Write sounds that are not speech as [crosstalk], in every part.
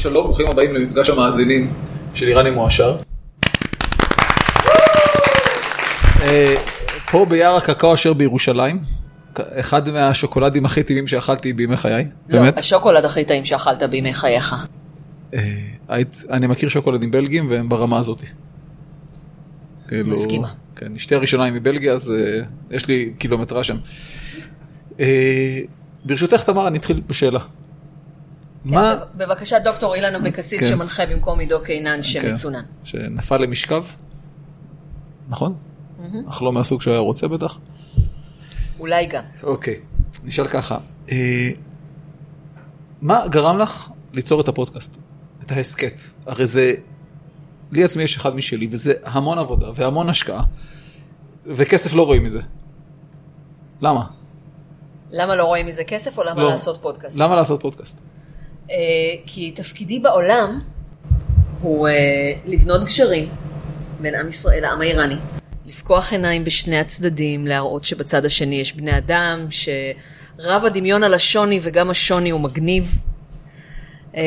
שלום, ברוכים הבאים למפגש המאזינים של איראני מואשר. אה, פה ביער הקקאו אשר בירושלים, אחד מהשוקולדים הכי טבעיים שאכלתי בימי חיי, לא, באמת. השוקולד הכי טעים שאכלת בימי חייך. אה, אני מכיר שוקולדים בלגיים והם ברמה הזאתי. כאילו, מסכימה. כן, אשתי הראשונה היא מבלגיה, אז אה, יש לי קילומטרה שם. ברשותך, תמר, אני אתחיל בשאלה. מה... בבקשה, דוקטור אילן אבקסיס כן. שמנחה במקום עידו קינן כן, שמצונן. שנפל למשכב, נכון? אך לא מהסוג שהוא היה רוצה בטח. אולי גם. אוקיי, נשאל ככה, אה, מה גרם לך ליצור את הפודקאסט, את ההסכת? הרי זה, לי עצמי יש אחד משלי, וזה המון עבודה והמון השקעה, וכסף לא רואים מזה. למה? למה לא רואים מזה כסף או למה לא. לעשות פודקאסט? למה לעשות פודקאסט? אה, כי תפקידי בעולם הוא אה, לבנות גשרים בין עם ישראל לעם האיראני. לפקוח עיניים בשני הצדדים, להראות שבצד השני יש בני אדם, שרב הדמיון על השוני וגם השוני הוא מגניב. אה,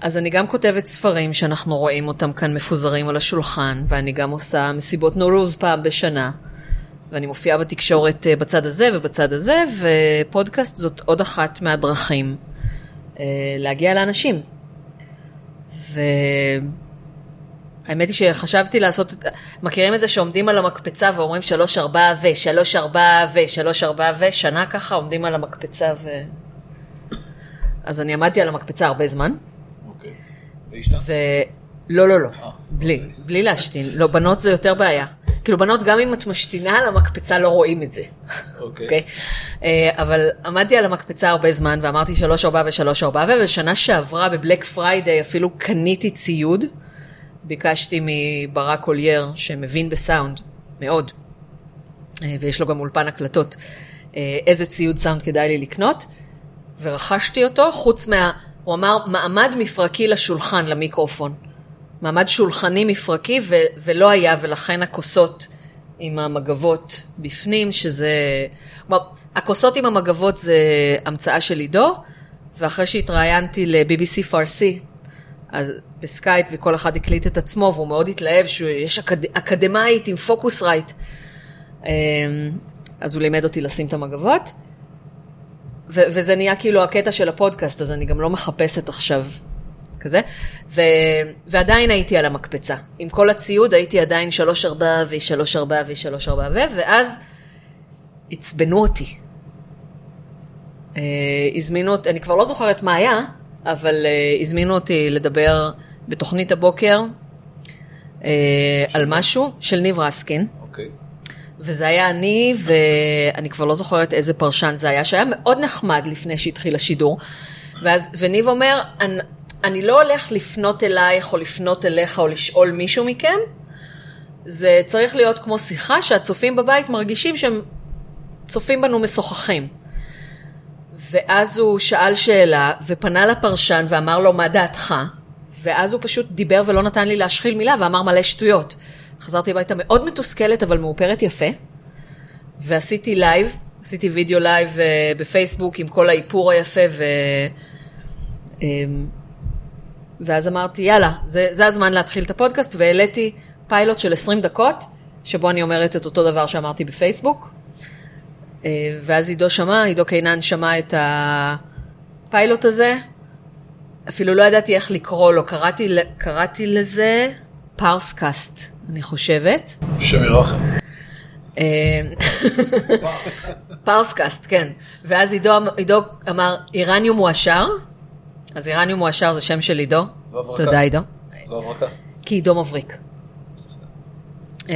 אז אני גם כותבת ספרים שאנחנו רואים אותם כאן מפוזרים על השולחן, ואני גם עושה מסיבות נורוז פעם בשנה. ואני מופיעה בתקשורת אה, בצד הזה ובצד הזה, ופודקאסט זאת עוד אחת מהדרכים אה, להגיע לאנשים. והאמת היא שחשבתי לעשות, מכירים את זה שעומדים על המקפצה ואומרים שלוש ארבע ו, שלוש ארבע ו, שלוש ארבע ו, שנה ככה עומדים על המקפצה ו... אז אני עמדתי על המקפצה הרבה זמן, אוקיי. והשתנת? ו... לא, לא, לא, בלי, בלי להשתין. לא, בנות זה יותר בעיה. כאילו, בנות, גם אם את משתינה על המקפצה, לא רואים את זה. אוקיי? אה, אבל עמדתי על המקפצה הרבה זמן, ואמרתי שלוש ארבע ושלוש ארבע, ובשנה שעברה בבלאק פריידיי אפילו קניתי ציוד. ביקשתי מברק אוליאר, שמבין בסאונד, מאוד, אה, ויש לו גם אולפן הקלטות, אה, איזה ציוד סאונד כדאי לי לקנות, ורכשתי אותו, חוץ מה... הוא אמר, מעמד מפרקי לשולחן, למיקרופון. מעמד שולחני מפרקי, ו- ולא היה, ולכן הכוסות עם המגבות בפנים, שזה... כלומר, הכוסות עם המגבות זה המצאה של עידו, ואחרי שהתראיינתי ל-BBC פרסי, אז בסקייפ, וכל אחד הקליט את עצמו, והוא מאוד התלהב שיש אקד... אקדמאית עם Focusrite. אמ, אז הוא לימד אותי לשים את המגבות, ו- וזה נהיה כאילו הקטע של הפודקאסט, אז אני גם לא מחפשת עכשיו כזה, ו- ועדיין הייתי על המקפצה. עם כל הציוד הייתי עדיין שלוש ארבע ושלוש ארבע ושלוש ארבע ו, ואז עצבנו אותי. אה, הזמינו אותי, אני כבר לא זוכרת מה היה, אבל אה, הזמינו אותי לדבר בתוכנית הבוקר אה, על משהו של ניב רסקין. אוקיי. וזה היה אני, ואני כבר לא זוכרת איזה פרשן זה היה, שהיה מאוד נחמד לפני שהתחיל השידור. ואז, וניב אומר, אני, לא הולך לפנות אלייך, או לפנות אליך, או לשאול מישהו מכם, זה צריך להיות כמו שיחה שהצופים בבית מרגישים שהם צופים בנו משוחחים. ואז הוא שאל שאלה, ופנה לפרשן ואמר לו, מה דעתך? ואז הוא פשוט דיבר ולא נתן לי להשחיל מילה, ואמר מלא שטויות. חזרתי הביתה מאוד מתוסכלת, אבל מאופרת יפה, ועשיתי לייב, עשיתי וידאו לייב אה, בפייסבוק עם כל האיפור היפה, ו... אמ, ואז אמרתי, יאללה, זה, זה הזמן להתחיל את הפודקאסט, והעליתי פיילוט של 20 דקות, שבו אני אומרת את אותו דבר שאמרתי בפייסבוק. אה, ואז עידו שמע, עידו קינן שמע את הפיילוט הזה, אפילו לא ידעתי איך לקרוא לו, קראתי, קראתי לזה פרסקאסט, אני חושבת. שם ירחם. אה, [laughs] פרסקאסט, כן. ואז עידו, עידו אמר, איראניום מועשר, אז איראניום מועשר זה שם של עידו. והברקה. תודה עידו. זו הברקה. כי עידו מבריק. אמ,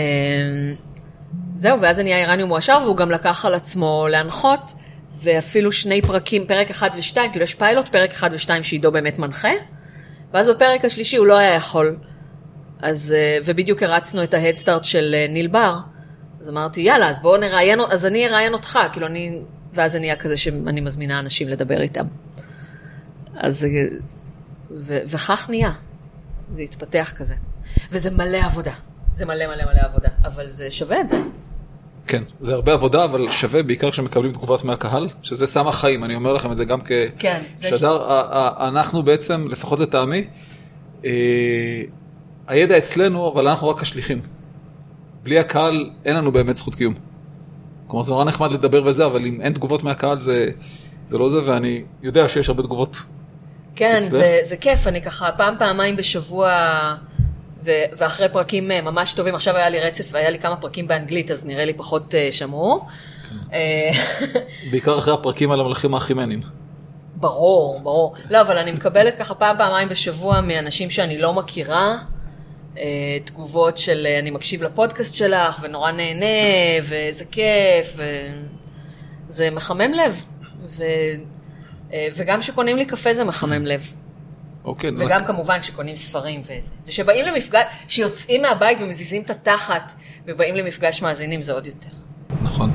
זהו, ואז זה נהיה איראניום מועשר, והוא גם לקח על עצמו להנחות, ואפילו שני פרקים, פרק אחד ושתיים, כאילו יש פיילוט, פרק אחד ושתיים שעידו באמת מנחה, ואז בפרק השלישי הוא לא היה יכול. אז, אה, ובדיוק הרצנו את ההדסטארט של אה, ניל בר, אז אמרתי, יאללה, אז בואו נראיין, אז אני אראיין אותך, כאילו אני, ואז זה נהיה כזה שאני מזמינה אנשים לדבר איתם. אז, ו, וכך נהיה, זה התפתח כזה. וזה מלא עבודה, זה מלא מלא מלא עבודה, אבל זה שווה את זה. כן, זה הרבה עבודה, אבל שווה בעיקר כשמקבלים תגובות מהקהל, שזה סם החיים, אני אומר לכם את זה גם כשדר. כן, ש- אנחנו בעצם, לפחות לטעמי, אה, הידע אצלנו, אבל אנחנו רק השליחים. בלי הקהל אין לנו באמת זכות קיום. כלומר, זה נורא נחמד לדבר וזה, אבל אם אין תגובות מהקהל זה, זה לא זה, ואני יודע שיש הרבה תגובות. כן, אצלך? זה, זה כיף, אני ככה פעם, פעמיים בשבוע, ו, ואחרי פרקים אה, ממש טובים, עכשיו היה לי רצף, היה לי כמה פרקים באנגלית, אז נראה לי פחות uh, שמעו. אה, בעיקר אחרי הפרקים על המלכים האחימנים. ברור, ברור. לא, אבל אני מקבלת ככה פעם, פעמיים בשבוע מאנשים שאני לא מכירה, אה, תגובות של אה, אני מקשיב לפודקאסט שלך, ונורא נהנה, ואיזה כיף, וזה מחמם לב. ו... אה, וגם כשקונים לי קפה זה מחמם לב. אוקיי, וגם כמובן כשקונים ספרים וזה. ושבאים למפגש, שיוצאים מהבית ומזיזים את התחת, ובאים למפגש מאזינים זה עוד יותר. נכון,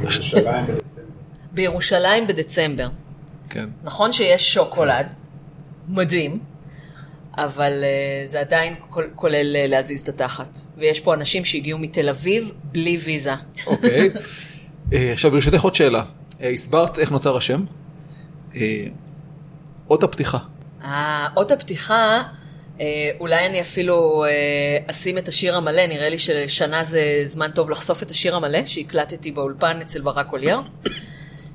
בירושלים בדצמבר. בירושלים בדצמבר. כן. נכון שיש שוקולד, מדהים, אבל uh, זה עדיין כול- כולל uh, להזיז את התחת. ויש פה אנשים שהגיעו מתל אביב בלי ויזה. אוקיי. [laughs] אה, עכשיו ברשותך עוד שאלה. אה, הסברת איך נוצר השם. אה, אות הפתיחה. אה, אות הפתיחה, אולי אני אפילו אשים את השיר המלא, נראה לי ששנה זה זמן טוב לחשוף את השיר המלא, שהקלטתי באולפן אצל ברק אולייר.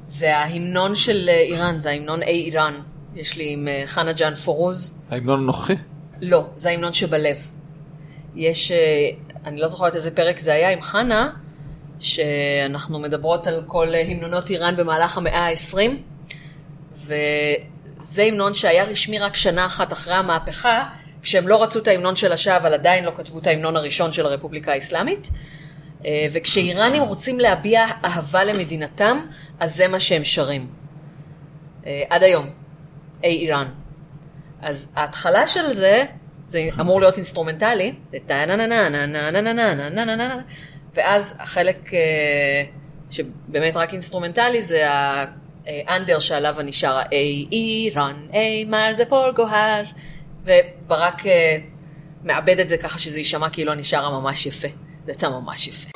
זה ההמנון של איראן, זה ההמנון אי איראן. יש לי עם חנה ג'אן פורוז. ההמנון הנוכחי? לא, זה ההמנון שבלב. יש, אני לא זוכרת איזה פרק זה היה עם חנה, שאנחנו מדברות על כל המנונות איראן במהלך המאה ה-20, וזה המנון שהיה רשמי רק שנה אחת אחרי המהפכה, כשהם לא רצו את ההמנון של השאה, אבל עדיין לא כתבו את ההמנון הראשון של הרפובליקה האסלאמית. אה, וכשאיראנים רוצים להביע אהבה למדינתם, אז זה מה שהם שרים. אה, עד היום. ای ایران. אז ההתחלה של זה, זה אמור להיות אינסטרומנטלי, זה טה-נה-נה-נה-נה-נה-נה-נה-נה-נה-נה, ואז החלק אה, שבאמת רק אינסטרומנטלי זה ה under שעליו אני שרה ای ایران, ای مرز پر گهر, וברק אה, מעבד את זה ככה שזה יישמע כאילו אני שרה ממש יפה. זה יצא ממש יפה.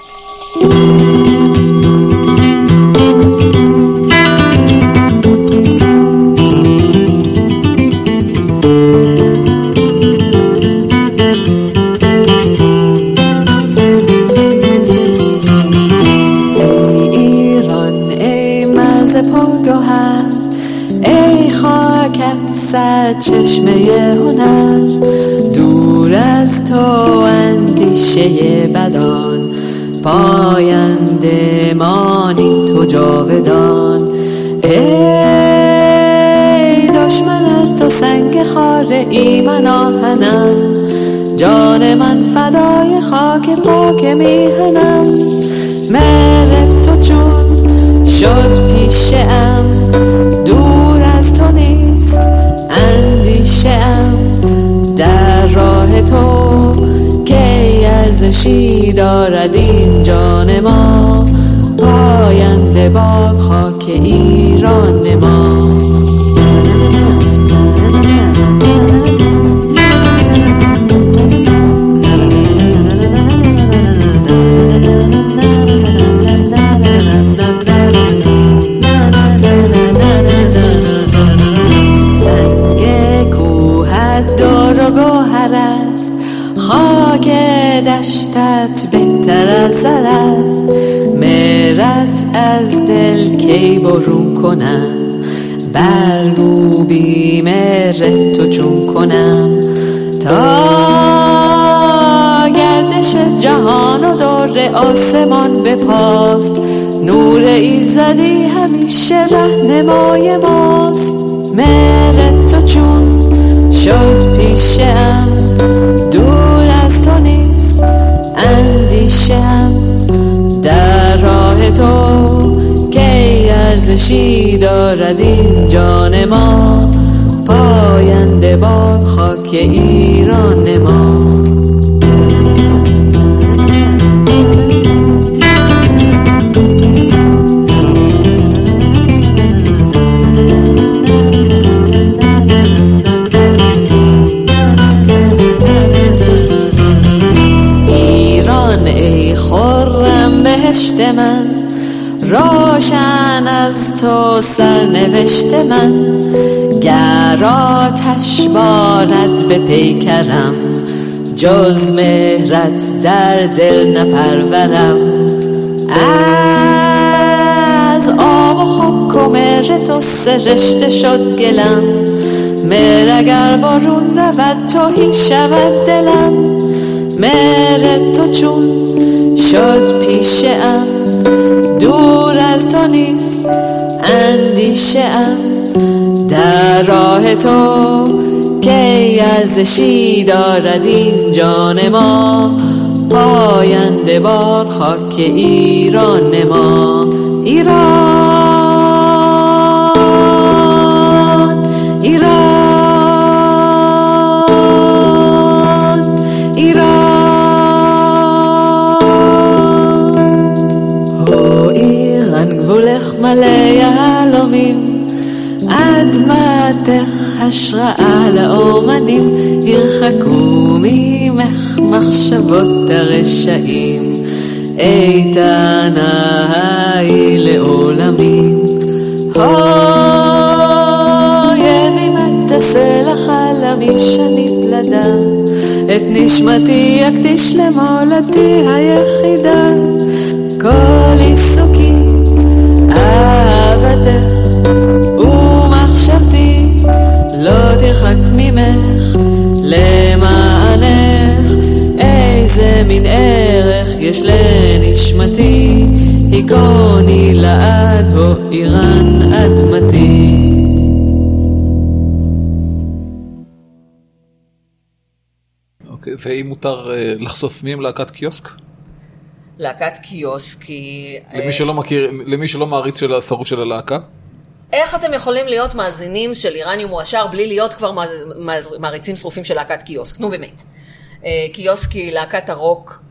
چشمه هنر دور از تو اندیشه بدان. پاینده مانی تو جاودان. ای دشمن تو سنگ خار ایمن آهنم. جان من فدای خاک پاک میهنم. مهر تو چون شد پیشه ام تو که ارزشی دارد این جان ما؟ پاینده باد خاک ایران ما. دشتت بهتر از زر است. مهرت از دل کی برون کنم؟ برگو بی مهر تو چون کنم؟ تا گردش جهان و دور آسمان بپاست. نور ایزدی همیشه رهنمای ماست. مهر تو چون شد پیشم دور از تو نیست. اندیشم در راه تو کی ارزشی دارد این جان ما؟ پاینده باد خاک ایران ما. خرم من. روشن از تو سرنوشت من. گر آتش بارد به پیکرم جز مهرت در دل نپرورم. از آب و خاک و مهر تو سرشته شد گلم. مهر اگر بارون رود توهی شود دلم. مهر تو چون شد پیش ام دور از تو نیست اندیشه ام. در راه تو که ارزشی دارد این جان ما. پاینده باد خاک ایران ما. ایران השראה לאומנים ירחקו ממך מחשבות הרשעים. איתנה היא לעולמים. אויב אם את תעשה לך עלמי שני פלדה את נשמתי אקדיש למולדתי היחידה. כל עיסוקי אהבתך ממך למענך איזה מין ערך יש לנשמתי היכוני לעד הו איראן אדמתי אוקיי, ואם מותר אה, לחשוף מי הם להקת קיוסק? להקת קיוסק היא... למי שלא מכיר, למי שלא מעריץ של השרוף של הלהקה? איך אתם יכולים להיות מאזינים של איראניום מועשר בלי להיות כבר מע- מע- מעריצים שרופים של להקת קיוסק? נו באמת. אה, קיוסק היא להקת הרוק.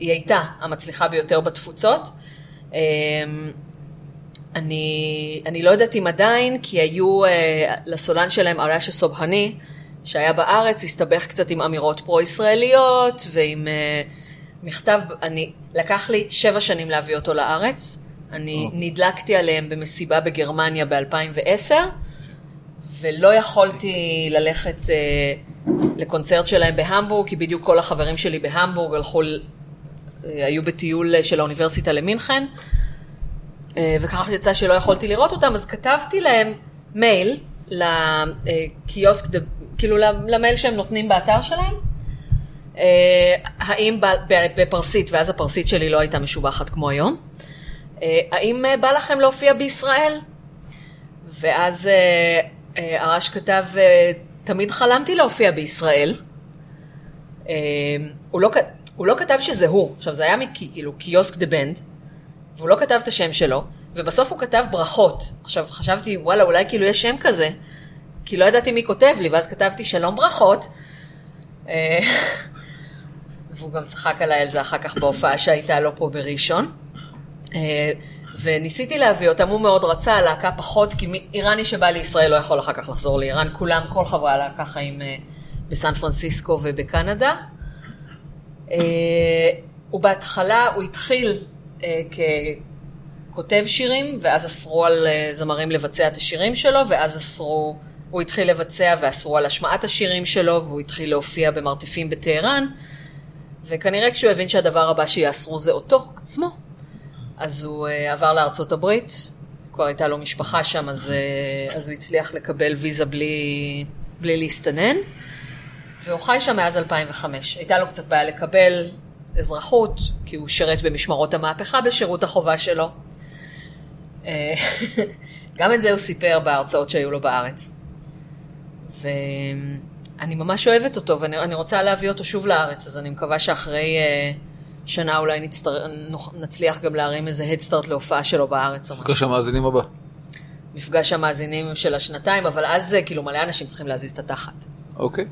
היא הייתה המצליחה ביותר בתפוצות. אה, אני, אני לא יודעת אם עדיין, כי היו אה, לסולן שלהם ארש סובהני, שהיה בארץ, הסתבך קצת עם אמירות פרו-ישראליות ועם מכתב, אני, לקח לי שבע שנים להביא אותו לארץ. אני נדלקתי עליהם במסיבה בגרמניה ב-2010, ולא יכולתי ללכת אה, לקונצרט שלהם בהמבורג, כי בדיוק כל החברים שלי בהמבורג הלכו, אה, היו בטיול של האוניברסיטה למינכן, אה, וככה יצא שלא יכולתי לראות אותם, אז כתבתי להם מייל לקיוסק, כאילו למייל שהם נותנים באתר שלהם. אה, האם בפרסית, ואז הפרסית שלי לא הייתה משובחת כמו היום, אה, האם אה, בא לכם להופיע בישראל? ואז אה, אה, הרש כתב, אה, תמיד חלמתי להופיע בישראל. אה, הוא לא, הוא לא כתב שזה הוא, עכשיו זה היה כאילו קיוסק דה בנד, והוא לא כתב את השם שלו, ובסוף הוא כתב ברכות. עכשיו חשבתי, וואלה, אולי כאילו יש שם כזה, כי לא ידעתי מי כותב לי, ואז כתבתי שלום ברכות. אה, [laughs] והוא גם צחק עליי על זה אחר כך בהופעה שהייתה לו פה בראשון. אה, וניסיתי להביא אותם, הוא מאוד רצה, הלהקה פחות, כי איראני שבא לישראל לא יכול אחר כך לחזור לאיראן, כולם, כל חברי הלהקה חיים אה, בסן פרנסיסקו ובקנדה. אה, הוא בהתחלה, הוא התחיל אה, ככותב שירים, ואז אסרו על אה, זמרים לבצע את השירים שלו, ואז אסרו, הוא התחיל לבצע ואסרו על השמעת השירים שלו, והוא התחיל להופיע במרתפים בטהרן, וכנראה כשהוא הבין שהדבר הבא שיאסרו זה אותו עצמו, אז הוא uh, עבר לארצות הברית, כבר הייתה לו משפחה שם, אז, uh, אז הוא הצליח לקבל ויזה בלי, בלי להסתנן, והוא חי שם מאז 2005. הייתה לו קצת בעיה לקבל אזרחות, כי הוא שירת במשמרות המהפכה בשירות החובה שלו. אה, [laughs] גם את זה הוא סיפר בהרצאות שהיו לו בארץ. ואני ממש אוהבת אותו, ואני אני רוצה להביא אותו שוב לארץ, אז אני מקווה שאחרי אה, שנה אולי נצטר... נצליח גם להרים איזה הדסטארט להופעה שלו בארץ או משהו. מפגש המאזינים הבא. מפגש המאזינים של השנתיים, אבל אז אה, כאילו מלא אנשים צריכים להזיז את התחת. אוקיי.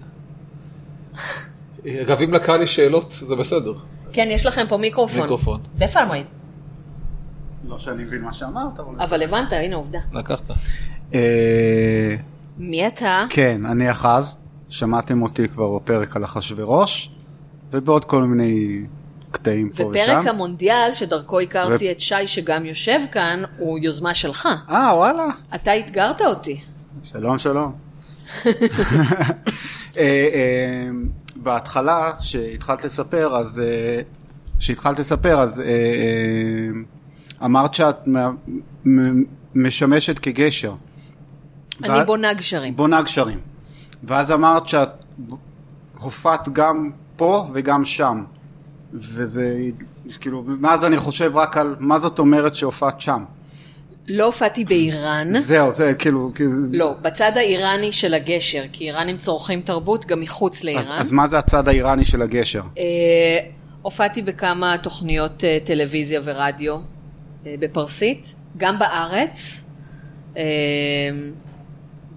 אגב, אם לקהל יש שאלות, זה בסדר. כן, יש לכם פה מיקרופון. מיקרופון. בפלמייד. לא שאני מבין מה שאמרת, אבל... אבל הבנת, הנה עובדה. לקחת. אה, מי אתה? כן, אני אחז. שמעתם אותי כבר בפרק על אחשוורוש, ובעוד כל מיני קטעים פה ושם. ופרק המונדיאל, שדרכו הכרתי את שי שגם יושב כאן, הוא יוזמה שלך. אה, וואלה. אתה אתגרת אותי. שלום, שלום. [laughs] אה, אה, בהתחלה, שהתחלת לספר, אז... אה, שהתחלת לספר, אז אה, אה, אמרת שאת משמשת כגשר. אני ואת- בונה גשרים. בונה גשרים. ואז אמרת שאת הופעת גם פה וגם שם. וזה, כאילו, מאז אני חושב רק על מה זאת אומרת שהופעת שם. לא הופעתי באיראן. [laughs] זהו, זה כאילו... לא, בצד האיראני של הגשר, כי איראנים צורכים תרבות גם מחוץ אז, לאיראן. אז מה זה הצד האיראני של הגשר? אה, הופעתי בכמה תוכניות אה, טלוויזיה ורדיו אה, בפרסית, גם בארץ, אה,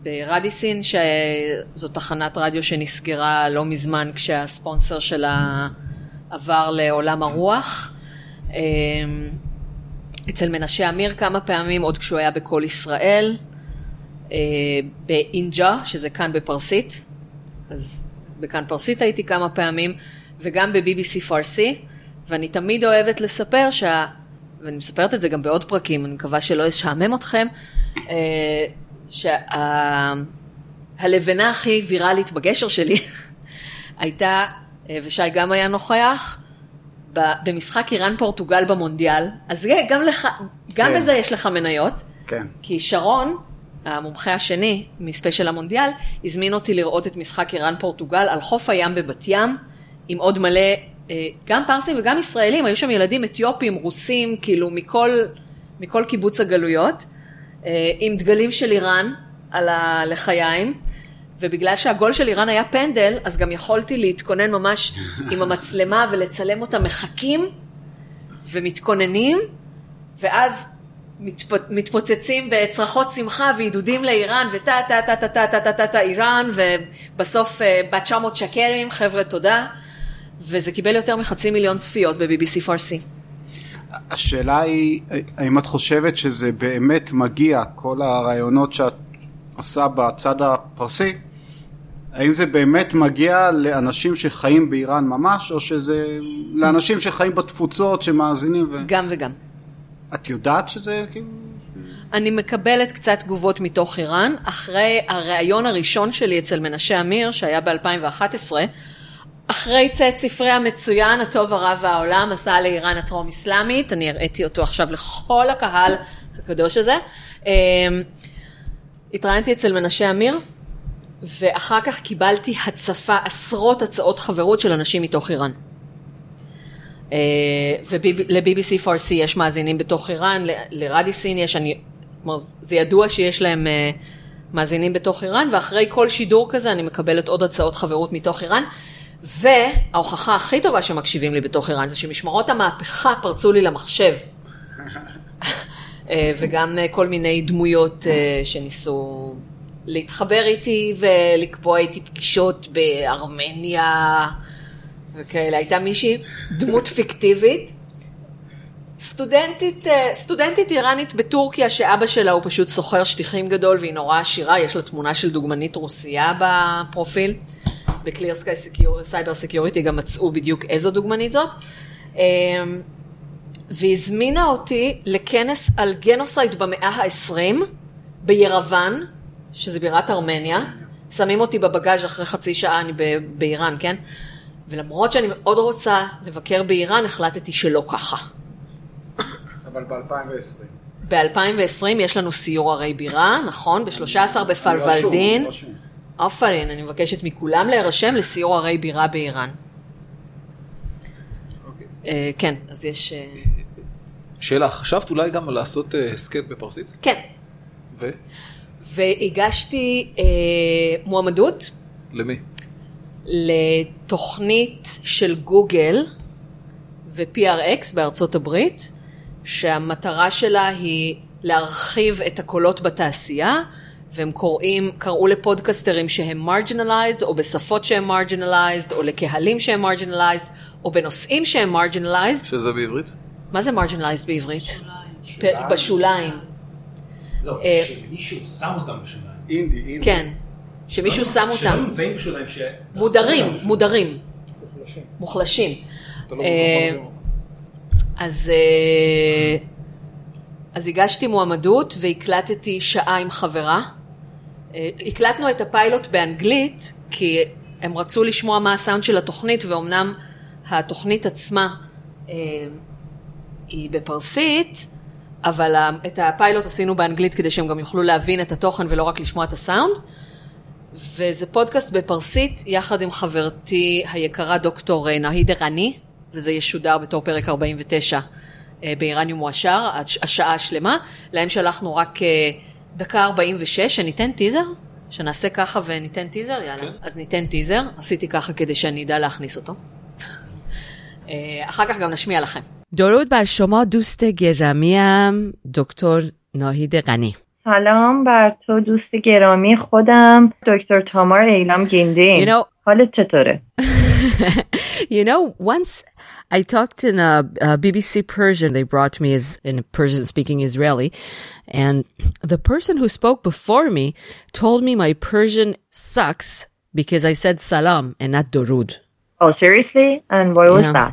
ברדיסין, שזו תחנת רדיו שנסגרה לא מזמן כשהספונסר שלה עבר לעולם הרוח. אה, אצל מנשה אמיר כמה פעמים, עוד כשהוא היה בקול ישראל, אה, באינג'ה, שזה כאן בפרסית, אז בכאן פרסית הייתי כמה פעמים, וגם ב-BBC פרסי, ואני תמיד אוהבת לספר שה... ואני מספרת את זה גם בעוד פרקים, אני מקווה שלא ישעמם אתכם, אה, שהלבנה הכי ויראלית בגשר שלי [laughs] הייתה, ושי גם היה נוכח, במשחק איראן-פורטוגל במונדיאל, אז גם לך, גם כן. בזה יש לך מניות. כן. כי שרון, המומחה השני מספיישל המונדיאל, הזמין אותי לראות את משחק איראן-פורטוגל על חוף הים בבת ים, עם עוד מלא, אה, גם פרסים וגם ישראלים, היו שם ילדים אתיופים, רוסים, כאילו מכל, מכל קיבוץ הגלויות, אה, עם דגלים של איראן על הלחיים. ובגלל שהגול של איראן היה פנדל, אז גם יכולתי להתכונן ממש [laughs] עם המצלמה ולצלם אותם מחכים ומתכוננים, ואז מתפ... מתפוצצים בצרחות שמחה ועידודים לאיראן וטה טה טה טה טה טה טה טה טה איראן ובסוף אה, בת 900 שקרים חבר'ה תודה וזה קיבל יותר מחצי מיליון צפיות ב-BBC פרסי. השאלה היא, האם את חושבת שזה באמת מגיע, כל הרעיונות שאת עושה בצד הפרסי, האם זה באמת מגיע לאנשים שחיים באיראן ממש, או שזה לאנשים שחיים בתפוצות, שמאזינים, ו... גם וגם. את יודעת שזה כאילו... אני מקבלת קצת תגובות מתוך איראן אחרי הריאיון הראשון שלי אצל מנשה אמיר שהיה ב-2011 אחרי צאת ספרי המצוין, הטוב הרע והעולם, מסע לאיראן הטרום אסלאמית, אני הראיתי אותו עכשיו לכל הקהל הקדוש הזה. התראיינתי אצל מנשה אמיר, ואחר כך קיבלתי הצפה, עשרות הצעות חברות של אנשים מתוך איראן. ול-BBC פרסי יש מאזינים בתוך איראן, לרדיסין יש, אני, כלומר, זה ידוע שיש להם אה, מאזינים בתוך איראן, ואחרי כל שידור כזה אני מקבלת עוד הצעות חברות מתוך איראן. וההוכחה הכי טובה שמקשיבים לי בתוך איראן זה שמשמרות המהפכה פרצו לי למחשב. אה, וגם אה, כל מיני דמויות אה, שניסו להתחבר איתי ולקבוע איתי פגישות בארמניה וכאלה. הייתה מישהי, דמות פיקטיבית, סטודנטית, סטודנטית איראנית בטורקיה שאבא שלה הוא פשוט סוחר שטיחים גדול והיא נורא עשירה, יש לה תמונה של דוגמנית רוסייה בפרופיל. ב Clear Cyber Security גם מצאו בדיוק איזו דוגמנית זאת. והזמינה אותי לכנס על גנוסייד במאה ה-20 בירוון, שזה בירת ארמניה. שמים אותי בבגאז' אחרי חצי שעה, אני ב- באיראן, כן? ולמרות שאני מאוד רוצה לבקר באיראן, החלטתי שלא ככה. אבל ב-2020. ב-2020 יש לנו סיור ערי בירה, נכון? ב-13 בפלוולדין. עופרין, אני מבקשת מכולם להירשם לסיור ערי בירה באיראן. אה, כן, אז יש... אה, שאלה, חשבת אולי גם לעשות אה, הסכת בפרסית? כן, ו? והגשתי אה, מועמדות למי? לתוכנית של גוגל ו-PRX בארצות הברית, שהמטרה שלה היא להרחיב את הקולות בתעשייה, והם קוראים, קראו לפודקסטרים שהם marginalized, או בשפות שהם marginalized, או לקהלים שהם marginalized, או בנושאים שהם marginalized. שזה בעברית? מה זה marginalized בעברית? בשוליים. לא, אה, שמישהו שם אותם בשוליים. אינדי, אינדי. כן, שמישהו שם שלא אותם. נמצאים בשוליים, ש... מודרים, מודרים. מוחלשים. לא אה, אז, אה, אז הגשתי מועמדות והקלטתי שעה עם חברה. הקלטנו את הפיילוט באנגלית, כי הם רצו לשמוע מה הסאונד של התוכנית, ואומנם התוכנית עצמה היא בפרסית, אבל את הפיילוט עשינו באנגלית כדי שהם גם יוכלו להבין את התוכן ולא רק לשמוע את הסאונד. וזה פודקאסט בפרסית, יחד עם חברתי היקרה דוקטור אה, נהיד ערני, וזה ישודר בתור פרק 49 אה, באיראניום מועשר, הש- השעה השלמה. להם שלחנו רק אה, דקה 46, שניתן טיזר? שנעשה ככה וניתן טיזר? יאללה. כן. אז ניתן טיזר, עשיתי ככה כדי שאני אדע להכניס אותו. [laughs] אחר כך גם נשמיע לכם. درود بر شما دوست گرامیم دکتر ناهید غنی سلام بر تو دوست گرامی خودم دکتر تامار ایلام گیندین You know- حالت چطوره؟ [laughs] you know, once I talked in a, a BBC Persian, they brought me as in a Persian speaking Israeli, and the person who spoke before me told me my Persian sucks because I said salam and not durud. Oh seriously? And why was Yeah. that?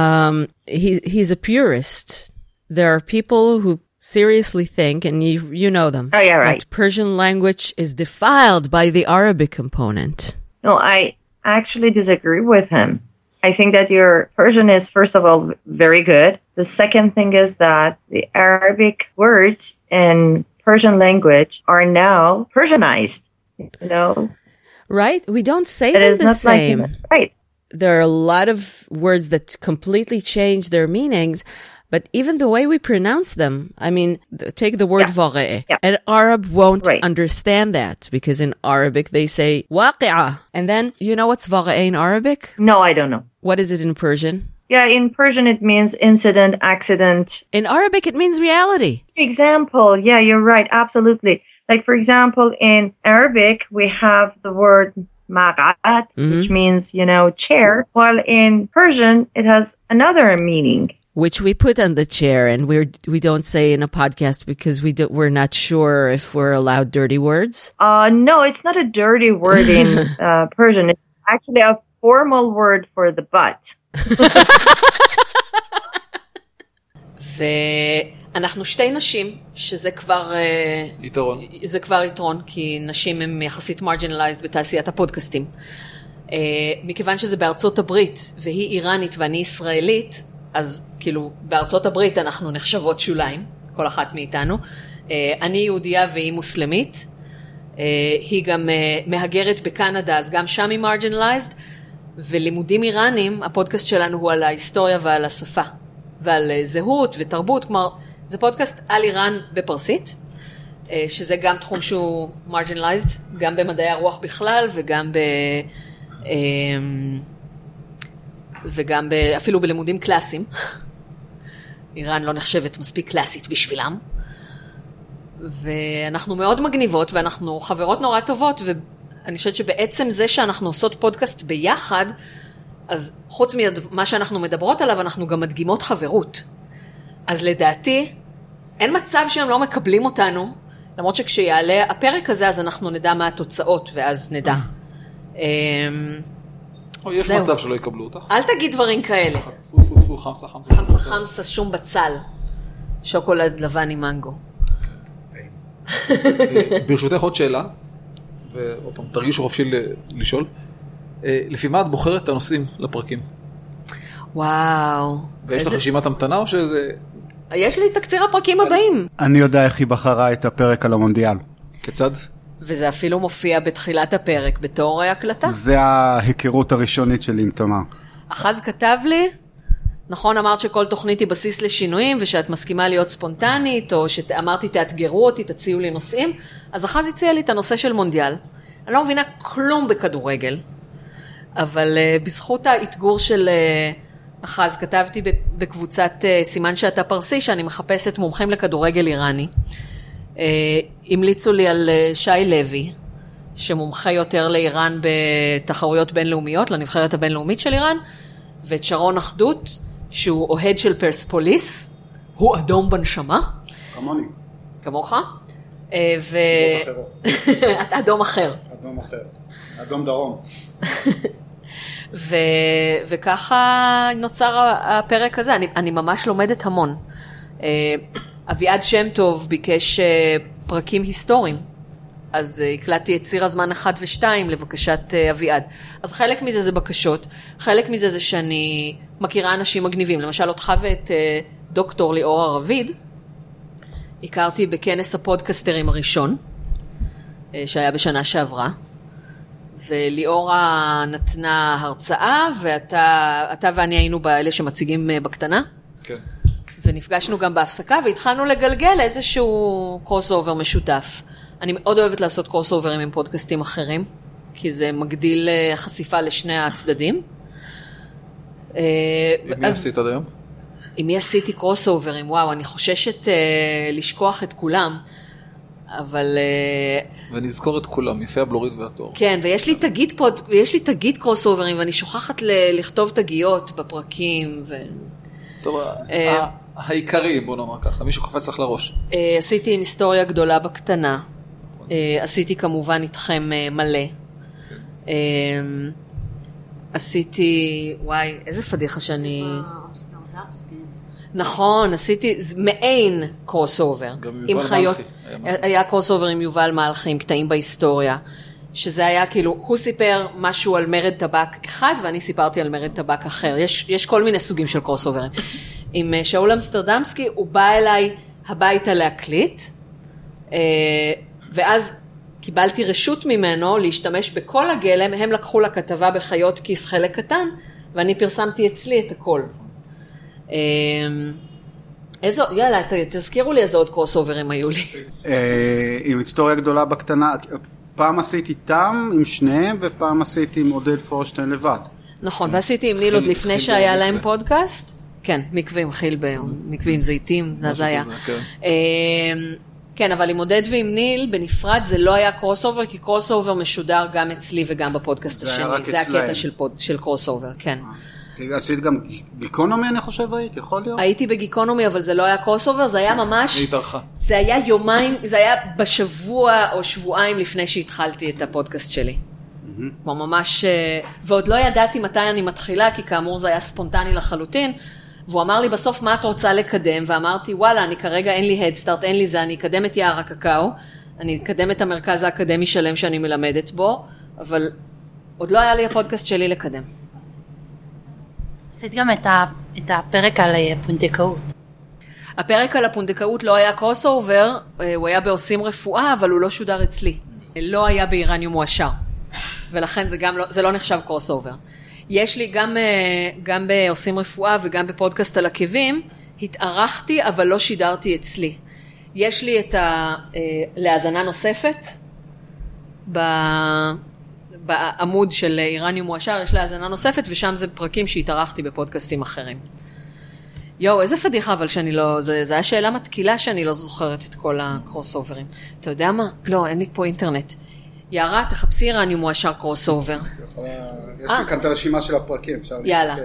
Um, he he's a purist. There are people who seriously think, and you you know them, Oh, yeah, right. that Persian language is defiled by the Arabic component. No, I actually disagree with him. I think that your Persian is first of all very good. The second thing is that the Arabic words in Persian language are now Persianized. You know, Right? We don't say it them the same. like right there are a lot of words that completely change their meanings, but even the way we pronounce them, I mean, take the word yeah. Vore. Yeah. An Arab won't right. understand that because in Arabic they say waqi'a. And then, you know what's Vore in Arabic? No, I don't know. What is it in Persian? Yeah, in Persian it means incident, accident. In Arabic it means reality. Example. Yeah, you're right. Absolutely. Like, for example, in Arabic, we have the word maq'ad which means you know chair while in persian it has another meaning. Which we put on the chair, and we're we don't say in a podcast because we do, we're not sure if we're allowed dirty words. uh no it's not a dirty word in [laughs] uh, persian. It's actually a formal word for the butt [laughs] ואנחנו שתי נשים, שזה כבר, אה, יתרון. זה כבר יתרון, כי נשים הן יחסית מרג'ינליזד בתעשיית הפודקאסטים. אה, מכיוון שזה בארצות הברית, והיא איראנית ואני ישראלית, אז כאילו, בארצות הברית אנחנו נחשבות שוליים, כל אחת מאיתנו. אה, אני יהודייה והיא מוסלמית. היא גם מהגרת בקנדה, אז גם שם היא מרג'ינליזד. ולימודים איראנים, הפודקאסט שלנו הוא על ההיסטוריה ועל השפה, ועל זהות ותרבות, כלומר, זה פודקאסט על איראן בפרסית, אה, שזה גם תחום שהוא מרג'ינליזד, גם במדעי הרוח בכלל וגם ב... אה, וגם ב, אפילו בלימודים קלאסיים. איראן לא נחשבת מספיק קלאסית בשבילם. ואנחנו מאוד מגניבות ואנחנו חברות נורא טובות ואני חושבת שבעצם זה שאנחנו עושות פודקאסט ביחד, אז חוץ ממה שאנחנו מדברות עליו, אנחנו גם מדגימות חברות. אז לדעתי, אין מצב שהם לא מקבלים אותנו, למרות שכשיעלה הפרק הזה, אז אנחנו נדע מה התוצאות, ואז נדע. אמ, או יש. מצב שלא יקבלו אותך. אל תגיד דברים כאלה. טפו טפו טפו, חמסה חמסה. חמסה חמסה שום בצל. שוקולד לבן עם מנגו. ברשותך עוד שאלה, ועוד פעם, תרגישו חופשי לשאול. אה, לפי מה את בוחרת את הנושאים לפרקים? וואו. ויש לך רשימת המתנה או שזה... יש לי תקציר הפרקים הבאים. אני יודע איך היא בחרה את הפרק על המונדיאל. כיצד? וזה אפילו מופיע בתחילת הפרק בתור הקלטה. זה ההיכרות הראשונית שלי עם תמר. אחז כתב לי, נכון אמרת שכל תוכנית היא בסיס לשינויים ושאת מסכימה להיות ספונטנית, או שאמרתי תאתגרו אותי, תציעו לי נושאים, אז אחז הציע לי את הנושא של מונדיאל. אני לא מבינה כלום בכדורגל, אבל uh, בזכות האתגור של uh, אחז כתבתי בקבוצת uh, סימן שאתה פרסי, שאני מחפשת מומחים לכדורגל איראני. Uh, המליצו לי על uh, שי לוי, שמומחה יותר לאיראן בתחרויות בינלאומיות, לנבחרת הבינלאומית של איראן, ואת שרון אחדות, שהוא אוהד של פרספוליס, הוא אדום בנשמה, כמוני. כמוך, אה, ו... סיבות [laughs] אדום אחר. אדום אחר. אדום דרום. [laughs] ו, וככה נוצר הפרק הזה, אני, אני ממש לומדת המון. אה, אביעד שם טוב ביקש אה, פרקים היסטוריים. אז אה, הקלטתי את ציר הזמן 1 ו-2 לבקשת אביעד. אז חלק מזה זה בקשות, חלק מזה זה שאני מכירה אנשים מגניבים. למשל אותך ואת דוקטור ליאור הרביד, הכרתי בכנס הפודקסטרים הראשון, שהיה בשנה שעברה. וליאורה נתנה הרצאה, ואתה אתה ואני היינו באלה שמציגים אה, בקטנה. כן. ונפגשנו גם בהפסקה והתחלנו לגלגל איזשהו crossover משותף. אני מאוד אוהבת לעשות crossover ים עם פודקאסטים אחרים, כי זה מגדיל אה, חשיפה לשני הצדדים. אה, עם מי עשית עד היום? עם מי עשיתי crossover ים? וואו, אני חוששת לשכוח את כולם, אבל אה, ונזכור את כולם, יפי הבלורית והתואר. כן, ויש לי תגית פוד, ויש לי תגית crossover ים, ואני שוכחת ל- לכתוב תגיות בפרקים, ו... טוב, אה, העיקרי, בוא נאמר ככה, מישהו קופץ לך לראש. אה, עשיתי עם היסטוריה גדולה בקטנה. אה, עשיתי כמובן איתכם מלא. Uh, עשיתי, וואי, איזה פדיחה שאני... נכון, עשיתי מעין crossover. גם עם חיות. מלכי היה crossover עם יובל מלכי, עם קטעים בהיסטוריה. שזה היה כאילו, הוא סיפר משהו על מרד טבק אחד, ואני סיפרתי על מרד טבק אחר. יש, יש כל מיני סוגים של crossover ים. עם אה, שאול אמסטרדמסקי, הוא בא אליי הביתה להקליט, אה, ואז קיבלתי רשות ממנו להשתמש בכל הגלם, הם לקחו לכתבה בחיות כיס חלק קטן, ואני פרסמתי אצלי את הכל. אה, איזו, יאללה, תזכירו לי איזה עוד קרוס אוברים היו לי. אה, עם היסטוריה גדולה בקטנה, פעם עשיתי איתם עם שניהם ופעם עשיתי עם עודד פורשטיין לבד. נכון, ועשיתי עם ניל עוד לפני שהיה להם. פודקאסט. כן, מקווה עם חיל, ב- מקווה עם זיתים, זה היה. כן. אמ, כן, אבל עם עודד ועם ניל בנפרד זה לא היה crossover, כי crossover משודר גם אצלי וגם בפודקאסט השני. זה. הקטע של crossover, כן. עשית גם גיקונומי אני חושב היית, יכול להיות? הייתי בגיקונומי, אבל זה לא היה crossover, זה היה ממש... היא התארחה. זה היה יומיים, זה היה בשבוע או שבועיים לפני שהתחלתי את הפודקאסט שלי. כמו ממש, אה, ועוד לא ידעתי מתי אני מתחילה, כי כאמור זה היה ספונטני לחלוטין. והוא אמר לי בסוף מה את רוצה לקדם, ואמרתי וואלה, אני כרגע אין לי הדסטארט, אין לי זה, אני אקדם את יער הקקאו, אני אקדם את המרכז האקדמי שלם שאני מלמדת בו, אבל עוד לא היה לי הפודקאסט שלי לקדם. עשית גם את, ה, את הפרק על אה, פונדקאות. הפרק על הפונדקאות לא היה crossover, אה, הוא היה בעושים רפואה, אבל הוא לא שודר אצלי. לא היה באיראניום מועשר. ולכן זה גם לא, זה לא נחשב crossover. יש לי גם, אה, גם בעושים רפואה וגם בפודקאסט על עקבים, התארחתי אבל לא שידרתי אצלי. יש לי את ה... אה, להאזנה נוספת. בעמוד של איראניום מועשר, יש להאזנה נוספת, ושם זה פרקים שהתארחתי בפודקאסטים אחרים. יואו, איזה פדיחה אבל שאני לא, זה, זה היה שאלה מתקילה שאני לא זוכרת את כל הקרוס אוברים. אתה יודע מה? לא, אין לי פה אינטרנט. יערה, תחפשי איראניום מועשר קרוס אובר. יש אה. לי כאן את הרשימה של הפרקים, אפשר יאללה.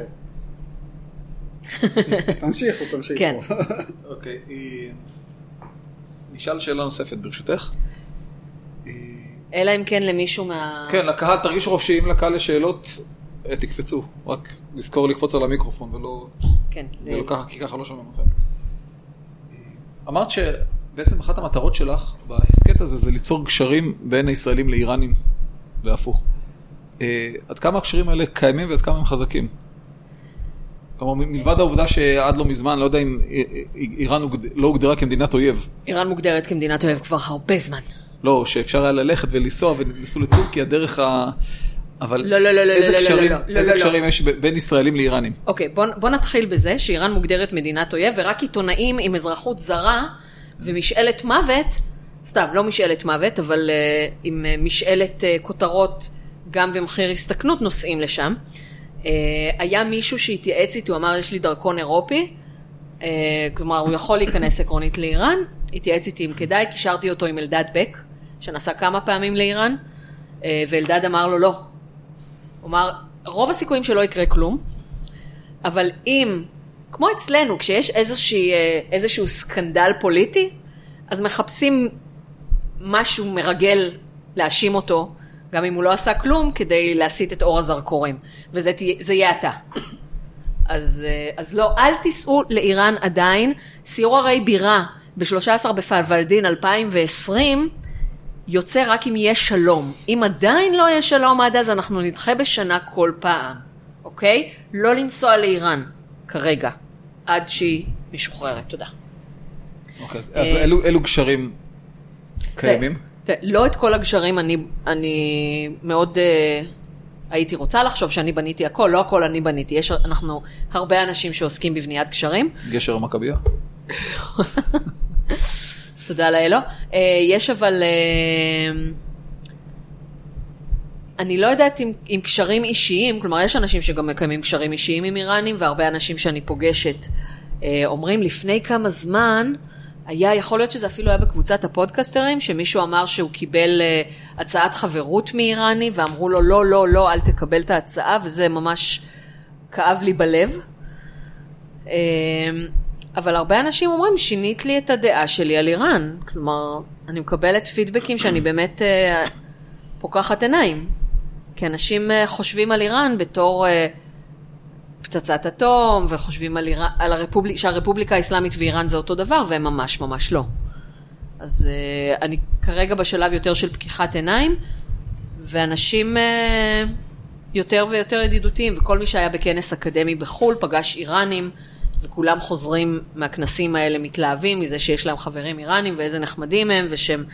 להסתכל. [laughs] תמשיכו, תמשיכו. כן. [laughs] אוקיי, נשאל שאלה נוספת ברשותך. אלא אם כן למישהו מה... כן, לקהל, תרגישו חופשיים לקהל לשאלות, אה, תקפצו. רק לזכור לקפוץ על המיקרופון ולא... כן. ולא ככה, כי ככה לא שומעים אתכם. אמרת שבעצם אחת המטרות שלך בהסכת הזה זה ליצור גשרים בין הישראלים לאיראנים והפוך. אה, עד כמה הקשרים האלה קיימים ועד כמה הם חזקים? כלומר, מלבד העובדה שעד לא מזמן, לא יודע אם אה, אה, איראן לא הוגדרה כמדינת אויב, איראן מוגדרת כמדינת אויב כבר הרבה זמן. לא, שאפשר היה ללכת ולנסוע ונסעו לטורקיה דרך ה... אבל לא, לא, לא, לא, איזה לא, לא, קשרים, לא, לא, איזה לא, לא. קשרים יש ב- בין ישראלים לאיראנים? אוקיי, בוא, בוא נתחיל בזה שאיראן מוגדרת מדינת אויב, ורק עיתונאים עם אזרחות זרה ומשאלת מוות, סתם, לא משאלת מוות, אבל uh, עם uh, משאלת uh, כותרות גם במחיר הסתכנות נוסעים לשם. Uh, היה מישהו שהתייעץ איתי, הוא אמר, יש לי דרכון אירופי, uh, כלומר, הוא יכול להיכנס עקרונית לאיראן, התייעץ איתי אם כדאי, קישרתי אותו עם אלדד בק, שנסע כמה פעמים לאיראן, uh, ואלדד אמר לו, לא. הוא אמר, רוב הסיכויים שלא יקרה כלום, אבל אם, כמו אצלנו, כשיש איזושהי, אה, איזשהו סקנדל פוליטי, אז מחפשים משהו מרגל להאשים אותו, גם אם הוא לא עשה כלום, כדי להסיט את אור הזרקורים. וזה יהיה אתה. אז, אה, אז לא, אל תיסעו לאיראן עדיין. סיור הרי בירה ב-13 בפלוולדין 2020 יוצא רק אם יהיה שלום. אם עדיין לא יהיה שלום עד אז, אנחנו נדחה בשנה כל פעם, אוקיי? לא לנסוע לאיראן כרגע, עד שהיא משוחררת. תודה. אוקיי, אז אה, אלו אלו גשרים קיימים? לא את כל הגשרים אני, אני מאוד uh, הייתי רוצה לחשוב שאני בניתי הכל, לא הכל אני בניתי. יש, אנחנו הרבה אנשים שעוסקים בבניית גשרים. גשר המכבייה? [laughs] תודה לאלו. Uh, יש אבל... Uh, אני לא יודעת אם, אם קשרים אישיים, כלומר יש אנשים שגם מקיימים קשרים אישיים עם איראנים, והרבה אנשים שאני פוגשת אה, אומרים לפני כמה זמן, היה, יכול להיות שזה אפילו היה בקבוצת הפודקסטרים, שמישהו אמר שהוא קיבל אה, הצעת חברות מאיראני, ואמרו לו לא, לא, לא, אל תקבל את ההצעה, וזה ממש כאב לי בלב. אה, אבל הרבה אנשים אומרים, שינית לי את הדעה שלי על איראן. כלומר, אני מקבלת פידבקים שאני באמת אה, פוקחת עיניים. כי אנשים אה, חושבים על איראן בתור אה, פצצת אטום, וחושבים על, איראן, על הרפובליק, שהרפובליקה האסלאמית ואיראן זה אותו דבר, והם ממש ממש לא. אז אה, אני כרגע בשלב יותר של פקיחת עיניים, ואנשים אה, יותר ויותר ידידותיים, וכל מי שהיה בכנס אקדמי בחו"ל פגש איראנים, וכולם חוזרים מהכנסים האלה מתלהבים מזה שיש להם חברים איראנים, ואיזה נחמדים הם, ושהם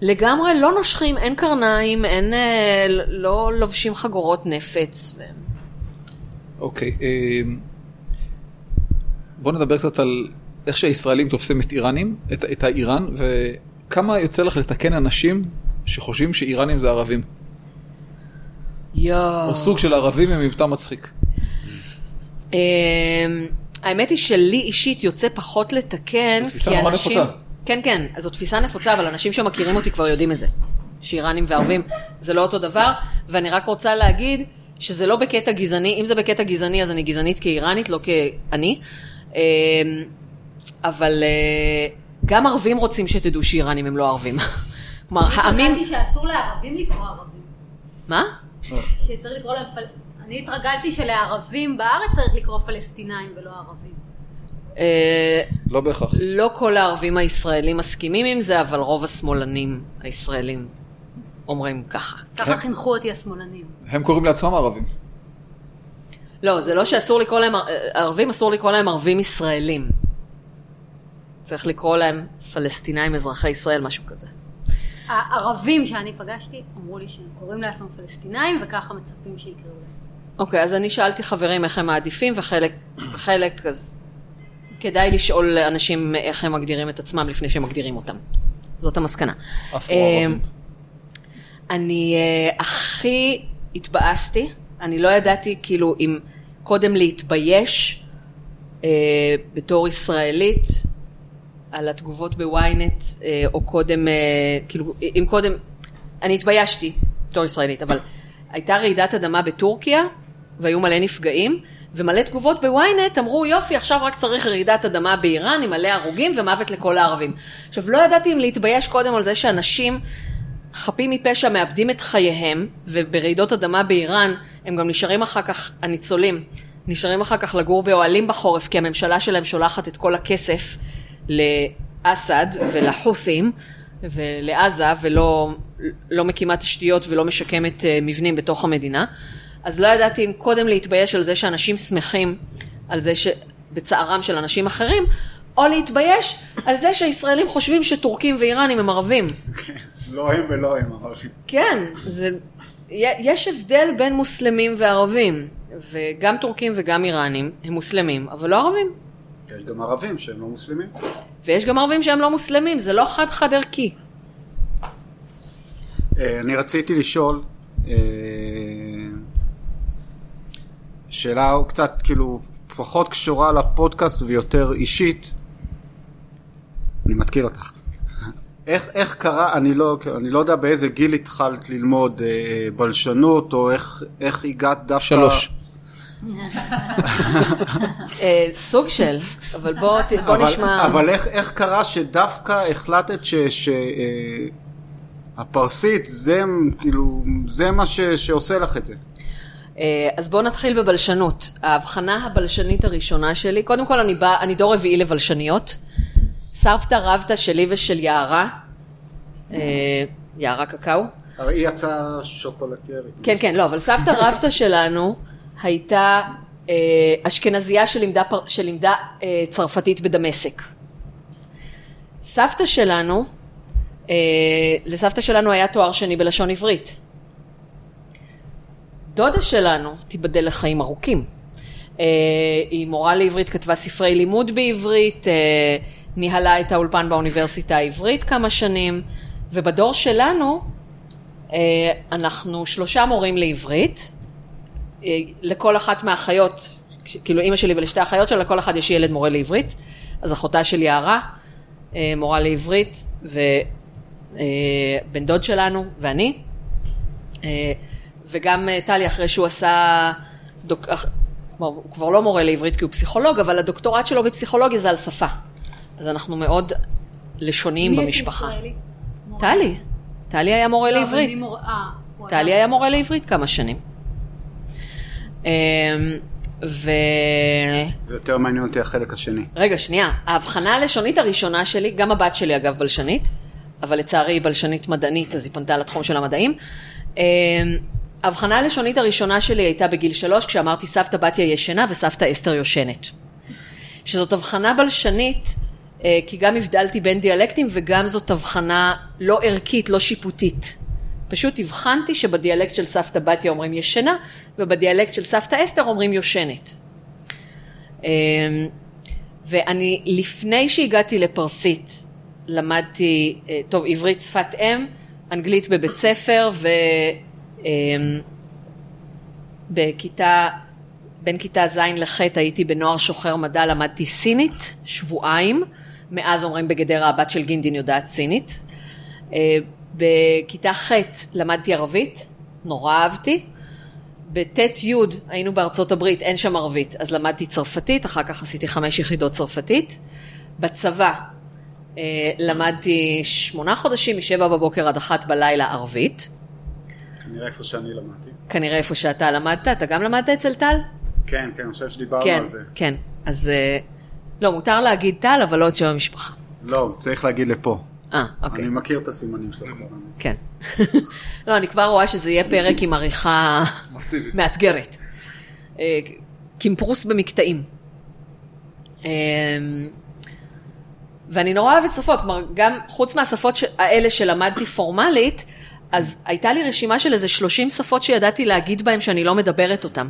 לגמרי לא נושכים, אין קרניים, אין, אה, לא לובשים חגורות נפץ. אוקיי. אה, בוא נדבר קצת על איך שהישראלים תופסים את איראנים, את, את האיראן, וכמה יוצא לך לתקן אנשים שחושבים שאיראנים זה ערבים, יואו. או סוג של ערבים עם מבטא מצחיק. אמ, האמת היא שלי אישית יוצא פחות לתקן, זו תפיסה כי נורא אנשים... נפוצה. כן, כן, אז זו תפיסה נפוצה, אבל אנשים שמכירים אותי כבר יודעים את זה. שאיראנים וערבים זה לא אותו דבר, ואני רק רוצה להגיד שזה לא בקטע גזעני, אם זה בקטע גזעני אז אני גזענית כאיראנית, לא כאני, אמ, אבל אה, גם ערבים רוצים שתדעו שאיראנים הם לא ערבים. [laughs] כלומר, העמים... התרגלתי שאסור לערבים לקרוא ערבים. מה? שצריך לקרוא להם פל... אני התרגלתי שלערבים בארץ צריך לקרוא פלסטינאים ולא ערבים. אה, לא בהכרח. לא כל הערבים הישראלים מסכימים עם זה, אבל רוב השמאלנים הישראלים אומרים ככה. ככה חינכו אותי השמאלנים. הם קוראים לעצמם ערבים. לא, זה לא שאסור לקרוא להם, ערבים אסור לקרוא להם ערבים ישראלים. צריך לקרוא להם פלסטינאים אזרחי ישראל, משהו כזה. הערבים שאני פגשתי אמרו לי שהם קוראים לעצמם פלסטינאים וככה מצפים שיקראו להם. אוקיי, אז אני שאלתי חברים איך הם מעדיפים, וחלק, חלק, אז כדאי לשאול אנשים איך הם מגדירים את עצמם לפני שהם מגדירים אותם. זאת המסקנה. אה, אני אה, הכי התבאסתי, אני לא ידעתי כאילו אם קודם להתבייש אה, בתור ישראלית על התגובות בוויינט, אה, או קודם, אה, כאילו, אם קודם, אני התביישתי בתור ישראלית, אבל הייתה רעידת אדמה בטורקיה, והיו מלא נפגעים, ומלא תגובות בוויינט אמרו יופי עכשיו רק צריך רעידת אדמה באיראן עם מלא הרוגים ומוות לכל הערבים. עכשיו לא ידעתי אם להתבייש קודם על זה שאנשים חפים מפשע מאבדים את חייהם וברעידות אדמה באיראן הם גם נשארים אחר כך, הניצולים, נשארים אחר כך לגור באוהלים בחורף כי הממשלה שלהם שולחת את כל הכסף לאסד ולחות'ים ולעזה ולא לא מקימה תשתיות ולא משקמת אה, מבנים בתוך המדינה. אז לא ידעתי אם קודם להתבייש על זה שאנשים שמחים על זה שבצערם של אנשים אחרים, או להתבייש על זה שהישראלים חושבים שטורקים ואיראנים הם ערבים. [laughs] לא הם ולא הם, ערבים. כן, זה, יש הבדל בין מוסלמים וערבים, וגם טורקים וגם איראנים הם מוסלמים, אבל לא ערבים. יש גם ערבים שהם לא מוסלמים. ויש גם ערבים שהם לא מוסלמים, זה לא חד-חד ערכי. אה, אני רציתי לשאול אה, שאלה קצת כאילו פחות קשורה לפודקאסט ויותר אישית. אני מתקיל אותך. איך, איך קרה, אני לא, אני לא יודע באיזה גיל התחלת ללמוד אה, בלשנות, או איך, איך הגעת דווקא... שלוש. [laughs] אה, סוג של, אבל בוא, בוא אבל, נשמע. אבל איך, איך קרה שדווקא החלטת ש... ש אה, הפרסית זה כאילו, זה מה ש, שעושה לך את זה. אה, אז בואו נתחיל בבלשנות. ההבחנה הבלשנית הראשונה שלי, קודם כל אני, בא, אני דור רביעי לבלשניות. סבתא רבתא שלי ושל יערה, אה, יערה קקאו. היא יצאה שוקולטיירית. כן, כן, לא, אבל סבתא רבתא שלנו הייתה אה, אשכנזייה שלימדה, שלימדה צרפתית בדמשק. סבתא שלנו, לסבתא שלנו היה תואר שני בלשון עברית. דודה שלנו, תיבדל לחיים ארוכים. אה, היא מורה לעברית, כתבה ספרי לימוד בעברית, אה, ניהלה את האולפן באוניברסיטה העברית כמה שנים, ובדור שלנו אה, אנחנו שלושה מורים לעברית, לכל אחת מהאחיות, כאילו אימא שלי ולשתי האחיות שלה, לכל אחד יש ילד מורה לעברית, אז אחותה של יערה, מורה לעברית, ובן דוד שלנו ואני. וגם אה, טלי, אחרי שהוא עשה, דוק... אח- הוא כבר לא מורה לעברית כי הוא פסיכולוג, אבל הדוקטורט שלו בפסיכולוגיה זה על שפה. אז אנחנו מאוד לשוניים מי במשפחה. ישראלי? טלי, טלי היה מורה לא, לעברית. אה, טלי היה מורה לעברית כמה שנים. אמ, ו... ויותר מעניין אותי החלק השני. רגע, שנייה. ההבחנה הלשונית הראשונה שלי, גם הבת שלי אגב בלשנית, אבל לצערי היא בלשנית מדענית, אז היא פנתה לתחום של המדעים. ההבחנה הלשונית הראשונה שלי הייתה בגיל שלוש, כשאמרתי סבתא בתיה ישנה וסבתא אסתר יושנת. שזאת הבחנה בלשנית, אה, כי גם הבדלתי בין דיאלקטים וגם זאת הבחנה לא ערכית, לא שיפוטית. פשוט הבחנתי שבדיאלקט של סבתא בתיה אומרים ישנה, ובדיאלקט של סבתא אסתר אומרים יושנת. אמ, ואני, לפני שהגעתי לפרסית, למדתי, אה, טוב, עברית שפת אם, אנגלית בבית ספר, ובכיתה, בין כיתה ז' לח' הייתי בנוער שוחר מדע, למדתי סינית, שבועיים, מאז אומרים בגדרה הבת של גינדין יודעת סינית. אה, בכיתה ח' למדתי ערבית, נורא אהבתי. בט' י' היינו בארצות הברית, אין שם ערבית, אז למדתי צרפתית, אחר כך עשיתי חמש יחידות צרפתית. בצבא אה, למדתי שמונה חודשים, משבע בבוקר עד אחת בלילה ערבית. כנראה איפה שאני למדתי. כנראה איפה שאתה למדת, אתה גם למדת אצל טל? כן, כן, אני חושב שדיברנו כן, על זה. כן. אז אה, לא, מותר להגיד טל, אבל לא את שם המשפחה. לא, צריך להגיד לפה. אה, אוקיי. אני מכיר את הסימנים שלו כמובן. כן. [laughs] לא, אני כבר רואה שזה יהיה פרק עם עריכה. מאתגרת. אה, קימפרוס במקטעים. אה, ואני נורא אוהבת שפות, כלומר, גם חוץ מהשפות האלה שלמדתי פורמלית, אז הייתה לי רשימה של איזה 30 שפות שידעתי להגיד בהן שאני לא מדברת אותן.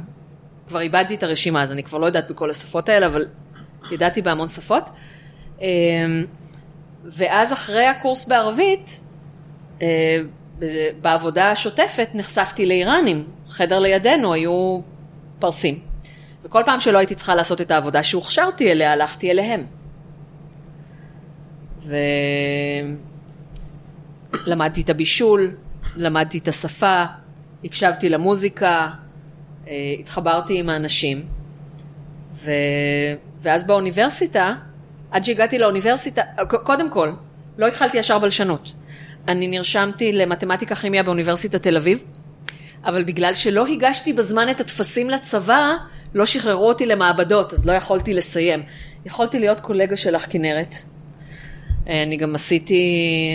כבר איבדתי את הרשימה, אז אני כבר לא יודעת בכל השפות האלה, אבל ידעתי בהמון שפות. אה, ואז אחרי הקורס בערבית, אה, בעבודה השוטפת נחשפתי לאיראנים. חדר לידינו היו פרסים. וכל פעם שלא הייתי צריכה לעשות את העבודה שהוכשרתי אליה, הלכתי אליהם. ולמדתי את הבישול, למדתי את השפה, הקשבתי למוזיקה, אה, התחברתי עם האנשים. ו... ואז באוניברסיטה, עד שהגעתי לאוניברסיטה, קודם כל, לא התחלתי ישר בלשנות. אני נרשמתי למתמטיקה כימיה באוניברסיטת תל אביב, אבל בגלל שלא הגשתי בזמן את הטפסים לצבא, לא שחררו אותי למעבדות, אז לא יכולתי לסיים. יכולתי להיות קולגה שלך, כנרת. אני גם עשיתי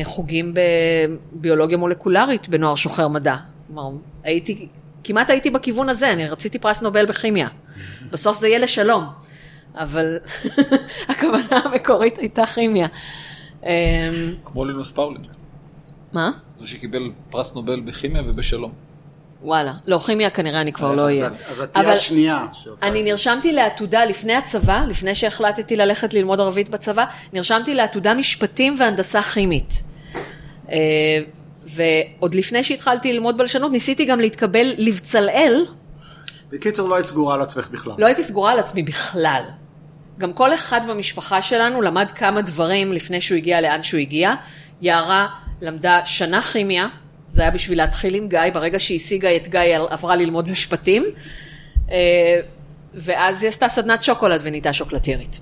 חוגים בביולוגיה מולקולרית בנוער שוחר מדע. כלומר, הייתי, כמעט הייתי בכיוון הזה, אני רציתי פרס נובל בכימיה. בסוף זה יהיה לשלום, אבל [laughs] הכוונה המקורית הייתה כימיה. אה, כמו לינוס פאולינג, מה? זה שקיבל פרס נובל בכימיה ובשלום. וואלה. לא, כימיה כנראה אני כבר לא אהיה. אז את- תהיה אבל השנייה שעושה אני. נרשמתי לעתודה לפני הצבא, לפני שהחלטתי ללכת ללמוד ערבית בצבא, נרשמתי לעתודה משפטים והנדסה כימית. אה, ועוד לפני שהתחלתי ללמוד בלשנות, ניסיתי גם להתקבל לבצלאל, בקיצור, לא היית סגורה על עצמך בכלל. לא הייתי סגורה על עצמי בכלל. גם כל אחד במשפחה שלנו למד כמה דברים לפני שהוא הגיע לאן שהוא הגיע. יערה למדה שנה כימיה, זה היה בשביל להתחיל עם גיא, ברגע שהיא השיגה את גיא עברה ללמוד משפטים, אה, ואז היא עשתה סדנת שוקולד ונהייתה שוקולטיירית.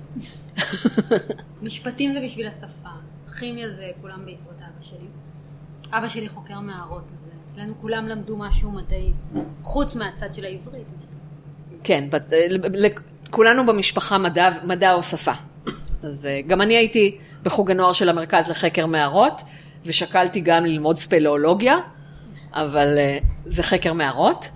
משפטים זה בשביל השפה, כימיה זה כולם בעקבות אבא שלי. אבא שלי חוקר מערות, אז אצלנו כולם למדו משהו מדעי, חוץ מהצד של העברית. כן, בת- ל- כולנו במשפחה מדע, מדע או שפה. אז אה, גם אני הייתי בחוג הנוער של המרכז לחקר מערות, ושקלתי גם ללמוד ספלאולוגיה, אבל אה, זה חקר מערות,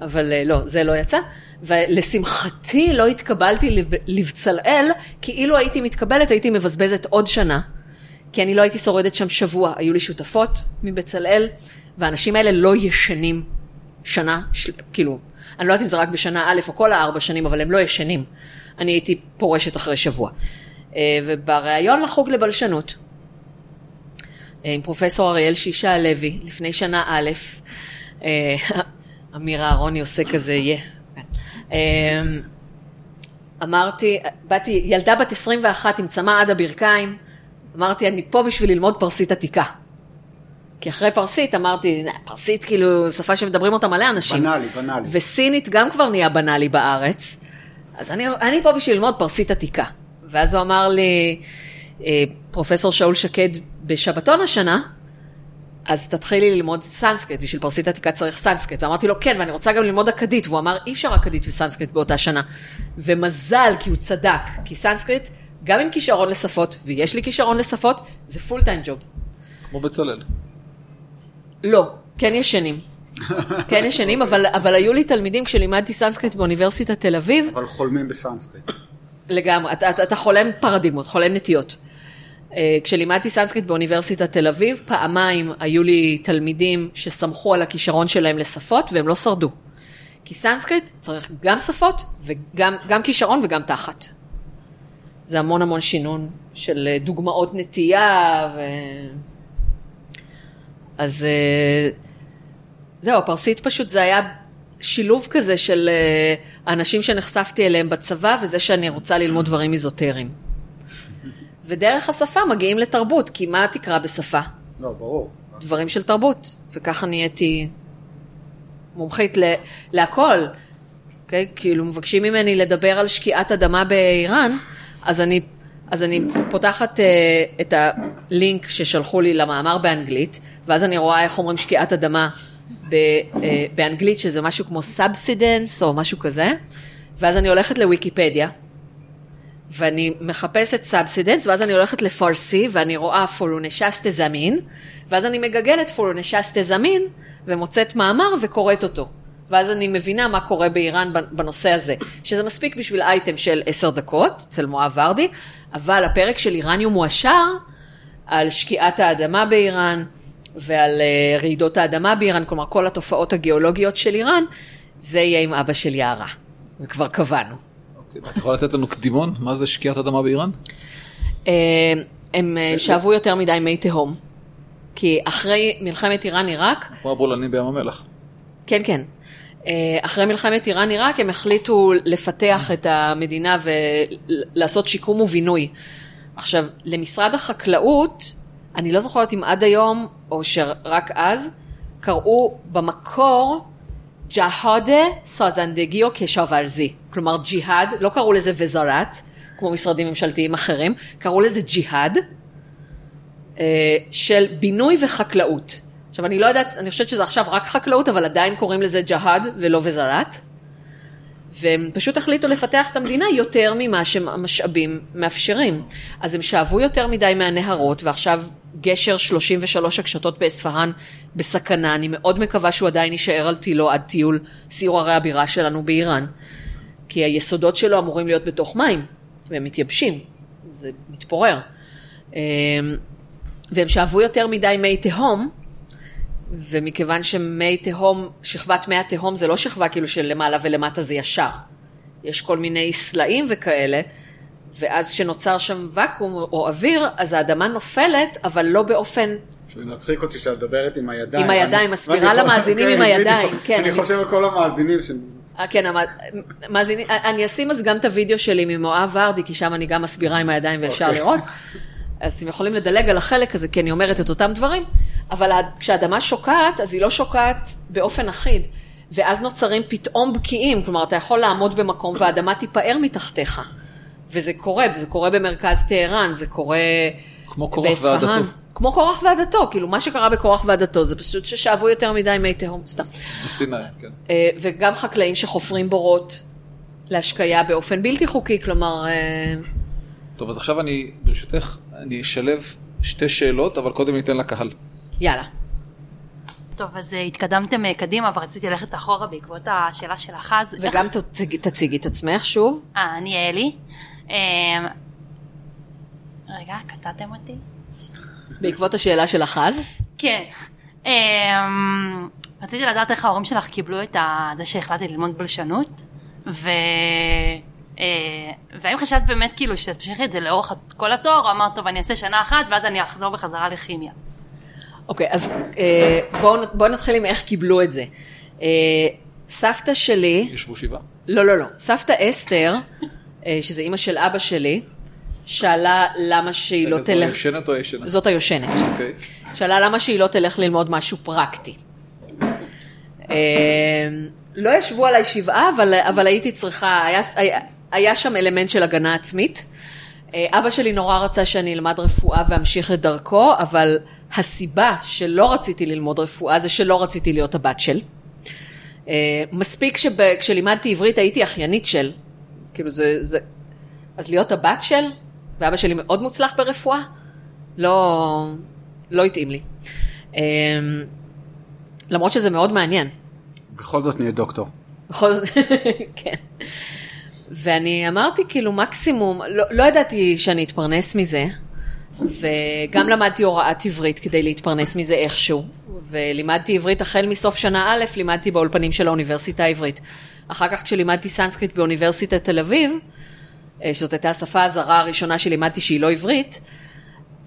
אבל אה, לא, זה לא יצא. ולשמחתי לא התקבלתי לב- לבצלאל, כי אילו הייתי מתקבלת הייתי מבזבזת עוד שנה, כי אני לא הייתי שורדת שם שבוע. היו לי שותפות מבצלאל, והאנשים האלה לא ישנים שנה, של, כאילו, אני לא יודעת אם זה רק בשנה א' או כל הארבע שנים, אבל הם לא ישנים. אני הייתי פורשת אחרי שבוע. אה, ובריאיון לחוג לבלשנות, עם פרופסור אריאל שישה הלוי, לפני שנה א', אה, אמיר אהרוני עושה כזה, יה. כן. אה, אמרתי, באתי, ילדה בת 21 עם צמא עד הברכיים, אמרתי, אני פה בשביל ללמוד פרסית עתיקה. כי אחרי פרסית אמרתי, "נה, פרסית כאילו שפה שמדברים אותה מלא אנשים. בנאלי, בנאלי. וסינית גם כבר נהיה בנאלי בארץ, אז אני, אני פה בשביל ללמוד פרסית עתיקה. ואז הוא אמר לי, אה, פרופסור שאול שקד בשבתון השנה, אז תתחילי ללמוד סנסקריט, בשביל פרסית עתיקה צריך סנסקריט. ואמרתי לו, כן, ואני רוצה גם ללמוד אכדית. והוא אמר, אי אפשר אכדית וסנסקריט באותה שנה. ומזל, כי הוא צדק, כי סנסקריט, גם עם כישרון לשפות, ויש לי כישרון לשפות, זה full time job. כמו בצלאל. לא, כן ישנים. כן ישנים, אבל, אבל היו לי תלמידים כשלימדתי סנסקריט באוניברסיטת תל אביב, אבל חולמים בסנסקריט. לגמרי, אתה, אתה, אתה חולם פרדיגמות, חולם נטיות. אה, כשלימדתי סנסקריט באוניברסיטת תל אביב, פעמיים היו לי תלמידים שסמכו על הכישרון שלהם לשפות, והם לא שרדו. כי סנסקריט צריך גם שפות, וגם גם כישרון וגם תחת. זה המון המון שינון של אה, דוגמאות נטייה, ו... אז אה, זהו, הפרסית פשוט זה היה שילוב כזה של האנשים שנחשפתי אליהם בצבא, וזה שאני רוצה ללמוד דברים איזוטריים. ודרך השפה מגיעים לתרבות, כי מה תקרא בשפה? לא, ברור. דברים של תרבות, וככה נהייתי מומחית ל- להכל. אוקיי? כאילו מבקשים ממני לדבר על שקיעת אדמה באיראן, אז אני, אז אני פותחת uh, את הלינק ששלחו לי למאמר באנגלית, ואז אני רואה איך אומרים שקיעת אדמה ב, אה, באנגלית, שזה משהו כמו subsidence או משהו כזה, ואז אני הולכת לוויקיפדיה, ואני מחפשת subsidence, ואז אני הולכת לפרסי, ואני רואה فرونشست زمین, ואז אני מגגלת فرونشست زمین, ומוצאת מאמר וקוראת אותו. ואז אני מבינה מה קורה באיראן בנושא הזה, שזה מספיק בשביל אייטם של עשר דקות, אצל מואב ורדי, אבל הפרק של איראניום מועשר, על שקיעת האדמה באיראן, ועל אה, רעידות האדמה באיראן, כלומר כל התופעות הגיאולוגיות של איראן, זה יהיה עם אבא של יערה, וכבר קבענו. אוקיי, את יכולה לתת לנו קדימון? מה זה שקיעת אדמה באיראן? אה, הם אה, שאבו יותר מדי מי תהום. כי אחרי מלחמת איראן-עיראק, כמו הבולענים בים המלח. כן, כן. אה, אחרי מלחמת איראן-עיראק הם החליטו לפתח את המדינה ולעשות שיקום ובינוי. עכשיו, למשרד החקלאות, אני לא זוכרת אם עד היום, או שרק אז, קראו במקור ג'האדה סאזנדגי או קשאוורזי. כלומר ג'יהאד, לא קראו לזה וזרת, כמו משרדים ממשלתיים אחרים, קראו לזה ג'יהאד, אה, של בינוי וחקלאות. עכשיו אני לא יודעת, אני חושבת שזה עכשיו רק חקלאות, אבל עדיין קוראים לזה ג'האד ולא וזרת. והם פשוט החליטו לפתח את המדינה יותר ממה שהמשאבים מאפשרים. אז הם שאבו יותר מדי מהנהרות, ועכשיו גשר 33 הקשתות באספהאן בסכנה. אני מאוד מקווה שהוא עדיין יישאר על תילו עד טיול סיור ערי הבירה שלנו באיראן. כי היסודות שלו אמורים להיות בתוך מים, והם מתייבשים. זה מתפורר. אמ, והם שאבו יותר מדי מי תהום, ומכיוון שמי תהום, שכבת מי התהום זה לא שכבה כאילו של למעלה ולמטה זה ישר. יש כל מיני סלעים וכאלה, ואז כשנוצר שם ואקום או אוויר, אז האדמה נופלת, אבל לא באופן... זה מצחיק אותי שאת מדברת עם הידיים. עם הידיים, מסבירה למאזינים כן, עם הידיים, בדיוק. כן, אני חושב על כל המאזינים ש... אה, כן, המאזינים, אני אשים אז גם את הוידאו שלי ממואב ורדי, כי שם אני גם מסבירה עם הידיים ואפשר אוקיי. לראות. אז אתם יכולים לדלג על החלק הזה, כי אני אומרת את אותם דברים, אבל כשאדמה שוקעת, אז היא לא שוקעת באופן אחיד, ואז נוצרים פתאום בקיעים, כלומר, אתה יכול לעמוד במקום והאדמה תיפער מתחתיך. וזה קורה, זה קורה במרכז טהרן, זה קורה כמו קורח באספהאן. ועדתו. כמו קורח ועדתו, כאילו מה שקרה בקורח ועדתו זה פשוט ששאבו יותר מדי מי תהום, סתם. בסיני, כן. אה, וגם חקלאים שחופרים בורות להשקיה באופן בלתי חוקי, כלומר, אה, טוב, אז עכשיו אני, ברשותך, אני אשלב שתי שאלות, אבל קודם ניתן לקהל. יאללה. טוב, אז אה, התקדמתם אה, קדימה ורציתי ללכת אחורה בעקבות השאלה של אחז. וגם תציג- תציגי את עצמך שוב. אה, אני אלי. אה, רגע, קטעתם אותי? בעקבות השאלה של אחז. כן. אה, רציתי לדעת איך ההורים שלך קיבלו את ה- זה שהחלטתי ללמוד בלשנות, ו... אה, והאם חשבת באמת כאילו שתמשיכי את זה לאורך כל התואר, או אמרת, טוב, אני אעשה שנה אחת, ואז אני אחזור בחזרה לכימיה. אוקיי, אז אה, בואו בוא נתחיל עם איך קיבלו את זה. אה, סבתא שלי, ישבו שבעה. לא, לא, לא, סבתא אסתר, אה, שזה אימא של אבא שלי, שאלה למה שהיא לא תלך... הישנת או הישנה? זאת היושנת. אוקיי. שאלה למה שהיא לא תלך ללמוד משהו פרקטי. לא ישבו עליי שבעה, אבל, אבל הייתי צריכה, היה, היה, היה שם אלמנט של הגנה עצמית. אבא שלי נורא רצה שאני אלמד רפואה ואמשיך את דרכו, אבל הסיבה שלא רציתי ללמוד רפואה זה שלא רציתי להיות הבת של. אה, מספיק שכשלימדתי עברית הייתי אחיינית של. כאילו זה, זה... אז להיות הבת של, ואבא שלי מאוד מוצלח ברפואה, לא, לא התאים לי. אמ, למרות שזה מאוד מעניין. בכל זאת נהיה דוקטור. בכל זאת, [laughs] כן. ואני אמרתי, כאילו, מקסימום, לא, לא ידעתי שאני אתפרנס מזה, וגם למדתי הוראת עברית כדי להתפרנס מזה איכשהו, ולימדתי עברית החל מסוף שנה א', לימדתי באולפנים של האוניברסיטה העברית. אחר כך כשלימדתי סנסקריט באוניברסיטת תל אביב, אה, שזאת הייתה השפה הזרה הראשונה שלימדתי שהיא לא עברית,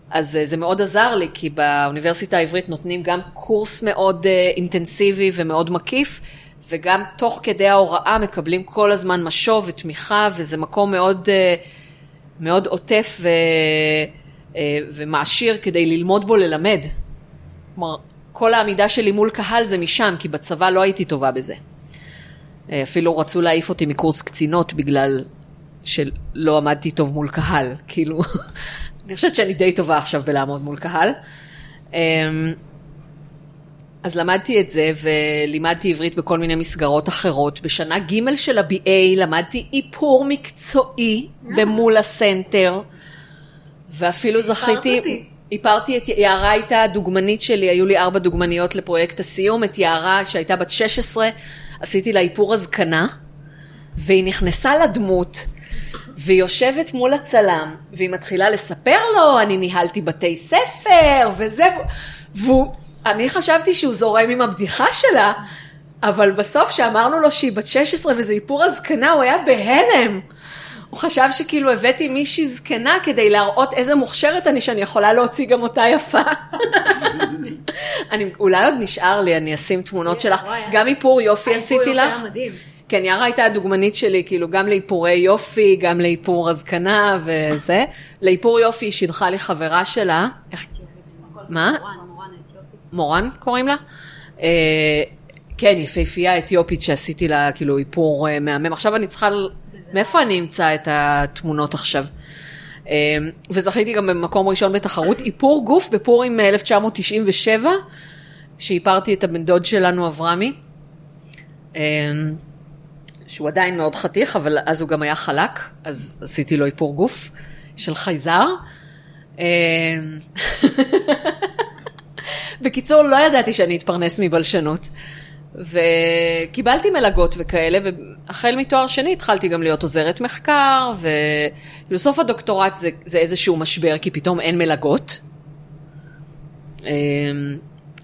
אז אה, זה מאוד עזר לי, כי באוניברסיטה העברית נותנים גם קורס מאוד אה, אינטנסיבי ומאוד מקיף, וגם תוך כדי ההוראה מקבלים כל הזמן משוב ותמיכה, וזה מקום מאוד, מאוד עוטף ו, ומעשיר כדי ללמוד בו ללמד. כלומר, כל העמידה שלי מול קהל זה משם, כי בצבא לא הייתי טובה בזה. אה, אפילו רצו להעיף אותי מקורס קצינות בגלל שלא עמדתי טוב מול קהל, [laughs] כאילו, אני חושבת שאני די טובה עכשיו בלעמוד מול קהל. אמ, אז למדתי את זה ולימדתי עברית בכל מיני מסגרות אחרות. בשנה ג' של ה-BA למדתי איפור מקצועי במול הסנטר, ואפילו זכיתי... איפרתי את יערה הייתה הדוגמנית שלי, היו לי ארבע דוגמניות לפרויקט הסיום, את יערה שהייתה בת 16, עשיתי לה איפור הזקנה, והיא נכנסה לדמות, והיא יושבת מול הצלם, והיא מתחילה לספר לו, אני ניהלתי בתי ספר, וזה, והוא, אני חשבתי שהוא זורם עם הבדיחה שלה, אבל בסוף שאמרנו לו שהיא בת 16 וזה איפור הזקנה, הוא היה בהלם. הוא חשב שכאילו הבאתי מישהי זקנה כדי להראות איזה מוכשרת אני, שאני יכולה להוציא גם אותה יפה. אני, אולי עוד נשאר לי, אני אשים תמונות שלך. גם איפור יופי האיפור עשיתי יופי לך. היה מדהים. כן, יערה הייתה הדוגמנית שלי, כאילו, גם לאיפורי יופי, גם לאיפור הזקנה וזה. לאיפור יופי היא שידכה לי חברה שלה. איך... מה? מורן, קוראים לה? אה, כן, יפהפייה אתיופית שעשיתי לה כאילו איפור אה, מהמם. עכשיו אני צריכה, מאיפה אני אמצא את התמונות עכשיו? אה, וזכיתי גם במקום ראשון בתחרות איפור גוף בפורים אה, 1997, שאיפרתי את הבן דוד שלנו אברמי, אה, שהוא עדיין מאוד חתיך, אבל אז הוא גם היה חלק, אז עשיתי לו איפור גוף של חייזר. אה, [laughs] בקיצור, לא ידעתי שאני אתפרנס מבלשנות. וקיבלתי מלגות וכאלה, והחל מתואר שני התחלתי גם להיות עוזרת מחקר, ובסוף הדוקטורט זה, זה איזשהו משבר, כי פתאום אין מלגות. אמ,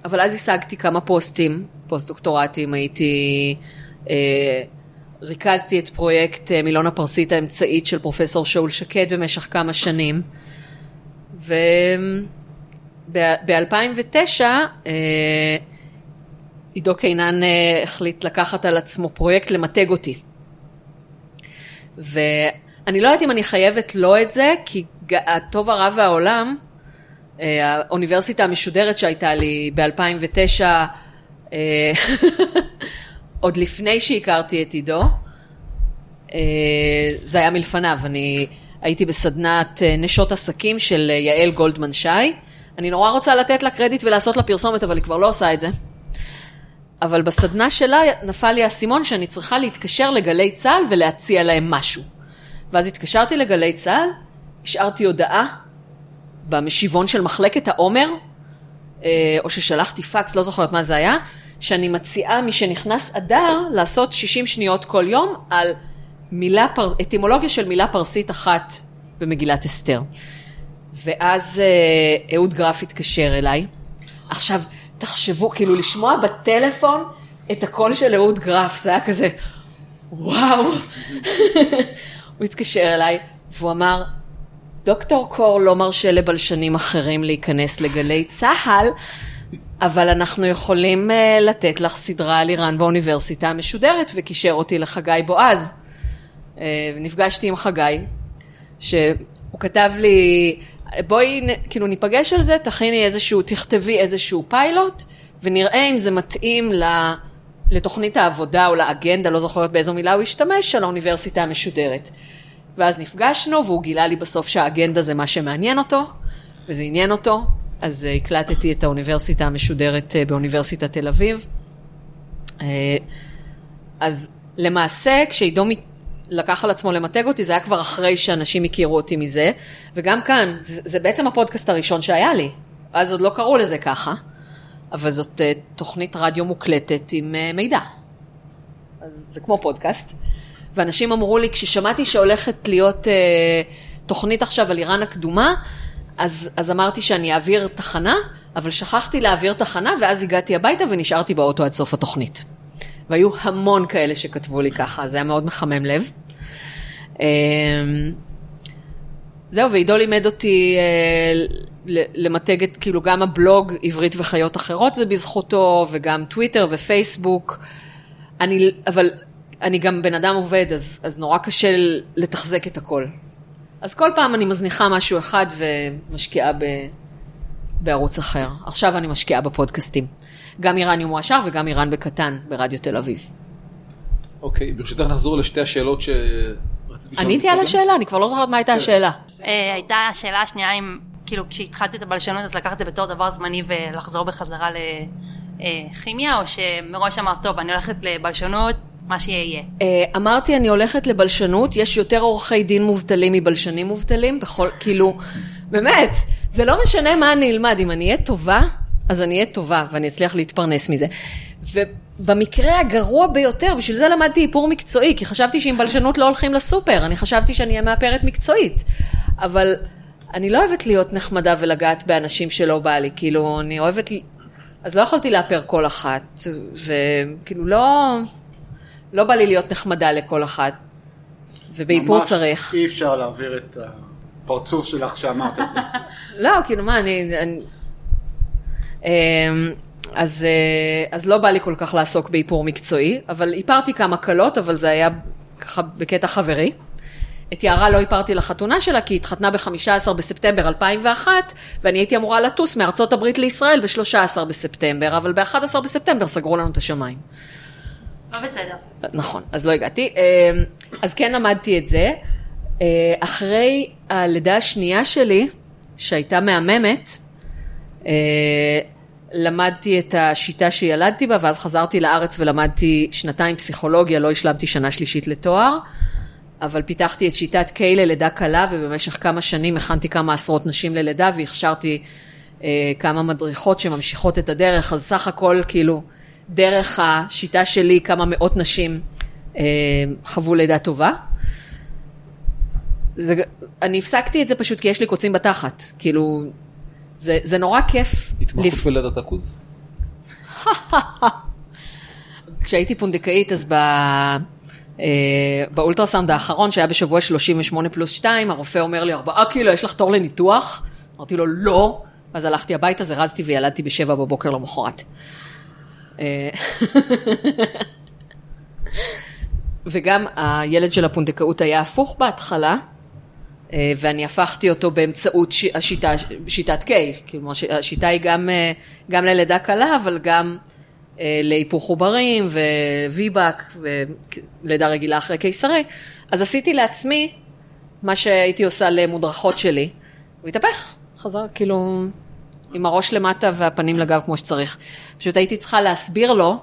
אבל אז השגתי כמה פוסטים, פוסט דוקטורטים, הייתי, אה, ריכזתי את פרויקט אה, מילון הפרסית האמצעית של פרופסור שאול שקד במשך כמה שנים, וב-2009 עידו קינן אה, החליט לקחת על עצמו פרויקט למתג אותי. ואני לא יודעת אם אני חייבת לו את זה, כי הטוב הרע והעולם, אה, האוניברסיטה המשודרת שהייתה לי ב-2009, אה, [laughs] עוד לפני שהכרתי את עידו, זה היה מלפניו. אני הייתי בסדנת נשות עסקים של יעל גולדמן שי. אני נורא רוצה לתת לה קרדיט ולעשות לה פרסומת, אבל היא כבר לא עושה את זה. אבל בסדנה שלה נפל לי האסימון שאני צריכה להתקשר לגלי צה"ל ולהציע להם משהו. ואז התקשרתי לגלי צה"ל, השארתי הודעה במשיבון של מחלקת העומר, אה, או ששלחתי פקס, לא זוכרת מה זה היה, שאני מציעה משנכנס אדר לעשות 60 שניות כל יום על מילה, פר... אטימולוגיה של מילה פרסית אחת במגילת אסתר. ואז אה, אהוד גרף התקשר אליי. עכשיו, תחשבו, כאילו לשמוע בטלפון את הקול של אהוד גרף, זה היה כזה, וואו. הוא התקשר אליי, והוא אמר, דוקטור קור לא מרשה לבלשנים אחרים להיכנס לגלי צה"ל, אבל אנחנו יכולים uh, לתת לך סדרה על איראן באוניברסיטה המשודרת, וקישר אותי לחגי בועז. Uh, נפגשתי עם חגי, שהוא כתב לי, בואי כאילו ניפגש על זה, תכיני איזשהו, תכתבי איזשהו פיילוט, ונראה אם זה מתאים ל... לתוכנית העבודה או לאגנדה, לא זוכרת באיזו מילה הוא השתמש, של האוניברסיטה המשודרת. ואז נפגשנו, והוא גילה לי בסוף שהאגנדה זה מה שמעניין אותו, וזה עניין אותו, אז uh, הקלטתי את האוניברסיטה המשודרת uh, באוניברסיטת תל אביב. Uh, אז למעשה, כשעידו לקח על עצמו למתג אותי, זה היה כבר אחרי שאנשים הכירו אותי מזה, וגם כאן, זה, זה בעצם הפודקאסט הראשון שהיה לי. אז עוד לא קראו לזה ככה, אבל זאת uh, תוכנית רדיו מוקלטת עם uh, מידע. אז זה כמו פודקאסט. ואנשים אמרו לי, כששמעתי שהולכת להיות uh, תוכנית עכשיו על איראן הקדומה, אז, אז אמרתי שאני אעביר תחנה, אבל שכחתי להעביר תחנה, ואז הגעתי הביתה ונשארתי באוטו עד סוף התוכנית. והיו המון כאלה שכתבו לי ככה, זה היה מאוד מחמם לב. אמ, זהו, ועידו לימד אותי אה, למתג את, כאילו, גם הבלוג עברית וחיות אחרות זה בזכותו, וגם טוויטר ופייסבוק. אני, אבל אני גם בן אדם עובד, אז, אז נורא קשה לתחזק את הכל. אז כל פעם אני מזניחה משהו אחד ומשקיעה ב, בערוץ אחר. עכשיו אני משקיעה בפודקאסטים. גם איראן יום מועשר וגם איראן בקטן ברדיו תל אביב. אוקיי, ברשותך נחזור לשתי השאלות שרציתי לשאול. עניתי על השאלה, אני כבר לא זוכרת מה הייתה כן. השאלה. אה, הייתה השאלה השנייה אם, כאילו, כשהתחלתי את הבלשנות, אז לקחת את זה בתור דבר זמני ולחזור בחזרה לכימיה, או שמראש אמרת, טוב, אני הולכת לבלשנות, מה שיהיה. אה, אמרתי, אני הולכת לבלשנות, יש יותר עורכי דין מובטלים מבלשנים מובטלים, בכל, כאילו, באמת, זה לא משנה מה אני אלמד, אם אני אהיה טובה, אז אני אהיה טובה ואני אצליח להתפרנס מזה. ובמקרה הגרוע ביותר, בשביל זה למדתי איפור מקצועי, כי חשבתי שעם בלשנות לא הולכים לסופר, אני חשבתי שאני אהיה מאפרת מקצועית. אבל אני לא אוהבת להיות נחמדה ולגעת באנשים שלא בא לי, כאילו, אני אוהבת... אז לא יכולתי לאפר כל אחת, וכאילו לא... לא בא לי להיות נחמדה לכל אחת, ובאיפור צריך. ממש אי אפשר להעביר את הפרצוף שלך שאמרת את זה. [laughs] לא, כאילו מה, אני... אני... אמ, אז, אה, אז לא בא לי כל כך לעסוק באיפור מקצועי, אבל איפרתי כמה קלות, אבל זה היה ככה בקטע חברי. את יערה לא איפרתי לחתונה שלה, כי היא התחתנה ב-15 בספטמבר 2001, ואני הייתי אמורה לטוס מארצות הברית לישראל ב-13 בספטמבר, אבל ב-11 בספטמבר סגרו לנו את השמיים. לא בסדר. נכון, אז לא הגעתי. אה, אז כן למדתי את זה. אה, אחרי הלידה השנייה שלי, שהייתה מהממת, למדתי את השיטה שילדתי בה, ואז חזרתי לארץ ולמדתי שנתיים פסיכולוגיה, לא השלמתי שנה שלישית לתואר, אבל פיתחתי את שיטת קיי ללידה קלה, ובמשך כמה שנים הכנתי כמה עשרות נשים ללידה, והכשרתי אה, כמה מדריכות שממשיכות את הדרך, אז סך הכל כאילו, דרך השיטה שלי, כמה מאות נשים אה, חוו לידה טובה. זה, אני הפסקתי את זה פשוט כי יש לי קוצים בתחת, כאילו, זה, זה נורא כיף. התמחות בלידת הכוז? [laughs] כשהייתי פונדקאית, אז ב... אה, באולטרסאונד האחרון, שהיה בשבוע 38 פלוס 2, הרופא אומר לי, ארבעה קילו, יש לך תור לניתוח? אמרתי לו, לא. אז הלכתי הביתה, זרזתי וילדתי בשבע בבוקר למחרת. אה, [laughs] וגם הילד של הפונדקאות היה הפוך בהתחלה, ואני הפכתי אותו באמצעות ש... השיטה, שיטת קיי, כלומר השיטה היא גם, אה, גם ללידה קלה, אבל גם אה, להיפוך עוברים וויבק ולידה רגילה אחרי קיסרי, אז עשיתי לעצמי מה שהייתי עושה למודרכות שלי, הוא התהפך, חזר, כאילו, עם הראש למטה והפנים לגב כמו שצריך. פשוט הייתי צריכה להסביר לו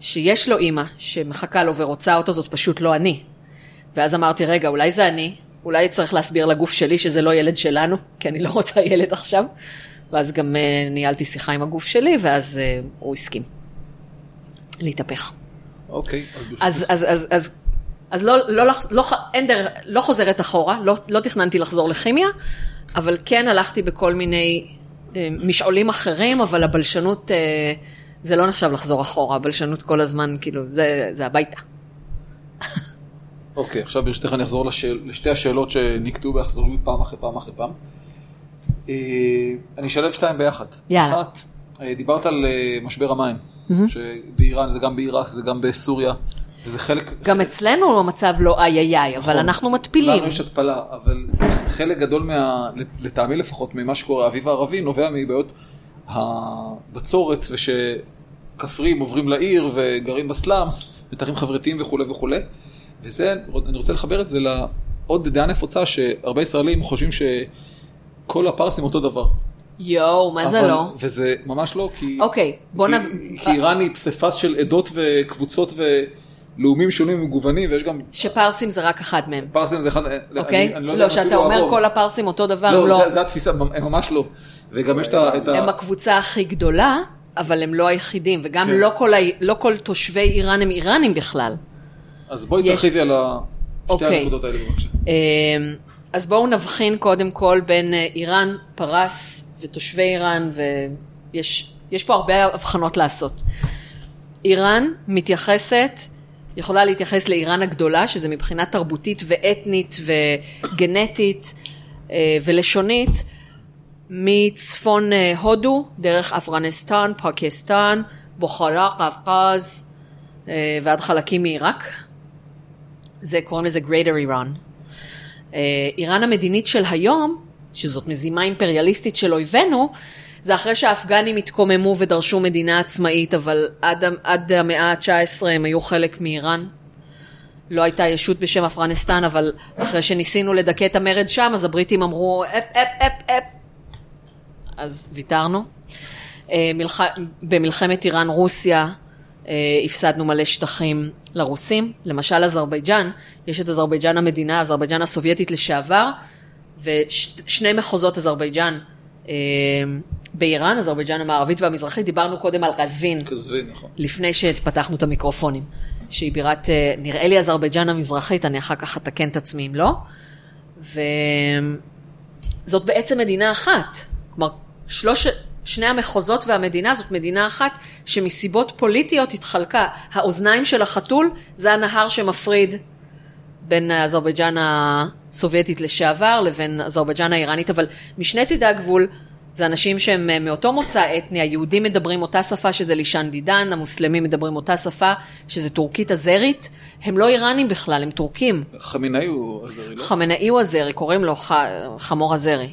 שיש לו אימא שמחכה לו ורוצה אותו, זאת פשוט לא אני. ואז אמרתי, רגע, אולי זה אני, אולי צריך להסביר לגוף שלי שזה לא ילד שלנו, כי אני לא רוצה ילד עכשיו. ואז גם uh, ניהלתי שיחה עם הגוף שלי, ואז uh, הוא הסכים להתהפך. אוקיי. אז, אז, אז, אז, אז לא, לא, לא, לא, אין דרך, לא חוזרת אחורה, לא, לא תכננתי לחזור לכימיה, אבל כן הלכתי בכל מיני אה, משעולים אחרים, אבל הבלשנות, אה, זה לא נחשב לחזור אחורה, הבלשנות כל הזמן, כאילו, זה, זה הביתה. [laughs] אוקיי, עכשיו ברשותך אני אחזור לשאל, לשתי השאלות שנקטעו באכזריות פעם אחרי פעם אחרי פעם. אה, אני אשלב שתיים ביחד. יאללה. אחת, אה, דיברת על אה, משבר המים, מהמם. שבאיראן, זה גם בעיראק, זה גם בסוריה, וזה חלק... גם אצלנו המצב לא איי איי איי, אבל נכון. אנחנו מתפילים. לנו יש התפלה, אבל חלק גדול מה... לטעמי לפחות, ממה שקורה, האביב הערבי נובע מבעיות הבצורת, ושכפרים עוברים לעיר וגרים בסלאמס, מתחים חברתיים וכולי וכולי. וזה, אני רוצה לחבר את זה לעוד דעה נפוצה, שהרבה ישראלים חושבים שכל הפרסים אותו דבר. יואו, מה זה לא? וזה ממש לא, כי... אוקיי, בוא נב... כי איראן היא פסיפס של עדות וקבוצות ולאומים שונים ומגוונים, ויש גם... שפרסים זה רק אחד מהם, פרסים זה אחד... אוקיי? אני, אני לא, יודע לא, אם שאתה אומר הרוב. כל הפרסים אותו דבר, לא, לא. זה, זה התפיסה, הם ממש לא. וגם יש את ה... את הם הקבוצה הכי גדולה, אבל הם לא היחידים, וגם כן. לא כל לא כל תושבי איראן הם איראנים בכלל. אז בואי יש- תרחיבי על שתי אוקיי. הנקודות האלה בבקשה. אמ, אז בואו נבחין קודם כל בין אה, איראן, פרס ותושבי איראן, ויש יש פה הרבה הבחנות לעשות. איראן מתייחסת, יכולה להתייחס לאיראן הגדולה, שזה מבחינה תרבותית ואתנית וגנטית אה, ולשונית, מצפון אה, הודו, דרך אפגניסטן, פקיסטן, בוכרה, קווקז אה, ועד חלקים מעיראק. זה קוראים לזה Greater Iran. אה, איראן המדינית של היום, שזאת מזימה אימפריאליסטית של אויבינו, זה אחרי שהאפגנים התקוממו ודרשו מדינה עצמאית, אבל עד, עד המאה ה-19 הם היו חלק מאיראן. לא הייתה ישות בשם אפגניסטן, אבל אחרי שניסינו לדכא את המרד שם, אז הבריטים אמרו, אפ, אפ, אפ, אפ. אז ויתרנו. אה, מלח... במלחמת איראן-רוסיה הפסדנו מלא שטחים לרוסים. למשל אזרבייג'אן, יש את אזרבייג'אן המדינה, אזרבייג'אן הסובייטית לשעבר, ושני מחוזות אזרבייג'אן אה, באיראן, אזרבייג'אן המערבית והמזרחית, דיברנו קודם על רזווין. כזבי, נכון. לפני שפתחנו את המיקרופונים, שהיא בירת, אה, נראה לי אזרבייג'אן המזרחית, אני אחר כך אתקן את עצמי אם לא. וזאת בעצם מדינה אחת. כלומר, שלוש, שני המחוזות והמדינה זאת מדינה אחת שמסיבות פוליטיות התחלקה. האוזניים של החתול זה הנהר שמפריד בין אזרבייג'אן הסובייטית לשעבר לבין אזרבייג'אן האיראנית, אבל משני צידי הגבול זה אנשים שהם מאותו מוצא אתני, היהודים מדברים אותה שפה שזה לישן דידן, המוסלמים מדברים אותה שפה שזה טורקית אזרית, הם לא איראנים בכלל, הם טורקים. חמינאי הוא עזרי, לא? חמינאי הוא הזרי, קוראים לו ח... חמור הזרי.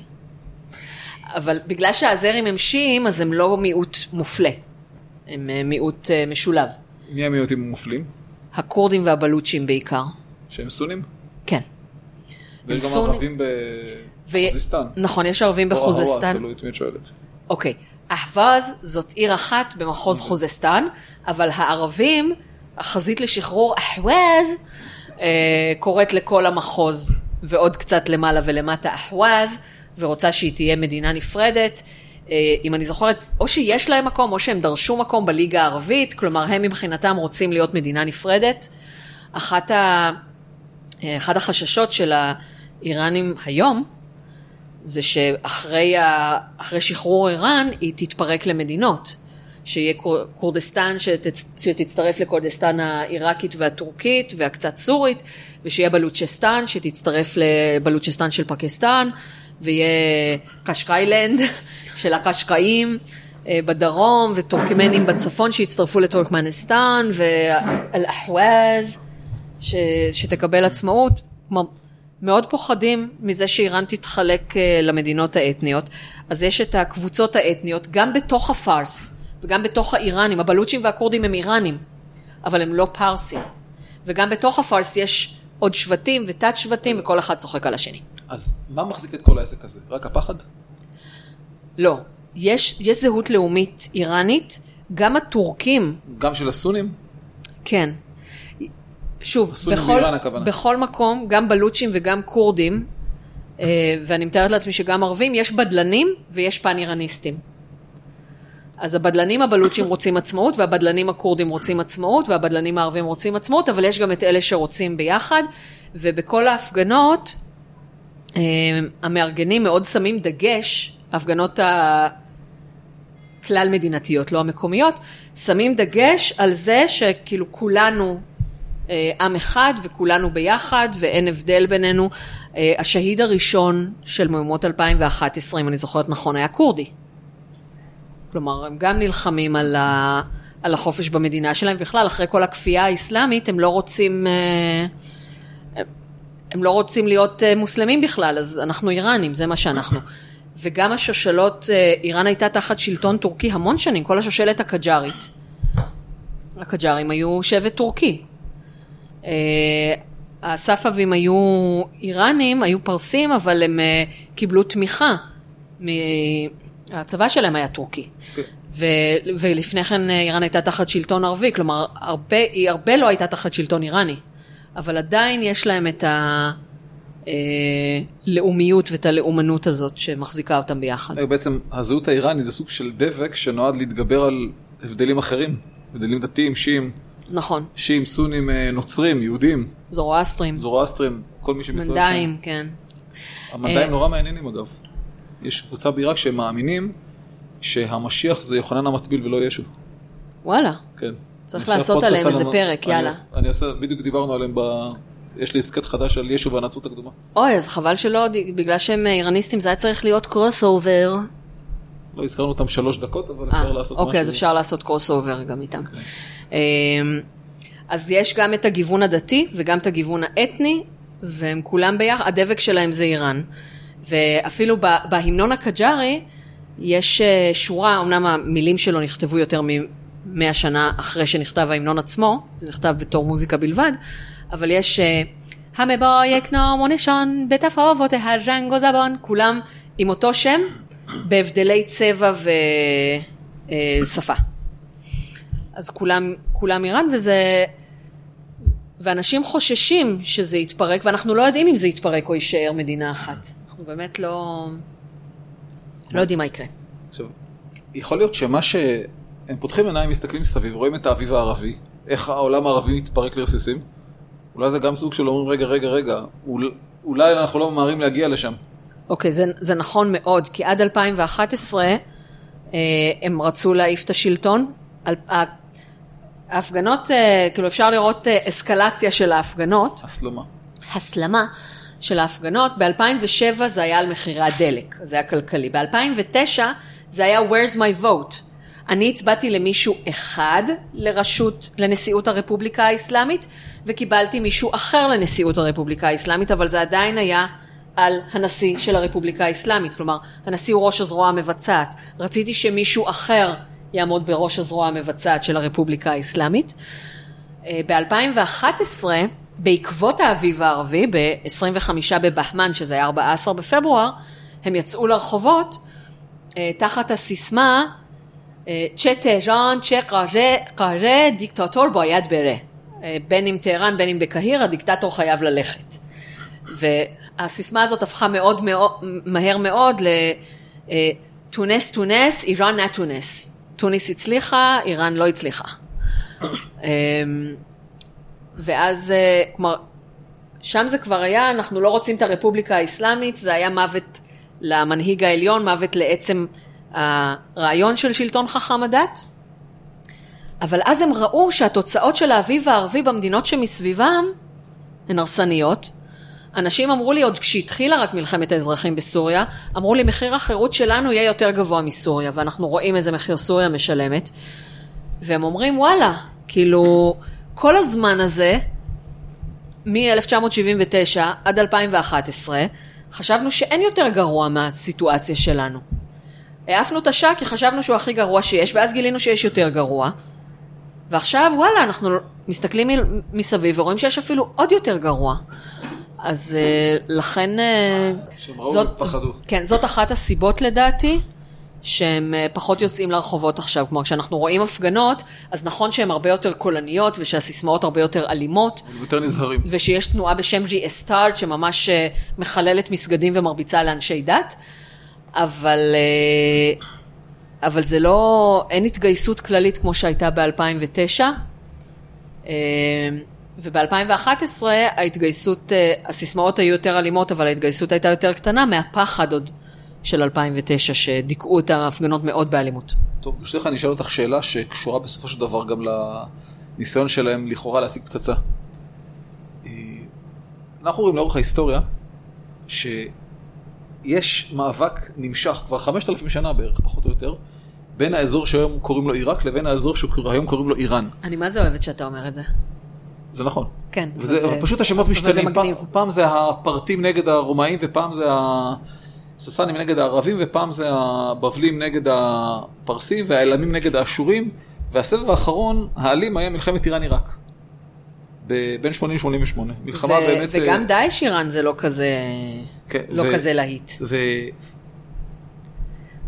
אבל בגלל שהזרים הם שיעים, אז הם לא מיעוט מופלה. הם אה, מיעוט אה, משולב. מי המיעוטים המופלים? הכורדים והבלוצ'ים בעיקר. שהם סונים? כן. ויש גם. ערבים ו- בחוזיסטן. נכון, יש ערבים בחוזסטן. תלוי את מי את שואלת. אוקיי. אחווז זאת עיר אחת במחוז חוזסטן, אבל הערבים, החזית לשחרור אחווז, אה, קוראת לכל המחוז, ועוד קצת למעלה ולמטה אחווז, ורוצה שהיא תהיה מדינה נפרדת. אה, אם אני זוכרת, או שיש להם מקום, או שהם דרשו מקום בליגה הערבית, כלומר הם מבחינתם רוצים להיות מדינה נפרדת. אחת ה... אה, אחד החששות של האיראנים היום, זה שאחרי ה... אחרי שחרור איראן, היא תתפרק למדינות. שיהיה כורדיסטן שתצ... שתצטרף לכורדיסטן העיראקית והטורקית והקצת סורית, ושיהיה בלוצ'סטן שתצטרף לבלוצ'סטן של פקיסטן, ויהיה קשקיילנד [laughs] של הקשקאים אה, בדרום, וטורקמנים בצפון שיצטרפו לטורקמניסטן, ואל-אחווז ש... שתקבל עצמאות. מאוד פוחדים מזה שאיראן תתחלק אה, למדינות האתניות. אז יש את הקבוצות האתניות, גם בתוך הפארס וגם בתוך האיראנים. הבלוצ'ים והכורדים הם איראנים, אבל הם לא פרסים. וגם בתוך הפארס יש עוד שבטים ותת שבטים, וכל אחד צוחק על השני. אז מה מחזיק את כל העסק הזה? רק הפחד? לא. יש, יש זהות לאומית איראנית, גם הטורקים, גם של הסונים? כן. שוב, בכל. בכל מקום, גם בלוצ'ים וגם כורדים, אה, ואני מתארת לעצמי שגם ערבים, יש בדלנים ויש פן איראניסטים. אז הבדלנים הבלוצ'ים רוצים עצמאות, והבדלנים הכורדים רוצים עצמאות, והבדלנים הערבים רוצים עצמאות, אבל יש גם את אלה שרוצים ביחד, ובכל ההפגנות, אה, המארגנים מאוד שמים דגש, ההפגנות הכלל מדינתיות, לא המקומיות, שמים דגש על זה שכאילו כולנו אה, עם אחד וכולנו ביחד ואין הבדל בינינו. אה, השהיד הראשון של מהומות 2011, אם אני זוכרת נכון, היה כורדי. כלומר, הם גם נלחמים על, ה, על החופש במדינה שלהם. בכלל, אחרי כל הכפייה האסלאמית, הם לא רוצים... אה, הם לא רוצים להיות אה, מוסלמים בכלל, אז אנחנו איראנים, זה מה שאנחנו. וגם השושלות, אה, איראן הייתה תחת שלטון טורקי המון שנים, כל השושלת הקג'ארית. הקג'ארים היו שבט טורקי. הספאבים היו איראנים, היו פרסים, אבל הם קיבלו תמיכה. הצבא שלהם היה טורקי. ו- ולפני כן אה, איראן הייתה תחת שלטון ערבי, כלומר, הרבה, היא הרבה לא הייתה תחת שלטון איראני. אבל עדיין יש להם את הלאומיות ואת הלאומנות הזאת שמחזיקה אותם ביחד. אה, בעצם הזהות האיראנית זה סוג של דבק שנועד להתגבר על הבדלים אחרים, הבדלים דתיים, שיעים, נכון, שיעים, סונים, אה, נוצרים, יהודים, זורואסטרים, זורואסטרים, כל מי שמסתובב שם. מנדאים, כן. המנדאים אה, נורא מעניינים אגב. יש קבוצה בעיראק שהם מאמינים שהמשיח זה יוחנן המטביל ולא ישו. וואלה, כן. צריך לעשות עליהם איזה פרק, יאללה. אני עושה, בדיוק דיברנו עליהם ב... יש לי הסכת חדש על ישו והנצרות הקדומה. אוי, אז חבל שלא, בגלל שהם איראניסטים זה היה צריך להיות קרוס אובר. לא הזכרנו אותם שלוש דקות, אבל אפשר לעשות משהו. אוקיי, אז אפשר לעשות crossover גם איתם. אמ, אז יש גם את הגיוון הדתי וגם את הגיוון האתני, והם כולם ביחד, הדבק שלהם זה איראן. ואפילו בהמנון הקג'ארי יש אה, שורה, אמנם המילים שלו נכתבו יותר מ-100 שנה אחרי שנכתב ההמנון עצמו, זה נכתב בתור מוזיקה בלבד, אבל יש אה, המבוא יקנום ונשון בתפאוות הרנג וזבון, כולם עם אותו שם, בהבדלי צבע ושפה. אז כולם, כולם איראן, וזה... ואנשים חוששים שזה יתפרק, ואנחנו לא יודעים אם זה יתפרק או יישאר מדינה אחת. אנחנו באמת לא... לא יודעים מה יקרה. עכשיו, יכול להיות שמה ש... הם פותחים עיניים, מסתכלים מסביב, רואים את האביב הערבי, איך העולם הערבי מתפרק לרסיסים. אולי זה גם סוג של אומרים, רגע, רגע, רגע, אול... אולי אנחנו לא ממהרים להגיע לשם. אוקיי, זה, זה נכון מאוד, כי עד 2011 אה, הם רצו להעיף את השלטון. על, ההפגנות, אה, כאילו אפשר לראות אה, אסקלציה של ההפגנות. הסלמה. הסלמה של ההפגנות. ב-2007 זה היה על מחירי הדלק, זה היה כלכלי. ב-2009 זה היה where's my vote. אני הצבעתי למישהו אחד לראשות, לנשיאות הרפובליקה האסלאמית, וקיבלתי מישהו אחר לנשיאות הרפובליקה האסלאמית, אבל זה עדיין היה על הנשיא של הרפובליקה האסלאמית. כלומר, הנשיא הוא ראש הזרוע המבצעת. רציתי שמישהו אחר יעמוד בראש הזרוע המבצעת של הרפובליקה האסלאמית. ב-2011, בעקבות האביב הערבי, ב-25 בבהמן, שזה היה 14 בפברואר, הם יצאו לרחובות אה, תחת הסיסמה אה, צ'ה טהרן, צ'ה قاهره، دیکتاتور باید بره. אה, בין אם טהרן, בין אם בקהיר, הדיקטטור חייב ללכת. והסיסמה הזאת הפכה מאוד, מאוד מהר מאוד ל تونس تونست، ایران نتونست. טוניס הצליחה, איראן לא הצליחה. ואז, אה, כלומר, שם זה כבר היה, אנחנו לא רוצים את הרפובליקה האסלאמית, זה היה מוות למנהיג העליון, מוות לעצם הרעיון של שלטון חכם הדת. אבל אז הם ראו שהתוצאות של האביב הערבי במדינות שמסביבם הן הרסניות. אנשים אמרו לי עוד כשהתחילה רק מלחמת האזרחים בסוריה, אמרו לי מחיר החירות שלנו יהיה יותר גבוה מסוריה, ואנחנו רואים איזה מחיר סוריה משלמת. והם אומרים וואלה, כאילו כל הזמן הזה, מ-1979 עד 2011, חשבנו שאין יותר גרוע מהסיטואציה שלנו. העפנו את השעה כי חשבנו שהוא הכי גרוע שיש, ואז גילינו שיש יותר גרוע. ועכשיו וואלה, אנחנו מסתכלים מסביב ורואים שיש אפילו עוד יותר גרוע. אז אה, לכן, אה, ראו זאת. כן, זאת אחת הסיבות לדעתי, שהם אה, פחות יוצאים לרחובות עכשיו. כלומר, כשאנחנו רואים הפגנות, אז נכון שהן הרבה יותר קולניות ושהסיסמאות הרבה יותר אלימות, יותר נזהרים. ושיש תנועה בשם ריאסטארט שממש אה, מחללת מסגדים ומרביצה לאנשי דת, אבל, אה, אבל זה לא, אין התגייסות כללית כמו שהייתה ב-2009. וב-2011 ההתגייסות, הסיסמאות היו יותר אלימות, אבל ההתגייסות הייתה יותר קטנה מהפחד עוד של 2009, שדיכאו את ההפגנות מאוד באלימות. טוב, ברשותך אני אשאל אותך שאלה שקשורה בסופו של דבר גם לניסיון שלהם לכאורה להשיג פצצה. אה, אנחנו רואים לאורך ההיסטוריה שיש מאבק נמשך כבר 5,000 שנה בערך, פחות או יותר, בין האזור שהיום קוראים לו עיראק לבין האזור שהיום קוראים לו איראן. אני מה זה אוהבת שאתה אומר את זה. זה נכון. כן. וזה, זה- פשוט השמות משתנים, פעם. פעם זה הפרטים נגד הרומאים ופעם זה הססנים נגד הערבים ופעם זה הבבלים נגד הפרסים והאלמים נגד האשורים והסבב האחרון, האלים היה מלחמת איראן עיראק. ב- בין 80 ל-88. מלחמה ו- באמת... וגם אה, דאעש איראן זה לא כזה, כן, לא ו- כזה להיט. ו...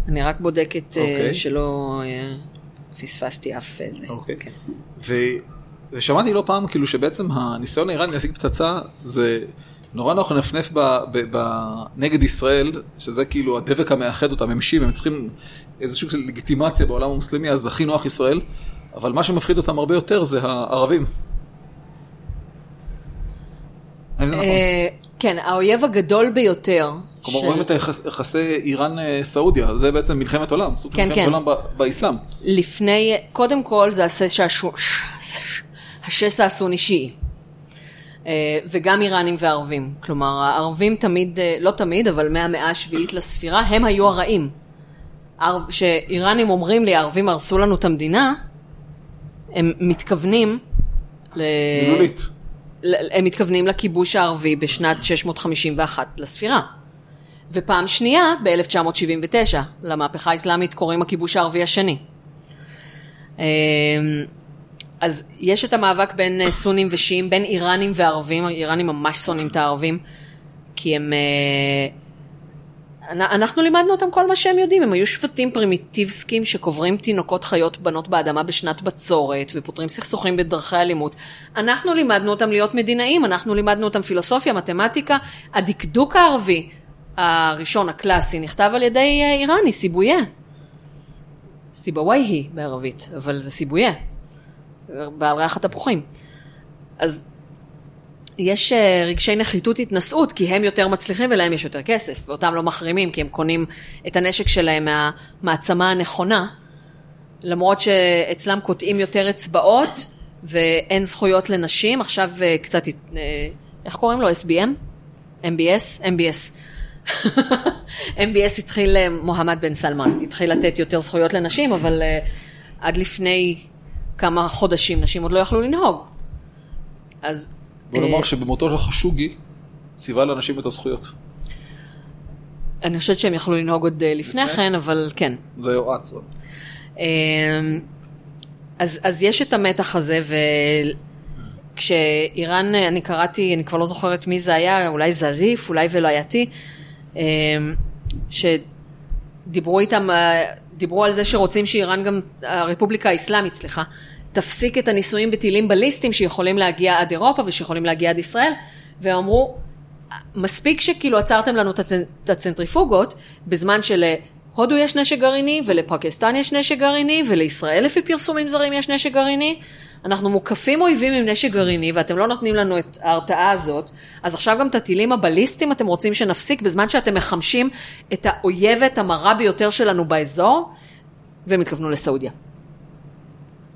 אני רק בודקת אה, אוקיי. שלא אה, פספסתי אף איזה. אוקיי. כן. ו... ושמעתי לא פעם כאילו שבעצם הניסיון האיראני להשיג פצצה זה נורא נוח לנפנף. נגד ישראל, שזה כאילו הדבק המאחד אותם, הם שיעים, הם צריכים איזה סוג של לגיטימציה בעולם המוסלמי, אז הכי נוח ישראל, אבל מה שמפחיד אותם הרבה יותר זה הערבים. זה נכון? אה, כן, האויב הגדול ביותר. כלומר רואים את יחסי איראן-סעודיה, זה בעצם מלחמת עולם, סוג של כן, מלחמת כן. עולם באסלאם. לפני, קודם כל זה השסע הסוני שיעי. אה, וגם איראנים וערבים. כלומר, הערבים תמיד, אה, לא תמיד, אבל מהמאה השביעית לספירה, הם היו הרעים. ערב- שאיראנים אומרים לי, הערבים הרסו לנו את המדינה, הם מתכוונים. מילולית. הם מתכוונים לכיבוש הערבי בשנת 651 לספירה. ופעם שנייה, ב-1979, למהפכה האסלאמית קוראים הכיבוש הערבי השני. אז יש את המאבק בין אה, סונים ושיעים, בין איראנים וערבים, האיראנים ממש שונאים את הערבים, כי הם... אה, אנ- אנחנו לימדנו אותם כל מה שהם יודעים, הם היו שבטים פרימיטיבסקים שקוברים תינוקות חיות בנות באדמה בשנת בצורת ופותרים סכסוכים בדרכי אלימות. אנחנו לימדנו אותם להיות מדינאים, אנחנו לימדנו אותם פילוסופיה, מתמטיקה, הדקדוק הערבי הראשון הקלאסי נכתב על ידי אה, איראני, סיבויה. סיבוויהי בערבית, אבל זה סיבויה, בעל ריח התפוחים. אז יש אה, רגשי נחיתות התנשאות, כי הם יותר מצליחים ולהם יש יותר כסף, ואותם לא מחרימים, כי הם קונים את הנשק שלהם מהמעצמה הנכונה, למרות שאצלם קוטעים יותר אצבעות ואין זכויות לנשים, עכשיו אה, קצת, אה, איך קוראים לו? SBM? MBS? MBS. [laughs] MBS התחיל, מוחמד בן סלמן, התחיל לתת יותר זכויות לנשים, אבל אה, עד לפני כמה חודשים נשים עוד לא יכלו לנהוג. אז בוא נאמר אה, שבמותו של חשוגי ציווה לאנשים את הזכויות. אני חושבת שהם יכלו לנהוג עוד אה, לפני לפני? כן, אבל כן. זה יועץ. אמ, אז, אז יש את המתח הזה, וכשאיראן, אני קראתי, אני כבר לא זוכרת מי זה היה, אולי זריף, אולי ולוייתי, אמ, שדיברו איתם, אה, דיברו על זה שרוצים שאיראן גם, הרפובליקה האסלאמית, סליחה, תפסיק את הניסויים בטילים בליסטיים שיכולים להגיע עד אירופה ושיכולים להגיע עד ישראל, והם אמרו, מספיק שכאילו עצרתם לנו את הצנ- את הצנטריפוגות, בזמן שלהודו יש נשק גרעיני, ולפקיסטן יש נשק גרעיני, ולישראל לפי פרסומים זרים יש נשק גרעיני. אנחנו מוקפים אויבים עם נשק גרעיני, ואתם לא נותנים לנו את ההרתעה הזאת, אז עכשיו גם את הטילים הבליסטיים אתם רוצים שנפסיק, בזמן שאתם מחמשים את האויבת המרה ביותר שלנו באזור, והם התכוונו לסעודיה.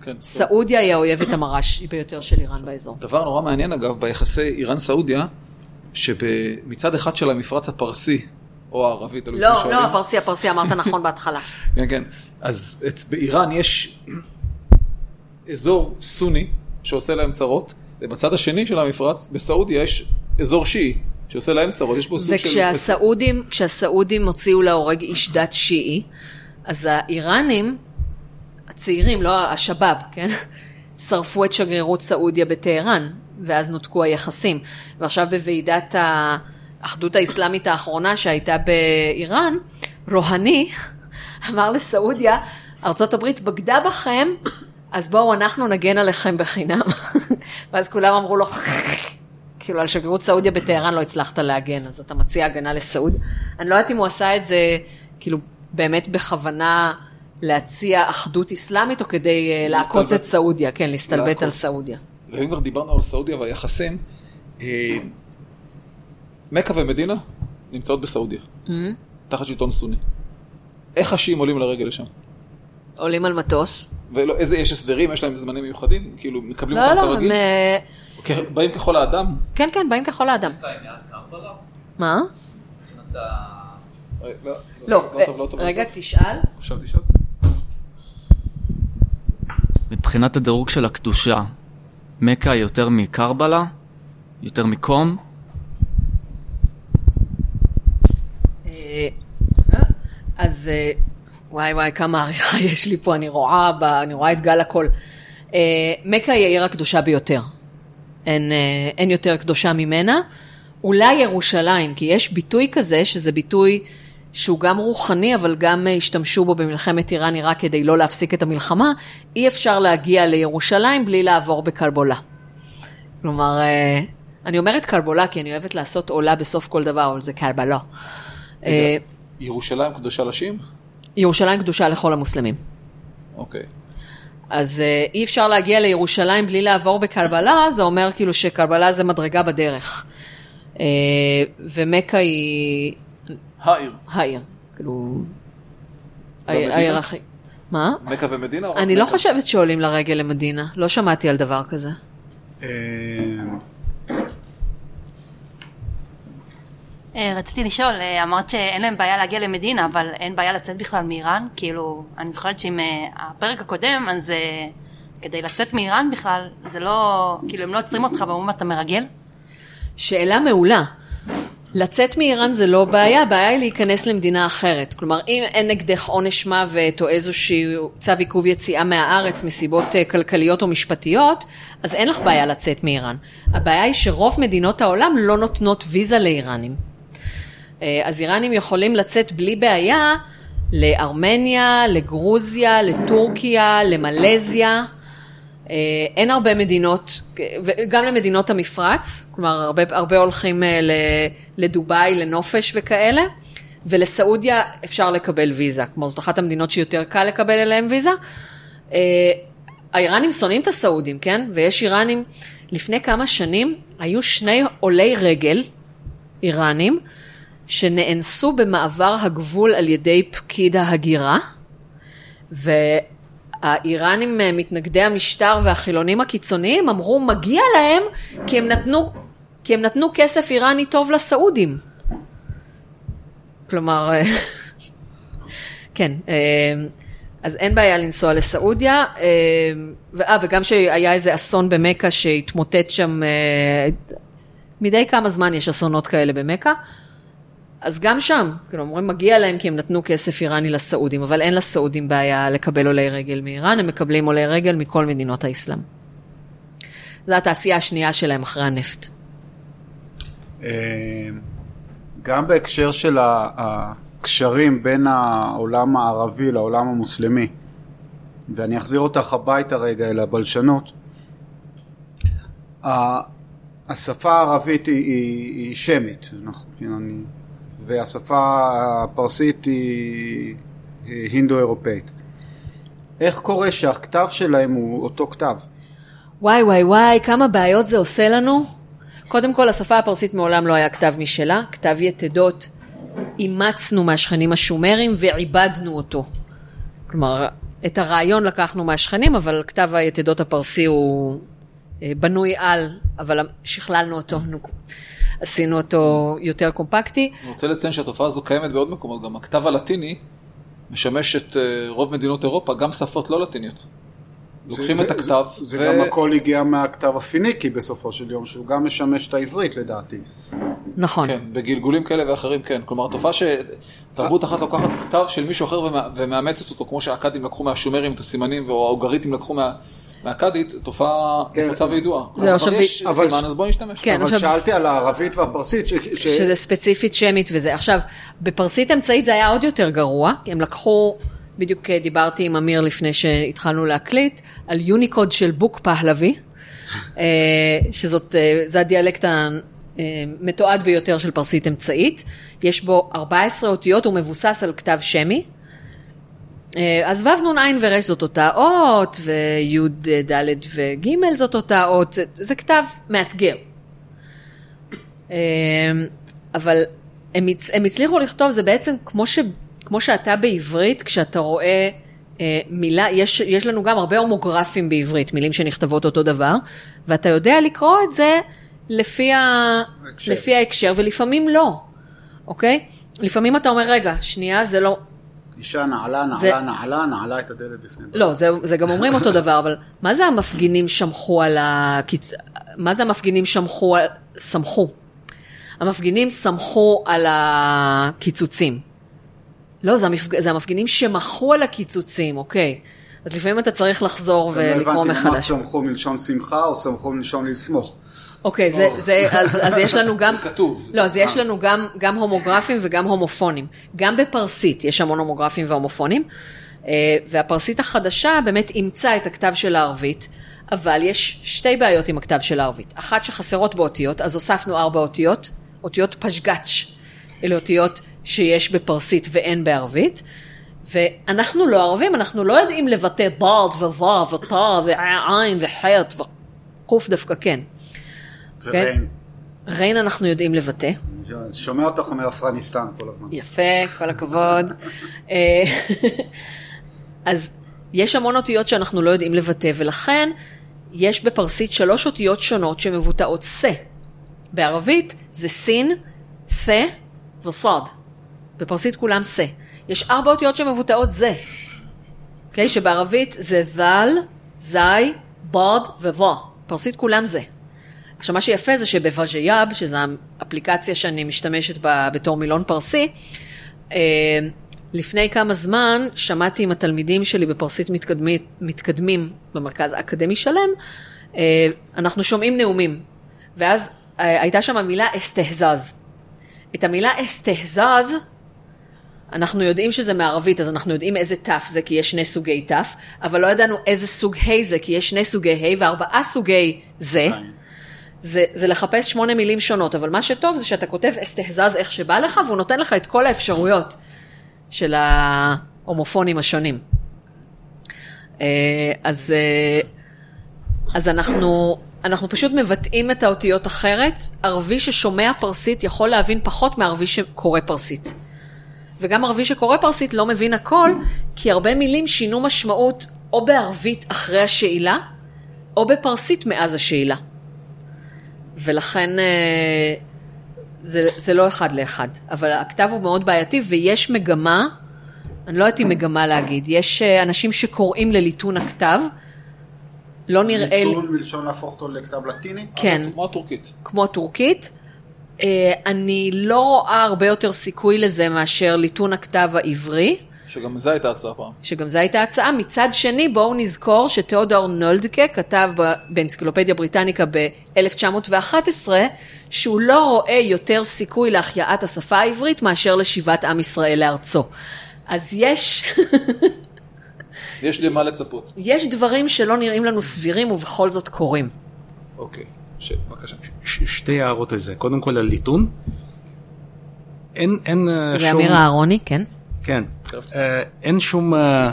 כן. סעודיה היא האויבת המרה ביותר של איראן באזור. דבר נורא מעניין אגב ביחסי איראן-סעודיה, שמצד אחד של המפרץ הפרסי, או הערבי, תלוי לא. לא, הפרסי, הפרסי, אמרת נכון בהתחלה. [laughs] כן, כן. אז באיראן יש אזור סוני שעושה להם צרות, ובצד השני של המפרץ, בסעודיה יש אזור שיעי שעושה להם צרות. יש פה סוג של... וכשהסעודים, כשהסעודים הוציאו להורג איש דת שיעי, אז האיראנים, הצעירים, לא השבאב, כן? [laughs] שרפו את שגרירות סעודיה בטהרן, ואז נותקו היחסים. ועכשיו בוועידת האחדות האסלאמית האחרונה שהייתה באיראן, רוהני, [laughs] אמר לסעודיה, ארצות הברית בגדה בכם, אז בואו אנחנו נגן עליכם בחינם. [laughs] ואז כולם אמרו לו, [laughs] כאילו על שגרירות סעודיה בטהרן לא הצלחת להגן, אז אתה מציע הגנה לסעודיה. אני לא יודעת אם הוא עשה את זה, כאילו, באמת בכוונה להציע אחדות אסלאמית, או כדי אה, לעקוץ. את סעודיה, כן, להסתלבט. על סעודיה. ואם כבר דיברנו על סעודיה והיחסים, אה, מכה ומדינה נמצאות בסעודיה, Mhm. תחת שלטון סוני. איך השיעים עולים לרגל לשם? עולים על מטוס. ולא, איזה, יש הסדרים, יש להם זמנים מיוחדים? כאילו, מקבלים לא, אותם לא, כרגיל? הם... אה, כ- באים ככל האדם? כן, כן, באים ככל האדם. מה? לא, לא, לא לא לא רגע. תשאל. עכשיו תשאל. מבחינת הדירוג של הקדושה, מכה יותר מקרבלה? יותר מקום? אה, אז אה, וואי וואי, כמה עריכה [laughs] יש לי פה, אני רואה, ב, אני רואה את גל הכל. אה, מכה היא העיר הקדושה ביותר. אין, אה, אין יותר קדושה ממנה. אולי ירושלים, כי יש ביטוי כזה, שזה ביטוי שהוא גם רוחני, אבל גם אה, השתמשו בו במלחמת איראן-עיראק כדי לא להפסיק את המלחמה. אי אפשר להגיע לירושלים בלי לעבור בקלבולה. כלומר, אה, אני אומרת קלבולה כי אני אוהבת לעשות עולה בסוף כל דבר, אבל זה קלבלה. אה, ירושלים קדושה לשיעים? ירושלים קדושה לכל המוסלמים. אוקיי. אז אה, אי אפשר להגיע לירושלים בלי לעבור בקלבלה, [laughs] זה אומר כאילו שקלבלה זה מדרגה בדרך. אה, ומכה היא העיר. העיר, כאילו... והמדינה? העיר הכי... מה? מכה ומדינה? או רק אני לא? חושבת שעולים לרגל למדינה, לא שמעתי על דבר כזה. אה, רציתי לשאול, אה, אמרת שאין להם בעיה להגיע למדינה, אבל אין בעיה לצאת בכלל מאיראן? כאילו, אני זוכרת שעם אה, הפרק הקודם, אז כדי לצאת מאיראן בכלל, זה לא, כאילו, הם לא עוצרים אותך ואומרים אתה מרגל? שאלה מעולה. לצאת מאיראן זה לא בעיה, הבעיה היא להיכנס למדינה אחרת. כלומר, אם אין נגדך עונש מוות או איזשהו צו עיכוב יציאה מהארץ מסיבות כלכליות או משפטיות, אז אין לך בעיה לצאת מאיראן. הבעיה היא שרוב מדינות העולם לא נותנות ויזה לאיראנים. אה, אז איראנים יכולים לצאת בלי בעיה לארמניה, לגרוזיה, לטורקיה, למלזיה. אה, אין הרבה מדינות, וגם למדינות המפרץ, כלומר הרבה, הרבה הולכים אה, לדובאי, לנופש וכאלה, ולסעודיה אפשר לקבל ויזה, כלומר זאת אחת המדינות שיותר קל לקבל אליהם ויזה. האיראנים שונאים את הסעודים, כן? ויש איראנים, לפני כמה שנים היו שני עולי רגל, איראנים, שנאנסו במעבר הגבול על ידי פקיד ההגירה, והאיראנים אה, מתנגדי המשטר והחילונים הקיצוניים אמרו מגיע להם כי הם נתנו, כי הם נתנו כסף איראני טוב לסעודים. כלומר, אה, [laughs] כן, אה, אז אין בעיה לנסוע לסעודיה, אה, וגם שהיה איזה אסון במכה שהתמוטט שם, מדי כמה זמן יש אסונות כאלה במכה, אז גם שם, כאילו אומרים מגיע להם כי הם נתנו כסף איראני לסעודים, אבל אין לסעודים בעיה לקבל עולי רגל מאיראן, הם מקבלים עולי רגל מכל מדינות האסלאם. זו התעשייה השנייה שלהם אחרי הנפט. אה, גם בהקשר של הקשרים בין העולם הערבי לעולם המוסלמי, ואני אחזיר אותך הביתה רגע אל הבלשנות, השפה הערבית היא, היא, היא שמית, נכון, כן, אני, והשפה הפרסית היא, הינדו-אירופאית. איך קורה שהכתב שלהם הוא אותו כתב? וואי וואי וואי, כמה בעיות זה עושה לנו. קודם כל, השפה הפרסית מעולם לא היה כתב משלה, כתב יתדות אימצנו מהשכנים השומרים ועיבדנו אותו. כלומר, את הרעיון לקחנו מהשכנים, אבל כתב היתדות הפרסי הוא אה, בנוי על, אבל שכללנו אותו, עשינו אותו יותר קומפקטי. אני רוצה לציין שהתופעה הזו קיימת בעוד מקומות, גם הכתב הלטיני משמש את אה, רוב מדינות אירופה, גם שפות לא לטיניות. לוקחים זה- את הכתב, זה, זה גם הכל הגיע מהכתב הפיניקי בסופו של יום, שהוא גם משמש את העברית לדעתי. נכון. כן, בגלגולים כאלה ואחרים כן. כלומר, התופעה שתרבות אחת לוקחת כתב של מישהו אחר ומא- ומאמצת אותו, כמו שהאכדים לקחו מהשומרים את הסימנים, או האוגריתים לקחו מה... מהכדית, תופעה כן. נפוצה וידועה. כבר עכשיו יש אבל- סימן, אז בואי נשתמש. כן, אבל עכשיו- שאלתי על הערבית והפרסית, ש- ש- שזה ספציפית שמית וזה. עכשיו, בפרסית אמצעית זה היה עוד יותר גרוע, כי הם לקחו, בדיוק אה, דיברתי עם אמיר לפני שהתחלנו להקליט, על יוניקוד של בוק פהלוי, אה, שזאת, אה, זה הדיאלקט המתועד ביותר של פרסית אמצעית. יש בו 14 אותיות, הוא מבוסס על כתב שמי. אה, אז ו' נ' ע' ור' זאת אותה אות, וי' ד' וג' זאת אותה אות, זה, זה כתב מאתגר. אה, אבל הם, הצ- הם הצליחו לכתוב, זה בעצם כמו, ש, כמו שאתה בעברית, כשאתה רואה אה, מילה, יש, יש לנו גם הרבה הומוגרפים בעברית, מילים שנכתבות אותו דבר, ואתה יודע לקרוא את זה לפי, ה. לפי ההקשר, ולפעמים לא, אוקיי? לפעמים אתה אומר, רגע, שנייה, זה לא, אישה נעלה, זה- נעלה, נעלה, נעלה את הדלת בפני בעלה. לא, זה, זה גם אומרים אותו דבר, אבל מה זה המפגינים שמחו על הקיצ... מה זה המפגינים שמחו על... שמחו? המפגינים שמחו על הקיצוצים. לא, זה, המפג... זה המפגינים שמחו על הקיצוצים, אוקיי. אז לפעמים אתה צריך לחזור לא ולקרוא הבנתי, אמרת מחדש. שמחו מלשון שמחה או שמחו מלשון לסמוך. אוקיי, זה, זה, אז, אז יש לנו גם... כתוב. לא, אז יש לנו גם, גם הומוגרפים וגם הומופונים. גם בפרסית יש המון הומוגרפים והומופונים, אה, והפרסית החדשה באמת אימצה את הכתב של הערבית, אבל יש שתי בעיות עם הכתב של הערבית. אחת שחסרות באותיות, אז הוספנו ארבע אותיות, אותיות פשגאץ', אלה אותיות שיש בפרסית ואין בערבית. ואנחנו לא ערבים, אנחנו לא יודעים לבטא דד וו וטא ועין וחט וקוף דווקא כן. וריין. ריין אנחנו יודעים לבטא. שומע אותך אומר אפרניסטן כל הזמן. יפה, כל הכבוד. [laughs] אה, [laughs] אז יש המון אותיות שאנחנו לא יודעים לבטא, ולכן יש בפרסית שלוש אותיות שונות שמבוטאות סה. בערבית זה סין, תה וסוד. בפרסית כולם סה. יש ארבע אותיות שמבוטאות זה. אוקיי? שבערבית זה זל, זי, בוד ובוא. פרסית כולם זה. עכשיו, מה שיפה זה שבווג'יאב, שזו האפליקציה שאני משתמשת בה בתור מילון פרסי, אה, לפני כמה זמן שמעתי עם התלמידים שלי בפרסית מתקדמים, מתקדמים במרכז האקדמי שלם, אה, אנחנו שומעים נאומים, ואז אה, הייתה שם המילה אסתהזז. את המילה אסתהזז, אנחנו יודעים שזה מערבית, אז אנחנו יודעים איזה תף זה, כי יש שני סוגי תף, אבל לא ידענו איזה סוג ה' זה, כי יש שני סוגי ה' וארבעה סוגי זה. זה, זה לחפש שמונה מילים שונות, אבל מה שטוב זה שאתה כותב אסתהזז איך שבא לך, והוא נותן לך את כל האפשרויות של ההומופונים השונים. אה, אז, אה, אז אנחנו, אנחנו פשוט מבטאים את האותיות אחרת. ערבי ששומע פרסית יכול להבין פחות מערבי שקורא פרסית. וגם ערבי שקורא פרסית לא מבין הכל, כי הרבה מילים שינו משמעות או בערבית אחרי השאלה, או בפרסית מאז השאלה. ולכן אה, זה, זה לא אחד לאחד. אבל הכתב הוא מאוד בעייתי, ויש מגמה, אני לא יודעת אם מגמה להגיד, יש אה, אנשים שקוראים לליטון הכתב, לא נראה לי, ליטון מלשון להפוך אותו לכתב לטיני? כן, כמו הטורקית. כמו הטורקית. אה, אני לא רואה הרבה יותר סיכוי לזה מאשר ליטון הכתב העברי. שגם זו הייתה הצעה פעם. שגם זו הייתה הצעה. מצד שני, בואו נזכור שתיאודור נולדקה כתב ב- באנציקלופדיה בריטניקה ב-1911, שהוא לא רואה יותר סיכוי להחייאת השפה העברית מאשר לשיבת עם ישראל לארצו. אז יש, יש למה לצפות. יש דברים שלא נראים לנו סבירים ובכל זאת קורים. אוקיי, שב, בבקשה. ש- שתי הערות על זה. קודם כל על ליטון. אין, אין אה, זה שום... אמיר אהרוני, כן? כן. אה, אין שום אה,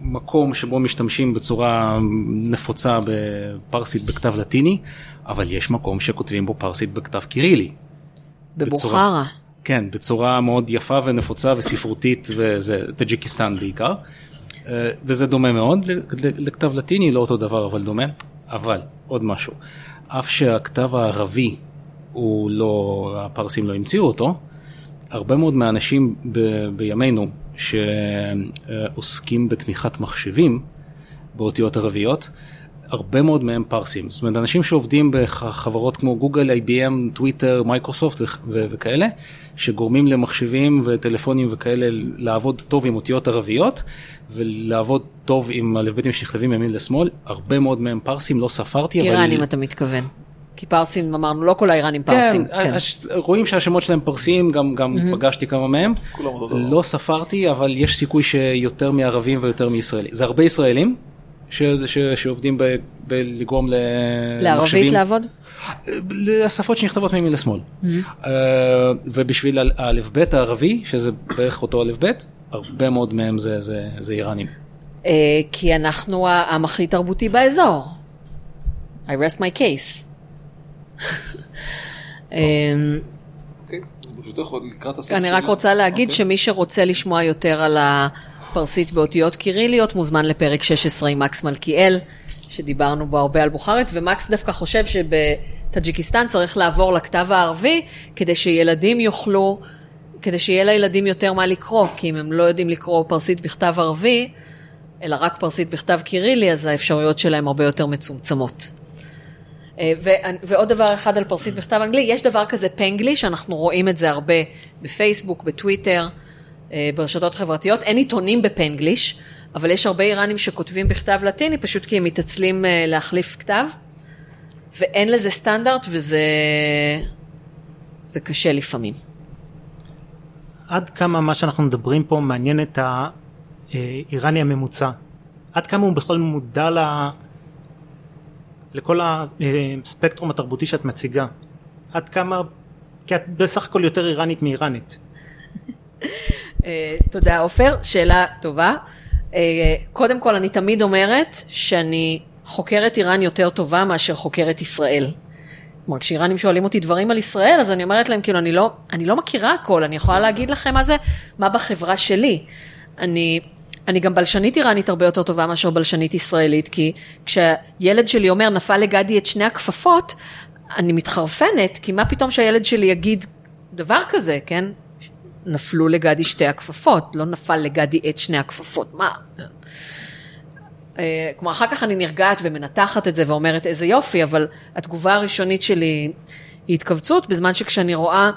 מקום שבו משתמשים בצורה נפוצה בפרסית בכתב לטיני, אבל יש מקום שכותבים בו פרסית בכתב קירילי. בבוכרה. כן, בצורה מאוד יפה ונפוצה וספרותית, וזה טאג'יקיסטן בעיקר. אה, וזה דומה מאוד לכתב לטיני, לא אותו דבר, אבל דומה. אבל, עוד משהו, אף שהכתב הערבי הוא לא, הפרסים לא המציאו אותו, הרבה מאוד מהאנשים ב- בימינו שעוסקים בתמיכת מחשבים באותיות ערביות, הרבה מאוד מהם פרסים. זאת אומרת, אנשים שעובדים בחברות כמו גוגל, IBM, טוויטר, מייקרוסופט וכאלה, שגורמים למחשבים וטלפונים וכאלה לעבוד טוב עם אותיות ערביות, ולעבוד טוב עם הלבטים שנכתבים מימין לשמאל, הרבה מאוד מהם פרסים, לא ספרתי, אבל... איראנים אתה מתכוון. כי פרסים, אמרנו, לא כל האיראנים פרסים. כן, הש- רואים שהשמות שלהם פרסיים, גם, גם פגשתי כמה מהם. כולם אותו דבר. לא ספרתי, אבל יש סיכוי שיותר מערבים ויותר מישראלים. זה הרבה ישראלים ש, ש, שעובדים ב, בלגרום למחשבים. לערבית לעבוד? לשפות שנכתבות מימין לשמאל. אה, ובשביל ה- האלף בית הערבי, שזה בערך אותו אלף בית, הרבה מאוד מהם זה, זה, זה איראנים. אה, כי אנחנו העם הכי תרבותי באזור. I rest my case. אני רק. רוצה להגיד אוקיי. שמי שרוצה לשמוע יותר על הפרסית באותיות קיריליות, מוזמן לפרק 16 עם מקס מלכיאל, שדיברנו בו הרבה על בוכרית, ומקס דווקא חושב שבטאג'יקיסטן צריך לעבור לכתב הערבי, כדי שילדים יוכלו, כדי שיהיה לילדים יותר מה לקרוא, כי אם הם לא יודעים לקרוא פרסית בכתב ערבי, אלא רק פרסית בכתב קירילי, אז האפשרויות שלהם הרבה יותר מצומצמות. אה, ועוד דבר אחד על פרסית בכתב אנגלי, יש דבר כזה פנגליש, אנחנו רואים את זה הרבה בפייסבוק, בטוויטר, אה, ברשתות חברתיות. אין עיתונים בפנגליש, אבל יש הרבה איראנים שכותבים בכתב לטיני, פשוט כי הם מתעצלים אה, להחליף כתב, ואין לזה סטנדרט, וזה זה קשה לפעמים. עד כמה מה שאנחנו מדברים פה מעניין את האיראני הממוצע? עד כמה הוא בכלל מודע ל... לכל הספקטרום התרבותי שאת מציגה? עד כמה... כי את בסך הכל יותר איראנית מאיראנית. אה, תודה עופר, שאלה טובה. אה, קודם כל, אני תמיד אומרת שאני חוקרת איראן יותר טובה מאשר חוקרת ישראל. כלומר, כשאיראנים שואלים אותי דברים על ישראל, אז אני אומרת להם, כאילו, אני לא, אני לא מכירה הכל, אני יכולה להגיד לכם מה זה, מה בחברה שלי. אני, אני גם בלשנית איראנית הרבה יותר טובה מאשר בלשנית ישראלית, כי כשהילד שלי אומר, נפל לגדי את שני הכפפות, אני מתחרפנת, כי מה פתאום שהילד שלי יגיד דבר כזה, כן? נפלו לגדי שתי הכפפות, לא נפל לגדי את שני הכפפות, מה? אה, כלומר, אחר כך אני נרגעת ומנתחת את זה ואומרת איזה יופי, אבל התגובה הראשונית שלי היא התכווצות, בזמן שכשאני רואה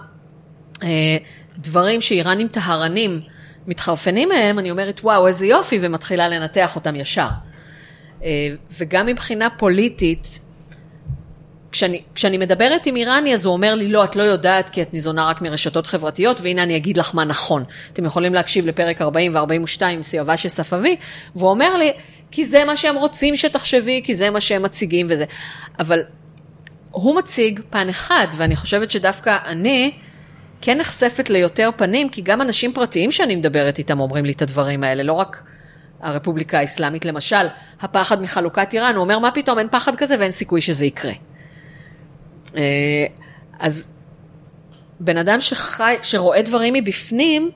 אה, דברים שאיראנים טהרנים מתחרפנים מהם, אני אומרת וואו איזה יופי, ומתחילה לנתח אותם ישר. אה, וגם מבחינה פוליטית, כשאני, כשאני מדברת עם איראני, אז הוא אומר לי, לא, את לא יודעת כי את ניזונה רק מרשתות חברתיות, והנה אני אגיד לך מה נכון. אתם יכולים להקשיב לפרק 40 ו-42 עם של ספבי, והוא אומר לי, כי זה מה שהם רוצים שתחשבי, כי זה מה שהם מציגים וזה. אבל הוא מציג פן אחד, ואני חושבת שדווקא אני כן נחשפת ליותר פנים, כי גם אנשים פרטיים שאני מדברת איתם אומרים לי את הדברים האלה, לא רק הרפובליקה האסלאמית, למשל, הפחד מחלוקת איראן, הוא אומר, מה פתאום, אין פחד כזה ואין סיכוי שזה יקרה. אה, אז בן אדם שחי, שרואה דברים מבפנים,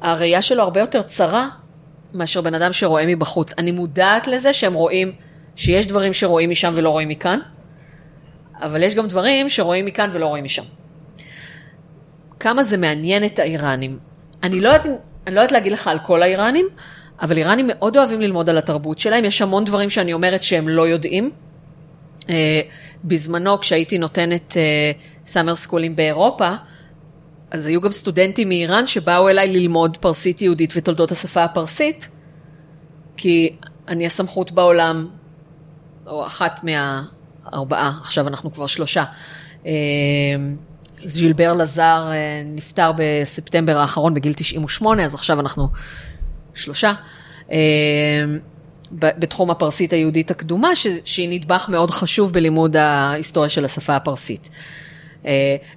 הראייה שלו הרבה יותר צרה מאשר בן אדם שרואה מבחוץ. אני מודעת לזה שהם רואים, שיש דברים שרואים משם ולא רואים מכאן, אבל יש גם דברים שרואים מכאן ולא רואים משם. כמה זה מעניין את האיראנים. אני לא יודעת, אני לא יודעת להגיד לך על כל האיראנים, אבל איראנים מאוד אוהבים ללמוד על התרבות שלהם, יש המון דברים שאני אומרת שהם לא יודעים. Uh, בזמנו, כשהייתי נותנת סאמר uh, סקולים באירופה, אז היו גם סטודנטים מאיראן שבאו אליי ללמוד פרסית יהודית ותולדות השפה הפרסית, כי אני הסמכות בעולם, או אחת מהארבעה, עכשיו אנחנו כבר שלושה. ז'ילבר לזר uh, נפטר בספטמבר האחרון בגיל 98, אז עכשיו אנחנו שלושה. Uh, בתחום הפרסית היהודית הקדומה, שהיא נדבך מאוד חשוב בלימוד ההיסטוריה של השפה הפרסית.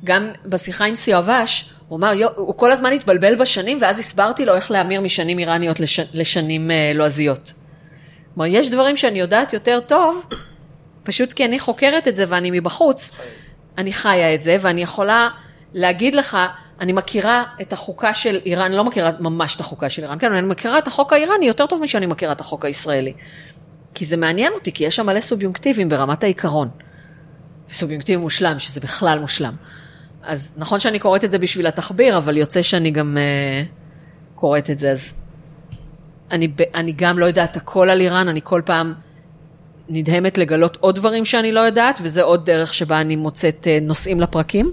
גם בשיחה עם סיואבש, הוא אמר, הוא כל הזמן התבלבל בשנים, ואז הסברתי לו איך להמיר משנים איראניות לש, לשנים לועזיות. כלומר, יש דברים שאני יודעת יותר טוב, פשוט כי אני חוקרת את זה ואני מבחוץ, אני חיה את זה, ואני יכולה להגיד לך, אני מכירה את החוקה של איראן, לא מכירה ממש את החוקה של איראן, כן, אני מכירה את החוק האיראני יותר טוב משאני מכירה את החוק הישראלי. כי זה מעניין אותי, כי יש שם מלא סוביונקטיבים ברמת העיקרון. סוביונקטיב מושלם, שזה בכלל מושלם. אז נכון שאני קוראת את זה בשביל התחביר, אבל יוצא שאני גם uh, קוראת את זה, אז אני, אני גם לא יודעת הכל על איראן, אני כל פעם נדהמת לגלות עוד דברים שאני לא יודעת, וזה עוד דרך שבה אני מוצאת אה, נושאים לפרקים.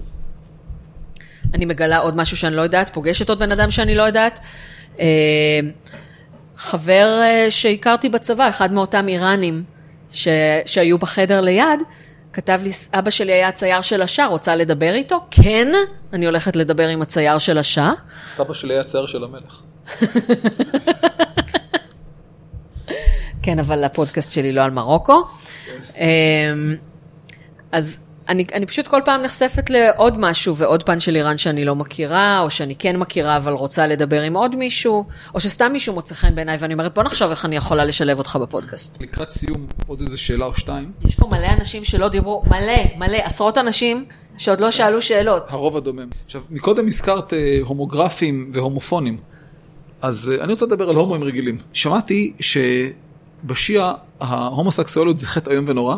אני מגלה עוד משהו שאני לא יודעת, פוגשת עוד בן אדם שאני לא יודעת. אה, חבר אה, שהכרתי בצבא, אחד מאותם איראנים ש... שהיו בחדר ליד, כתב לי, אבא שלי היה צייר של השעה, רוצה לדבר איתו? כן, אני הולכת לדבר עם הצייר של השעה. סבא שלי היה צייר של המלך. [laughs] כן, אבל הפודקאסט שלי לא על מרוקו. אמ, אז אני, אני פשוט כל פעם נחשפת לעוד משהו ועוד פן של איראן שאני לא מכירה, או שאני כן מכירה אבל רוצה לדבר עם עוד מישהו, או שסתם מישהו מוצא חן בעיניי ואני אומרת בוא נחשוב איך אני יכולה לשלב אותך בפודקאסט. לקראת סיום, עוד איזה שאלה או שתיים. יש פה מלא אנשים שלא דיברו, מלא, מלא, עשרות אנשים שעוד לא שאלו שאלות. הרוב הדומם. עכשיו, מקודם הזכרת אה, הומוגרפים והומופונים, אז אה, אני רוצה לדבר על הומואים רגילים. שמעתי שבשיעה ההומוסקסואליות זה חטא איום ונורא,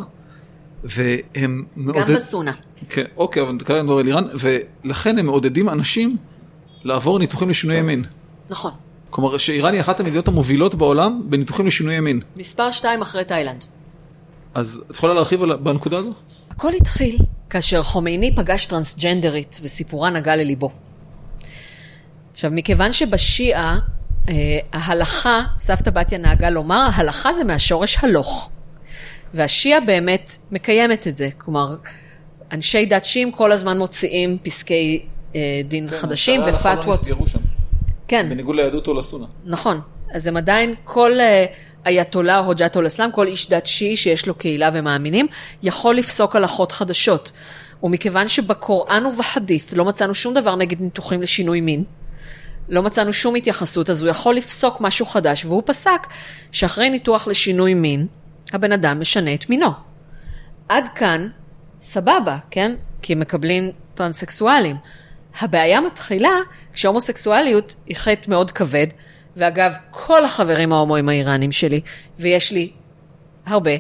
והם מעודד... גם בסונה. כן, אוקיי, אבל כרגע נדבר על איראן, ולכן הם מעודדים אנשים לעבור ניתוחים לשינוי ימין. נכון. כלומר, שאיראן היא אחת המדינות המובילות בעולם בניתוחים לשינוי ימין. מספר שתיים אחרי תאילנד. אז את יכולה להרחיב על- בנקודה הזו? הכל התחיל כאשר חומייני פגש טרנסג'נדרית וסיפורה נגע לליבו. עכשיו, מכיוון שבשיעה ההלכה, סבתא בתיה נהגה לומר, ההלכה זה מהשורש הלוך. והשיעה באמת מקיימת את זה. כלומר, אנשי דת שיעים כל הזמן מוציאים פסקי אה, דין חדשים שערי ההלכה לא ופתוות. נסתירו שם, כן, בניגוד ליהדות או לסונה. נכון. אז הם עדיין, כל אה, אייתולה או הוג'ת אל-אסלאם, כל איש דת שיעי שיש לו קהילה ומאמינים, יכול לפסוק הלכות חדשות. ומכיוון שבקוראן ובחדית לא מצאנו שום דבר נגד ניתוחים לשינוי מין, לא מצאנו שום התייחסות, אז הוא יכול לפסוק משהו חדש, והוא פסק שאחרי ניתוח לשינוי מין, הבן אדם משנה את מינו. עד כאן, סבבה, כן? כי מקבלים טרנסקסואלים. הבעיה מתחילה כשהומוסקסואליות היא חטא מאוד כבד, ואגב, כל החברים ההומואים האיראנים שלי, ויש לי הרבה,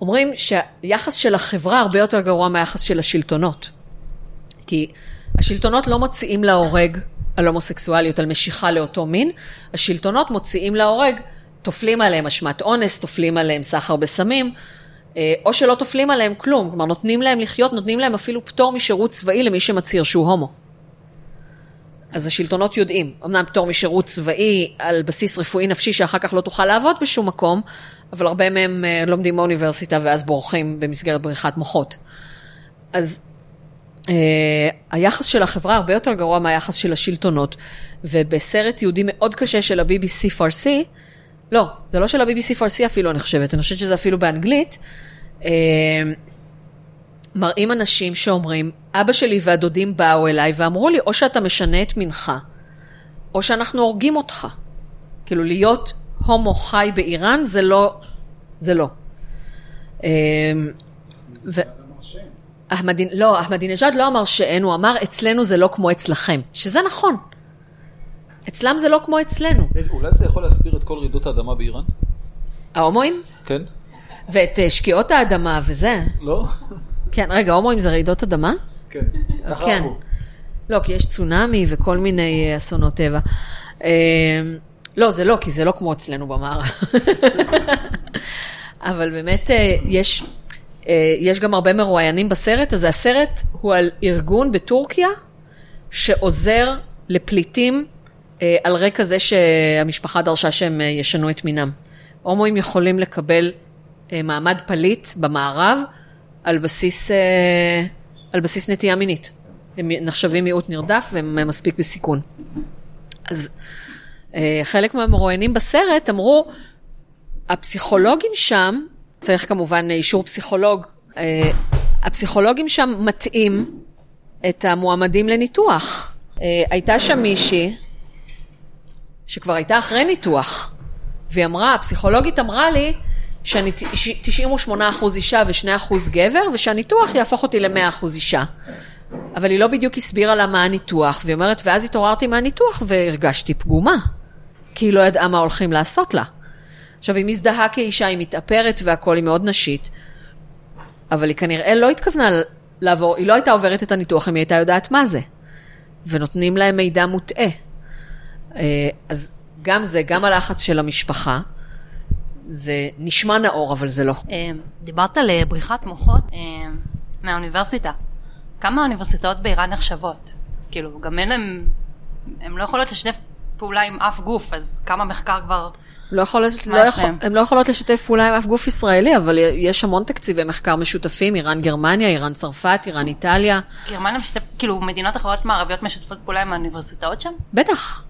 אומרים שהיחס של החברה הרבה יותר גרוע מהיחס של השלטונות. כי השלטונות לא מוציאים להורג על הומוסקסואליות, על משיכה לאותו מין, השלטונות מוציאים להורג, טופלים עליהם אשמת אונס, טופלים עליהם סחר בסמים, אה, או שלא טופלים עליהם כלום, כלומר נותנים להם לחיות, נותנים להם אפילו פטור משירות צבאי למי שמצהיר שהוא הומו. אז השלטונות יודעים, אמנם פטור משירות צבאי על בסיס רפואי נפשי שאחר כך לא תוכל לעבוד בשום מקום, אבל הרבה מהם אה, לומדים באוניברסיטה ואז בורחים במסגרת בריחת מוחות. אז היחס של החברה הרבה יותר גרוע מהיחס של השלטונות, ובסרט יהודי מאוד קשה של ה-BBC פרסי, לא, זה לא של ה-BBC פרסי אפילו, אני חושבת, אני חושבת שזה אפילו באנגלית, אה, מראים אנשים שאומרים, אבא שלי והדודים באו אליי ואמרו לי, או שאתה משנה את מנחה, או שאנחנו הורגים אותך. כאילו, להיות הומו חי באיראן זה לא, זה לא. אה, ו... אחמדין, לא, אחמדינג'אד לא אמר שאין, הוא אמר אצלנו זה לא כמו אצלכם, שזה נכון. אצלם זה לא כמו אצלנו. אולי זה יכול להסביר את כל רעידות האדמה באיראן? ההומואים? כן? ואת אה, שקיעות האדמה וזה. לא? כן, רגע, הומואים זה רעידות אדמה? כן. כן. לא, כי יש צונאמי וכל מיני אה, אסונות טבע. אה, לא, זה לא, כי זה לא כמו אצלנו במערב. [laughs] אבל באמת אה, יש, יש גם הרבה מרואיינים בסרט, אז הסרט הוא על ארגון בטורקיה שעוזר לפליטים אה, על רקע זה שהמשפחה דרשה שהם אה, ישנו את מינם. הומואים יכולים לקבל אה, מעמד פליט במערב על בסיס, אה, על בסיס נטייה מינית. הם נחשבים מיעוט נרדף והם מספיק בסיכון. אז אה, חלק מהמרואיינים בסרט אמרו, הפסיכולוגים שם, צריך כמובן אישור פסיכולוג, אה, הפסיכולוגים שם מטעים את המועמדים לניתוח. אה, הייתה שם מישהי שכבר הייתה אחרי ניתוח, והיא אמרה, הפסיכולוגית אמרה לי שאני ת- 98% אישה ו-2% גבר, ושהניתוח יהפוך אותי ל-100% אישה. אבל היא לא בדיוק הסבירה לה מה הניתוח, והיא אומרת, ואז התעוררתי מהניתוח והרגשתי פגומה, כי היא לא ידעה מה הולכים לעשות לה. עכשיו, היא מזדהה כאישה, היא מתאפרת והכול, היא מאוד נשית, אבל היא כנראה לא התכוונה לעבור, היא לא הייתה עוברת את הניתוח אם היא הייתה יודעת מה זה. ונותנים להם מידע מוטעה. אה, אז גם זה, גם הלחץ של המשפחה, זה נשמע נאור, אבל זה לא. אה, דיברת על אה, בריחת מוחות מהאוניברסיטה. כמה האוניברסיטאות באיראן נחשבות? כאילו, גם אין להם, הן לא יכולות לשתף פעולה עם אף גוף, אז כמה מחקר כבר... לא יכולות, לא יכול? הן לא יכולות לשתף פעולה עם אף גוף ישראלי, אבל יש המון תקציבי מחקר משותפים, איראן גרמניה, איראן צרפת, איראן איטליה. גרמניה משתף, כאילו, מדינות אחרות מערביות משתפות פעולה עם האוניברסיטאות שם? בטח,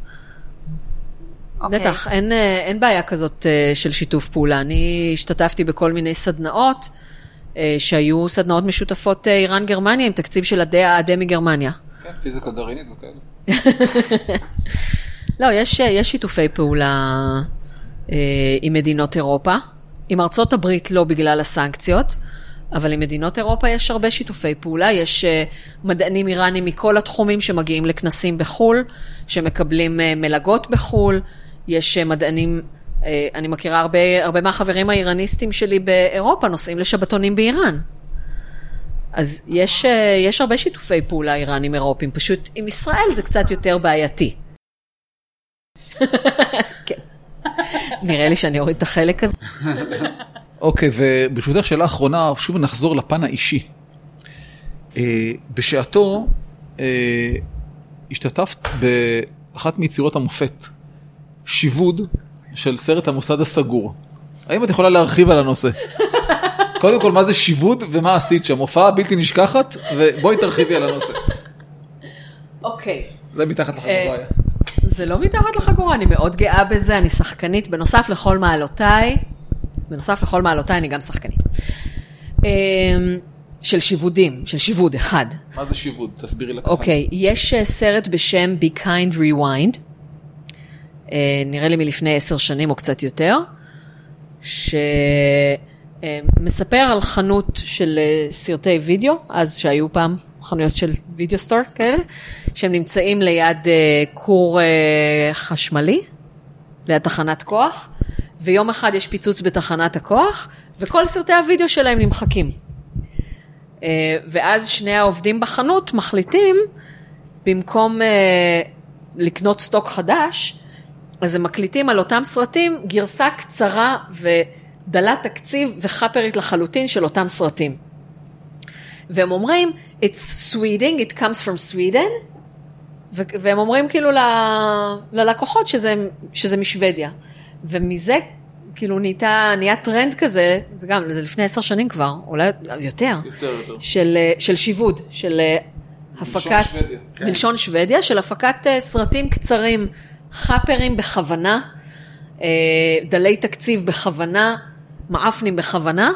אוקיי. בטח, אין, אה, אין בעיה כזאת אה, של שיתוף פעולה. אני השתתפתי בכל מיני סדנאות, אה, שהיו סדנאות משותפות איראן-גרמניה, עם תקציב של עדי מגרמניה. כן, פיזיקה גרעינית וכאלה. [laughs] לא, יש, יש שיתופי פעולה עם מדינות אירופה. עם ארצות הברית לא בגלל הסנקציות, אבל עם מדינות אירופה יש הרבה שיתופי פעולה. יש אה, מדענים איראנים מכל התחומים שמגיעים לכנסים בחו"ל, שמקבלים אה, מלגות בחו"ל. יש אה, מדענים, אה, אני מכירה הרבה, הרבה מהחברים האיראניסטים שלי באירופה נוסעים לשבתונים באיראן. אז יש, אה, יש הרבה שיתופי פעולה איראנים אירופים, פשוט עם ישראל זה קצת יותר בעייתי. [laughs] כן. נראה לי שאני אוריד את החלק הזה. אוקיי, וברשותך שאלה אחרונה, שוב נחזור לפן האישי. אה, בשעתו אה, השתתפת באחת מיצירות המופת, שיבוד של סרט המוסד הסגור. האם את יכולה להרחיב על הנושא? קודם כל, מה זה שיבוד ומה עשית שם? הופעה בלתי נשכחת, ובואי תרחיבי על הנושא. אוקיי. זה מתחת לחגורה. אה, זה לא מתחת לחגורה, אני מאוד גאה בזה, אני שחקנית, בנוסף לכל מעלותיי, בנוסף לכל מעלותיי אני גם שחקנית. אמ, של שיבודים, של שיבוד אחד. מה זה שיבוד? תסבירי לקהל. אוקיי, יש אה, סרט בשם Be Kind Rewind, אה, נראה לי מלפני עשר שנים או קצת יותר, שמספר על חנות של אה, סרטי וידאו, אז שהיו פעם חנויות של וידאו סטור כאלה, שהם נמצאים ליד אה, כור אה, חשמלי, ליד תחנת כוח, ויום אחד יש פיצוץ בתחנת הכוח, וכל סרטי הוידאו שלהם נמחקים. אה, ואז שני העובדים בחנות מחליטים, במקום לקנות סטוק חדש, אז הם מקליטים על אותם סרטים גרסה קצרה ודלת תקציב וחאפרית לחלוטין של אותם סרטים. והם אומרים, it's Sweden, it comes from Sweden, ו- והם אומרים כאילו ל- ללקוחות שזה, שזה משוודיה. ומזה כאילו נהייתה, נהיה טרנד כזה, זה גם, זה לפני עשר שנים כבר, אולי יותר, יותר, יותר. של, של שיווד, של אה, הפקת, שוודיה, כן. מלשון שוודיה, של הפקת אה, סרטים קצרים, חאפרים בכוונה, אה, דלי תקציב בכוונה, מעפנים בכוונה,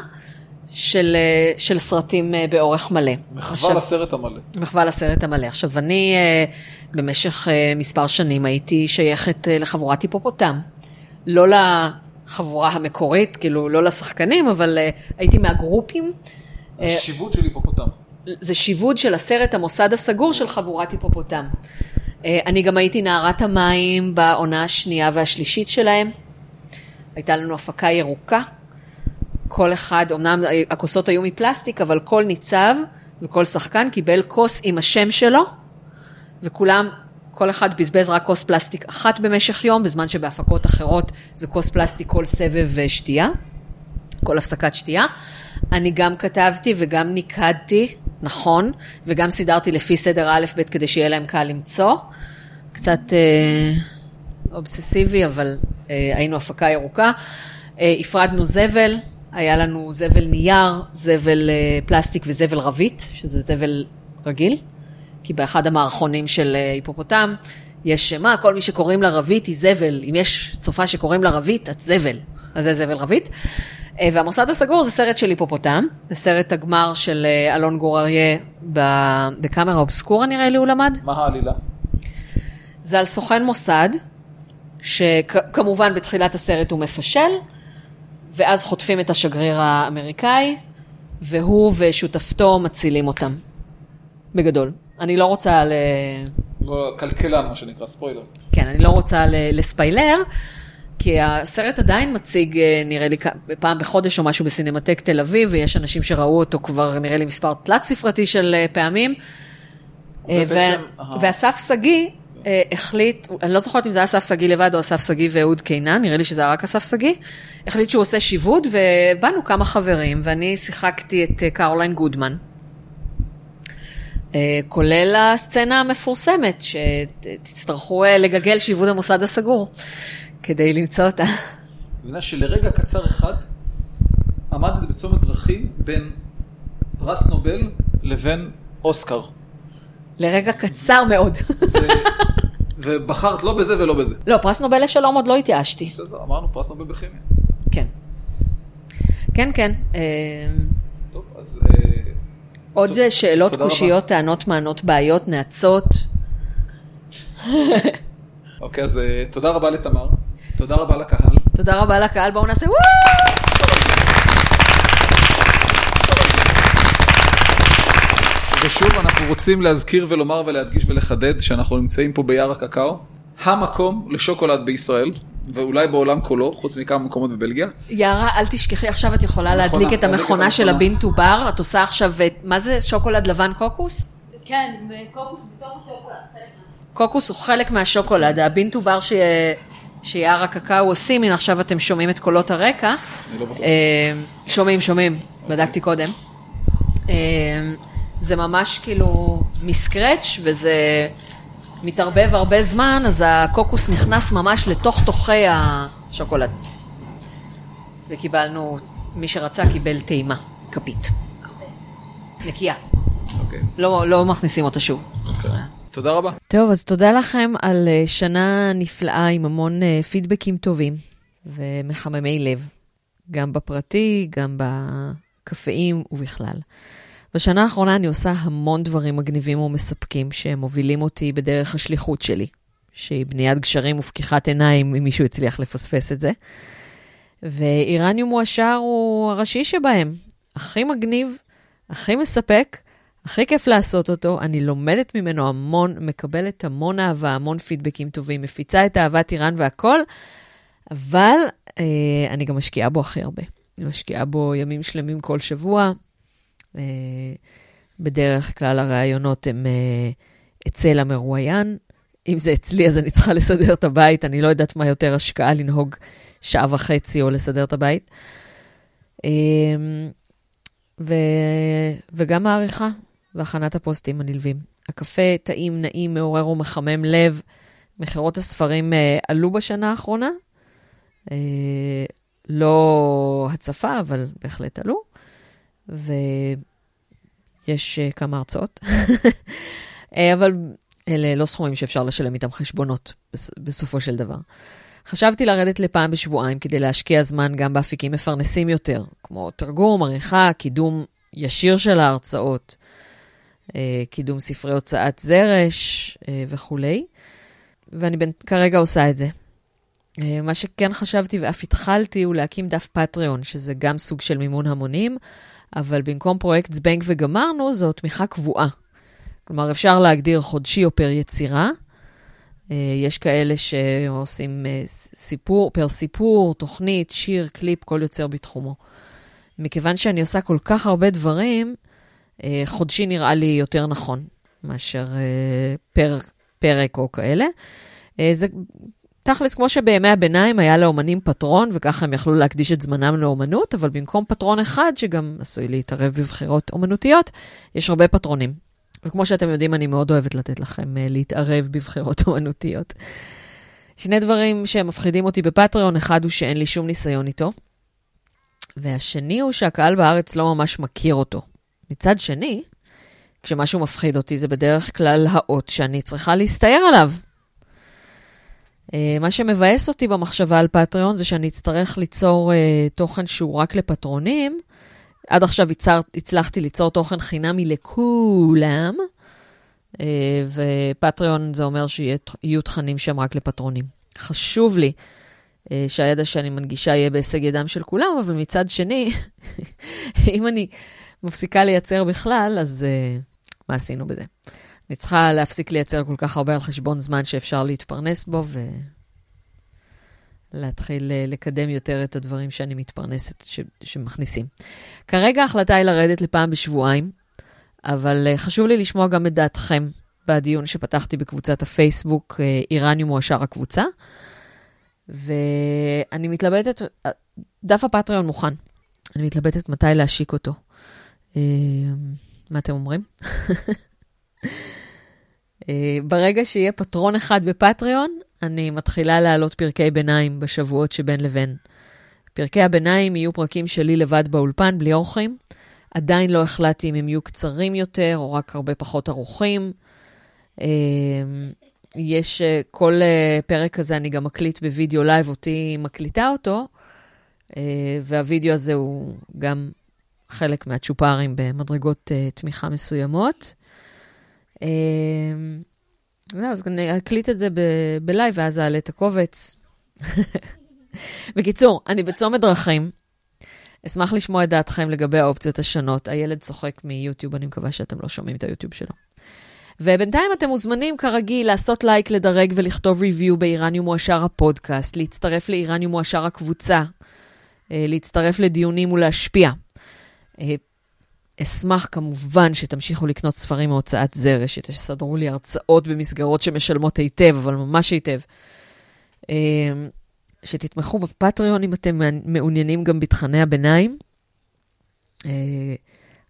של, אה, של סרטים אה, באורך מלא. מחווה עכשיו- לסרט המלא. מחווה לסרט המלא. עכשיו, אני אה, במשך מספר שנים הייתי שייכת לחבורת היפופוטם. לא לחבורה המקורית, כאילו, לא לשחקנים, אבל הייתי מהגרופים. זה שיבוד של היפופוטם. זה שיבוד של הסרט המוסד הסגור של חבורת היפופוטם. אני גם הייתי נערת המים בעונה השנייה והשלישית שלהם. הייתה לנו הפקה ירוקה. כל אחד, אמנם הכוסות היו מפלסטיק, אבל כל ניצב וכל שחקן קיבל כוס עם השם שלו, וכולם, כל אחד בזבז רק כוס פלסטיק אחת במשך יום, בזמן שבהפקות אחרות זה כוס פלסטיק כל סבב אה, שתייה, כל הפסקת שתייה. אני גם כתבתי וגם ניקדתי, נכון, וגם סידרתי לפי סדר א' ב' כדי שיהיה להם קל למצוא. קצת אה, אובססיבי, אבל אה, היינו הפקה ירוקה. אה, הפרדנו זבל, היה לנו זבל נייר, זבל אה, פלסטיק וזבל רבית, שזה זבל רגיל, כי באחד המערכונים של אה, היפופוטם יש, מה, כל מי שקוראים לה רבית היא זבל, אם יש צופה שקוראים לה רבית, את זבל, אז זה זבל רבית. אה, והמוסד הסגור זה סרט של היפופוטם, זה סרט הגמר של אלון גור אריה בקאמרה אובסקורה נראה לי הוא למד. מה העלילה? זה על סוכן מוסד, שכמובן בתחילת הסרט הוא מפשל, ואז חוטפים את השגריר האמריקאי, והוא ושותפתו מצילים אותם. בגדול. אני לא רוצה ל... לא, כלכלן, מה שנקרא, ספוילר. כן, אני לא רוצה ל- לספיילר, כי הסרט עדיין מציג, אה, נראה לי, פעם בחודש או משהו בסינמטק תל אביב, ויש אנשים שראו אותו כבר, נראה לי, מספר תלת ספרתי של אה, פעמים. אה, ו- בעצם ואסף שגיא, החליט, אני לא זוכרת אם זה היה אסף שגיא לבד או אסף שגיא ואהוד קינן, נראה לי שזה היה רק אסף שגיא, החליט שהוא עושה שיבוד, ובאנו כמה חברים, ואני שיחקתי את אה, קרוליין גודמן. אה, כולל הסצנה המפורסמת, שתצטרכו אה, לגגל שיבוד המוסד הסגור, כדי למצוא אותה. מבינה שלרגע קצר אחד עמדת בצומת דרכים בין פרס נובל לבין אוסקר. לרגע קצר מאוד. ובחרת לא בזה ולא בזה. לא, פרס נובל לשלום עוד לא התייאשתי. בסדר, אמרנו פרס נובל בכימיה. כן. כן, כן. אה, טוב, אז... אה, עוד טוב, שאלות, תודה רבה. קושיות, טענות, מענות, בעיות, נאצות. [laughs] אוקיי, אז אה, תודה רבה לתמר. תודה רבה לקהל. תודה רבה לקהל, בואו נעשה וואו! ושוב, אנחנו רוצים להזכיר ולומר ולהדגיש ולחדד שאנחנו נמצאים פה ביער הקקאו, המקום לשוקולד בישראל, ואולי בעולם כולו, חוץ מכמה מקומות בבלגיה. יערה, אל תשכחי, עכשיו את יכולה מכונה, להדליק את המכונה של המכונה. ה bean to bar, את עושה עכשיו, את- מה זה שוקולד לבן קוקוס? כן, קוקוס בתוך השוקולד. קוקוס הוא חלק מהשוקולד, ה bean to bar ש... שיער הקקאו עושים, הנה עכשיו אתם שומעים את קולות הרקע. אני לא בטוח. אה, שומעים, שומעים, בדקתי קודם. זה ממש כאילו מסקרץ' וזה מתערבב הרבה זמן, אז הקוקוס נכנס ממש לתוך תוכי השוקולד. וקיבלנו, מי שרצה קיבל טעימה, כפית. נקייה. אוקיי. לא, לא מכניסים אותה שוב. תודה רבה. טוב, אז תודה לכם על אה, שנה נפלאה עם המון אה, פידבקים טובים ומחממי לב, גם בפרטי, גם בקפאים ובכלל. בשנה האחרונה אני עושה המון דברים מגניבים ומספקים שמובילים אותי בדרך השליחות שלי, שהיא בניית גשרים ופקיחת עיניים, אם מישהו הצליח לפספס את זה. ואיראניום מועשר הוא הראשי שבהם. הכי מגניב, הכי מספק, הכי כיף לעשות אותו, אני לומדת ממנו המון, מקבלת המון אהבה, המון פידבקים טובים, מפיצה את אהבת איראן והכל, אבל אה, אני גם משקיעה בו הכי הרבה. אני משקיעה בו ימים שלמים כל שבוע. אה, בדרך כלל הראיונות הם אה, אצל המרואיין. אם זה אצלי, אז אני צריכה לסדר את הבית. אני לא יודעת מה יותר השקעה לנהוג שעה וחצי או לסדר את הבית. אה, ו... וגם העריכה והכנת הפוסטים הנלווים. הקפה טעים, נעים, מעורר ומחמם לב. מכירות הספרים עלו בשנה האחרונה. לא הצפה, אבל בהחלט עלו. ויש אה, כמה הרצאות. אה, אבל אלה לא סכומים שאפשר לשלם איתם חשבונות, בס- בסופו של דבר. חשבתי לרדת לפעם בשבועיים כדי להשקיע זמן גם באפיקים מפרנסים יותר, כמו תרגום, עריכה, קידום ישיר של ההרצאות, אה, קידום ספרי הוצאת זרש וכולי. ואני בין, כרגע עושה את זה. מה שכן חשבתי ואף התחלתי הוא להקים דף Patreon, שזה גם סוג של מימון המונים, אבל במקום פרויקט זבנג וגמרנו, זו תמיכה קבועה. כלומר, אפשר להגדיר חודשי או פר יצירה. אה, יש כאלה שעושים אה, סיפור, פר סיפור, תוכנית, שיר, קליפ, כל יוצר בתחומו. מכיוון שאני עושה כל כך הרבה דברים, אה, חודשי נראה לי יותר נכון מאשר פר פרק או כאלה. זה תכלס, כמו שבימי הביניים היה לאומנים פטרון, וככה הם יכלו להקדיש את זמנם לאומנות, אבל במקום פטרון אחד, שגם עשוי להתערב בבחירות אומנותיות, יש הרבה פטרונים. וכמו שאתם יודעים, אני מאוד אוהבת לתת לכם אה, להתערב בבחירות [laughs] אומנותיות. שני דברים שמפחידים אותי בפטריון, אחד הוא שאין לי שום ניסיון איתו, והשני הוא שהקהל בארץ לא ממש מכיר אותו. מצד שני, כשמשהו מפחיד אותי זה בדרך כלל האות שאני צריכה להסתער עליו. אה, מה שמבאס אותי במחשבה על פטריון זה שאני אצטרך ליצור uh, תוכן שהוא רק לפטרונים. עד עכשיו יצר, הצלחתי ליצור תוכן חינמי לכולם, uh, ופטריון זה אומר שיהיו תכנים שהם רק לפטרונים. חשוב לי uh, שהידע שאני מנגישה יהיה בהישג ידם של כולם, אבל מצד שני, [laughs] אם אני מפסיקה לייצר בכלל, אז uh, מה עשינו בזה? אני צריכה להפסיק לייצר כל כך הרבה על חשבון זמן שאפשר להתפרנס בו, ולהתחיל אה, לקדם יותר את הדברים שאני מתפרנסת, ש... שמכניסים. כרגע ההחלטה היא לרדת לפעם בשבועיים, אבל אה, חשוב לי לשמוע גם את דעתכם, בדיון שפתחתי בקבוצת הפייסבוק, אה, איראניום הוא השאר הקבוצה. ואני מתלבטת, דף הפטריון מוכן. אני מתלבטת מתי להשיק אותו. מה אתם אומרים? [laughs] אה, ברגע שיהיה פטרון אחד בפטריון, אני מתחילה להעלות פרקי ביניים בשבועות שבין לבין. פרקי הביניים יהיו פרקים שלי לבד באולפן, בלי אורחים. עדיין לא החלטתי אם הם יהיו קצרים יותר או רק הרבה פחות ארוכים. אה, יש, אה, כל פרק כזה אני גם מקליט בווידאו לייב, אותי מקליטה אותו, והווידאו הזה הוא גם חלק מהצ'ופרים במדרגות תמיכה מסוימות. זהו, אז אני אקליט את זה בלייב, ואז אעלה את הקובץ. [laughs] בקיצור, אני בצומת דרכים. אשמח לשמוע את דעתכם לגבי האופציות השונות. הילד צוחק מיוטיוב, אני מקווה שאתם לא שומעים את היוטיוב שלו. ובינתיים אתם מוזמנים כרגיל לעשות לייק, לדרג ולכתוב ריוויו באיראניום מועשר הפודקאסט, להצטרף לאיראניום מועשר הקבוצה, אה, להצטרף לדיונים ולהשפיע. אשמח כמובן שתמשיכו לקנות ספרים מהוצאת זרש, שתסדרו לי הרצאות במסגרות שמשלמות היטב, אבל ממש היטב. אמ, שתתמכו בפטריון אם אתם מעוניינים גם בתכני הביניים. אה,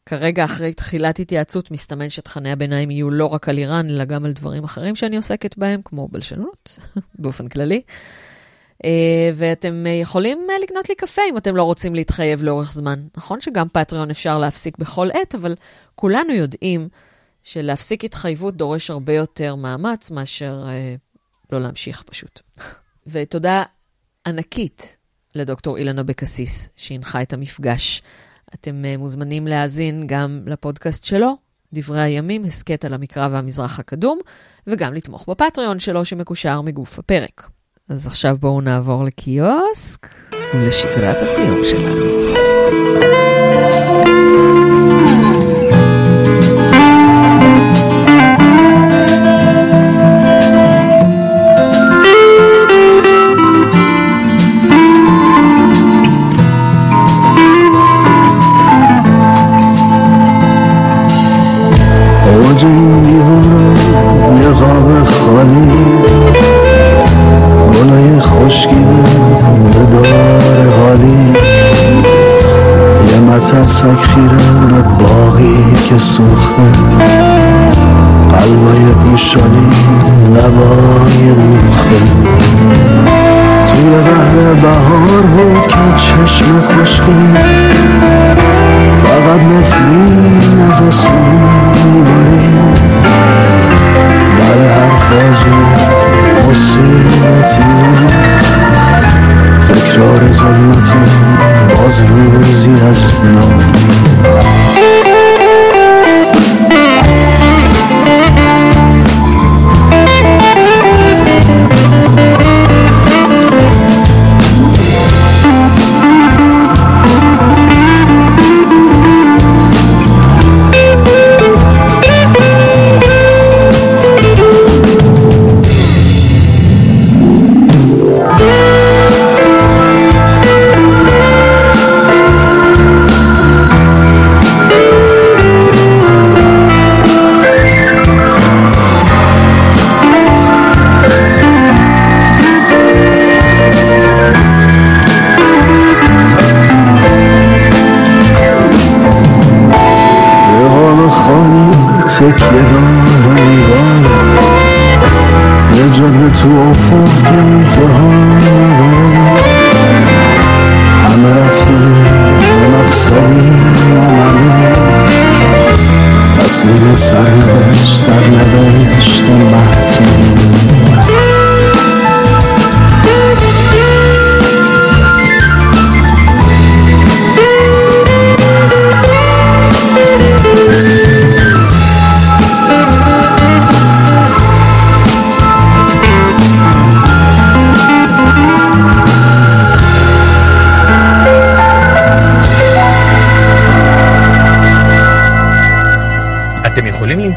כרגע, אחרי תחילת התייעצות, מסתמן שתכני הביניים יהיו לא רק על איראן, אלא גם על דברים אחרים שאני עוסקת בהם, כמו בלשנות, [laughs] באופן כללי. אה, ואתם אה, יכולים אה, לקנות לי קפה אם אתם לא רוצים להתחייב לאורך זמן. נכון שגם פטריון אפשר להפסיק בכל עת, אבל כולנו יודעים שלהפסיק התחייבות דורש הרבה יותר מאמץ מאשר אה, לא להמשיך פשוט. [laughs] ותודה ענקית לדוקטור אילן אבקסיס, שהנחה את המפגש. אתם מוזמנים להאזין גם לפודקאסט שלו, דברי הימים, הסכת על המקרא והמזרח הקדום, וגם לתמוך בפטריון שלו שמקושר מגוף הפרק. אז עכשיו בואו נעבור לקיוסק ולשגרת הסיום שלנו. یه مترسک خیره به باقی که سوخته قلبای پوشانی لبای دوخته. توی قهر بهار بود که چشم خشکی فقط نفرین از آسمون میبارید بعد هر فاجعه مصیبتی تکرار ظلمت باز روزی از نو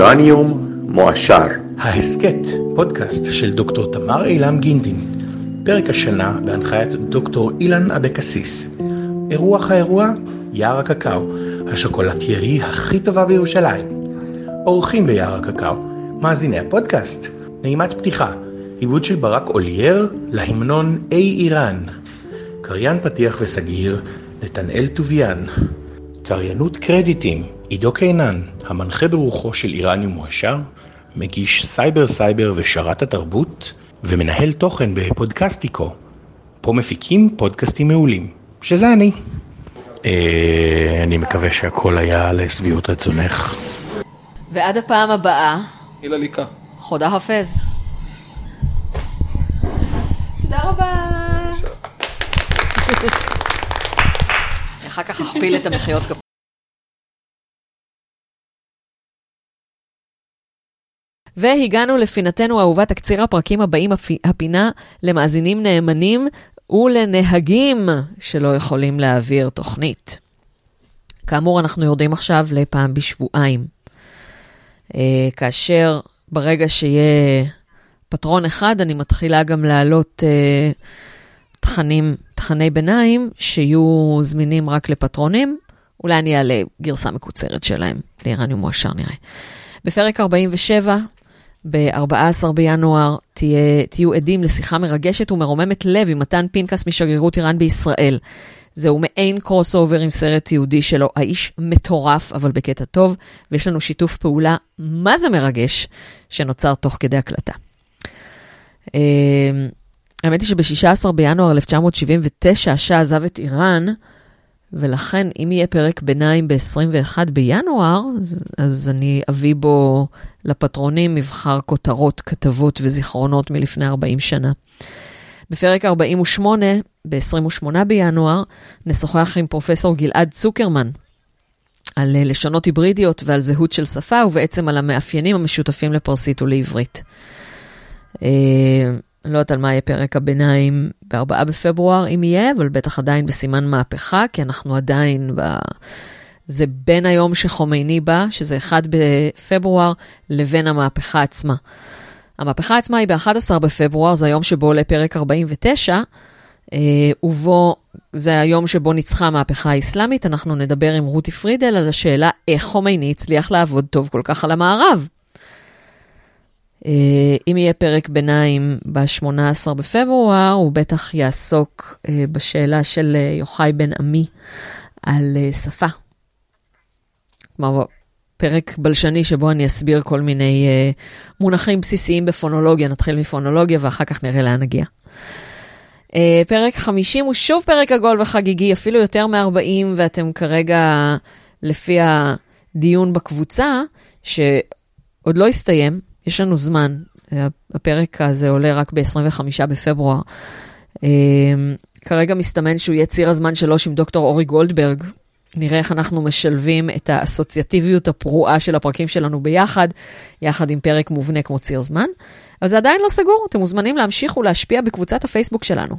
איראניום מועשר. ההסכת, פודקאסט של דוקטור תמר אילם גינדין. פרק השנה בהנחיית דוקטור אילן אבקסיס. אירוח האירוע, יער הקקאו, השוקולטיירי הכי טובה בירושלים. אורחים ביער הקקאו, מאזיני הפודקאסט. נעימת פתיחה, עיבוד של ברק אולייר להמנון אי איראן. קריין פתיח וסגיר, נתנאל טוביאן. קריינות קרדיטים, עידו קינן, המנחה ברוחו של איראניום מועשר, מגיש סייבר סייבר ושרת התרבות, ומנהל תוכן בפודקסטיקו. פה מפיקים פודקאסטים מעולים, שזה אני. אה, אני מקווה שהכל היה לשביעות רצונך. ועד הפעם הבאה, הילה ליקה. خداحافظ. תודה רבה. אחר כך אכפיל את המחיאות כפיים. והגענו לפינתנו האהובה, תקציר הפרקים הבאים, הפ- הפינה למאזינים נאמנים ולנהגים שלא יכולים להעביר תוכנית. כאמור, אנחנו יורדים עכשיו לפעם בשבועיים. אה, כאשר ברגע שיהיה פטרון אחד, אני מתחילה גם להעלות אה, תכנים, תכני ביניים שיהיו זמינים רק לפטרונים. אולי אני אעלה גרסה מקוצרת שלהם, לאיראניום מועשר נראה. בפרק 47, ב-14 בינואר, תהיה, תהיו עדים לשיחה מרגשת ומרוממת לב עם מתן פנקס משגרירות איראן בישראל. זהו מעין crossover עם סרט יהודי שלו, האיש מטורף, אבל בקטע טוב, ויש לנו שיתוף פעולה מה זה מרגש, שנוצר תוך כדי הקלטה. אה, האמת היא שב-16 בינואר 1979 השאה עזב את איראן, ולכן אם יהיה פרק ביניים ב-21 בינואר, אז, אז אני אביא בו לפטרונים מבחר כותרות, כתבות וזיכרונות מלפני 40 שנה. בפרק 48, ב-28 בינואר, נשוחח עם פרופסור גלעד צוקרמן על אה, לשונות היברידיות ועל זהות של שפה, ובעצם על המאפיינים המשותפים לפרסית ולעברית. אני לא יודעת על מה יהיה פרק הביניים ב-4 בפברואר, אם יהיה, אבל בטח עדיין בסימן מהפכה, כי אנחנו עדיין ב... זה בין היום שחומייני בא, שזה 1 בפברואר, לבין המהפכה עצמה. המהפכה עצמה היא ב-11 בפברואר, זה היום שבו עולה פרק 49, אה, ובו, זה היום שבו ניצחה המהפכה האסלאמית. אנחנו נדבר עם רותי פרידל על השאלה איך חומייני הצליח לעבוד טוב כל כך על המערב. אה, אם יהיה פרק ביניים ב-18 בפברואר, הוא בטח יעסוק אה, בשאלה של אה, יוחאי בן עמי על שפה. כלומר, פרק בלשני שבו אני אסביר כל מיני מונחים בסיסיים בפונולוגיה, נתחיל מפונולוגיה ואחר כך נראה לאן נגיע. פרק 50 הוא שוב פרק עגול וחגיגי, אפילו יותר מ-40, ואתם כרגע, לפי הדיון בקבוצה, שעוד לא הסתיים, יש לנו זמן, אה, הפרק הזה עולה רק ב-25 בפברואר. אה, כרגע מסתמן שהוא יהיה ציר הזמן שלוש עם דוקטור אורי גולדברג. נראה איך אנחנו משלבים את האסוציאטיביות הפרועה של הפרקים שלנו ביחד, יחד עם פרק מובנה כמו ציר זמן. אבל זה עדיין לא סגור, אתם מוזמנים להמשיך ולהשפיע בקבוצת הפייסבוק שלנו.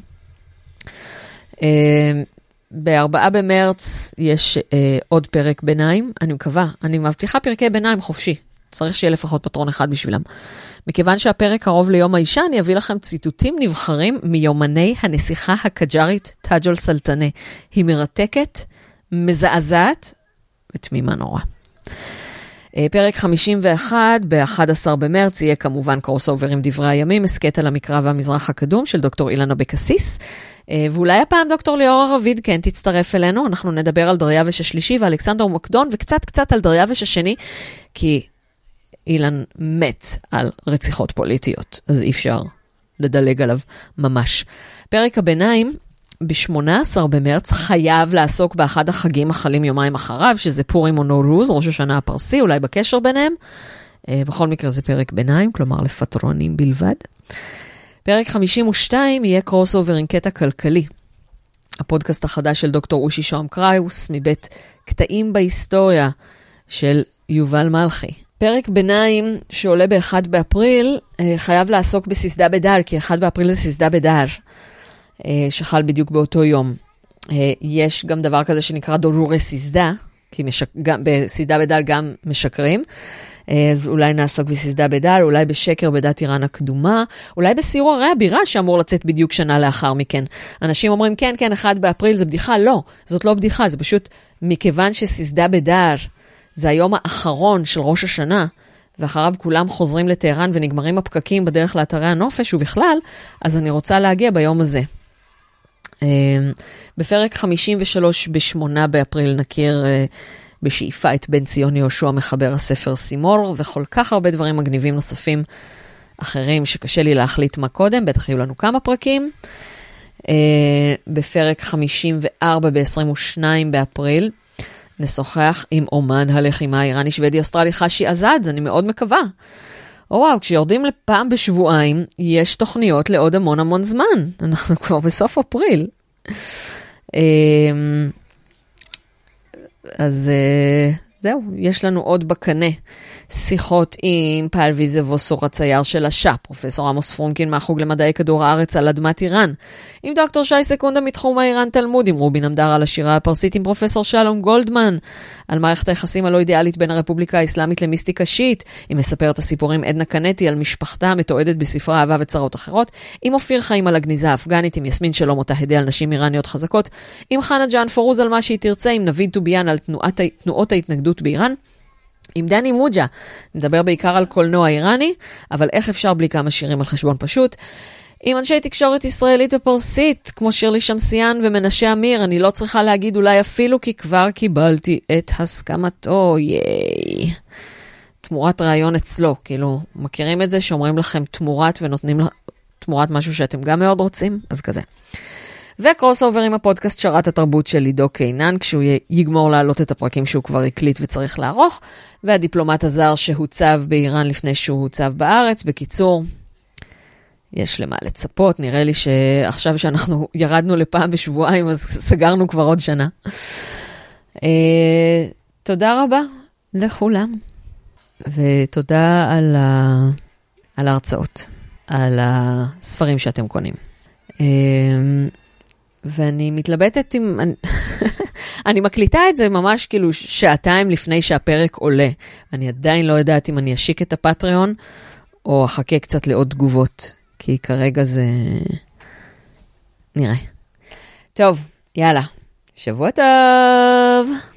ב-4 במרץ יש uh, עוד פרק ביניים, אני מקווה, אני מבטיחה פרקי ביניים חופשי. צריך שיהיה לפחות פטרון אחד בשבילם. מכיוון שהפרק קרוב ליום האישה, אני אביא לכם ציטוטים נבחרים מיומני הנסיכה הקג'ארית טאג'ול סלטנה. היא מרתקת, מזעזעת ותמימה נורא. אה, פרק 51, ב-11 במרץ, יהיה כמובן crossover עם דברי הימים, הסכת על המקרא והמזרח הקדום של דוקטור אילן אבקסיס. אה, ואולי הפעם דוקטור ליאור רביד כן תצטרף אלינו, אנחנו נדבר על דריווש השלישי ואלכסנדר מקדון, וקצת קצת על דריווש השני, כי אילן מת על רציחות פוליטיות, אז אי אפשר לדלג עליו ממש. פרק הביניים ב-18 במרץ חייב לעסוק באחד החגים החלים יומיים אחריו, שזה פורים או נורוז, ראש השנה הפרסי, אולי בקשר ביניהם. אה, בכל מקרה זה פרק ביניים, כלומר לפטרונים בלבד. פרק 52 יהיה crossover עם קטע כלכלי. הפודקאסט החדש של דוקטור אושי שוהם קריוס, מבית קטעים בהיסטוריה של יובל מלכי. פרק ביניים שעולה ב-1 באפריל אה, חייב לעסוק ב سیزده بدر, כי 1 באפריל זה سیزده بدر, אה, שחל בדיוק באותו יום. אה, יש גם דבר כזה שנקרא دروغ سیزده, כי משק... גם, ב سیزده بدر גם משקרים. אז אולי נעסוק בססדה בדר, אולי בשקר בדת איראן הקדומה, אולי בסיור ערי הבירה שאמור לצאת בדיוק שנה לאחר מכן. אנשים אומרים, כן, כן, 1 באפריל זה בדיחה. לא, זאת לא בדיחה, זה פשוט מכיוון שססדה בדר זה היום האחרון של ראש השנה, ואחריו כולם חוזרים לטהרן ונגמרים הפקקים בדרך לאתרי הנופש ובכלל, אז אני רוצה להגיע ביום הזה. אמ, בפרק 53 ב-8 באפריל נכיר אה, בשאיפה את בן ציון יהושע מחבר הספר סימור, וכל כך הרבה דברים מגניבים נוספים אחרים שקשה לי להחליט מה קודם, בטח יהיו לנו כמה פרקים. אה, בפרק 54 ב-22 באפריל נשוחח עם אומן הלחימה האיראני שוודי אוסטרלי חשי עזד, אני מאוד מקווה. או וואו, כשיורדים לפעם בשבועיים, יש תוכניות לעוד המון המון זמן. אנחנו כבר בסוף אפריל. אמ, אז אה, זהו, יש לנו עוד בקנה. שיחות עם פאל ויזבוסור הצייר של השאה, פרופסור עמוס פרונקין מהחוג למדעי כדור הארץ על אדמת איראן, עם דוקטור שי סקונדה מתחום האיראן תלמוד, עם רובין עמדר על השירה הפרסית, עם פרופסור שלום גולדמן, על מערכת היחסים הלא אידיאלית בין הרפובליקה האסלאמית למיסטיקה שיעית, עם מספרת הסיפורים עדנה קנטי על משפחתה המתועדת בספרי אהבה וצרות אחרות, עם אופיר חיים על הגניזה האפגנית, עם יסמין שלום אותה הדי על נשים איראניות חזקות, עם חנה ג'אן פורוז על מה שהיא תרצה, עם נביד טוביאן על תנועות ההתנגדות באיראן. עם דני מוג'ה, נדבר בעיקר על קולנוע איראני, אבל איך אפשר בלי כמה שירים על חשבון פשוט. עם אנשי תקשורת ישראלית ופרסית, כמו שירלי שמסיאן ומנשה אמיר, אני לא צריכה להגיד אולי אפילו כי כבר קיבלתי את הסכמתו, ייי. תמורת ראיון אצלו, כאילו, מכירים את זה שאומרים לכם תמורת ונותנים תמורת משהו שאתם גם מאוד רוצים? אז כזה. ו crossover עם הפודקאסט שרת התרבות של עידו קינן, כשהוא יגמור להעלות את הפרקים שהוא כבר הקליט וצריך לערוך, והדיפלומט הזר שהוצב באיראן לפני שהוא הוצב בארץ. בקיצור, יש למה לצפות, נראה לי שעכשיו שאנחנו ירדנו לפעם בשבועיים, אז סגרנו כבר עוד שנה. Uh, תודה רבה לכולם, ותודה על, ה... על ההרצאות, על הספרים שאתם קונים. ואני מתלבטת עם... [laughs] אני מקליטה את זה ממש כאילו שעתיים לפני שהפרק עולה. אני עדיין לא יודעת אם אני אשיק את הפטריון, או אחכה קצת לעוד תגובות, כי כרגע זה... נראה. טוב, יאללה. שבוע טוב!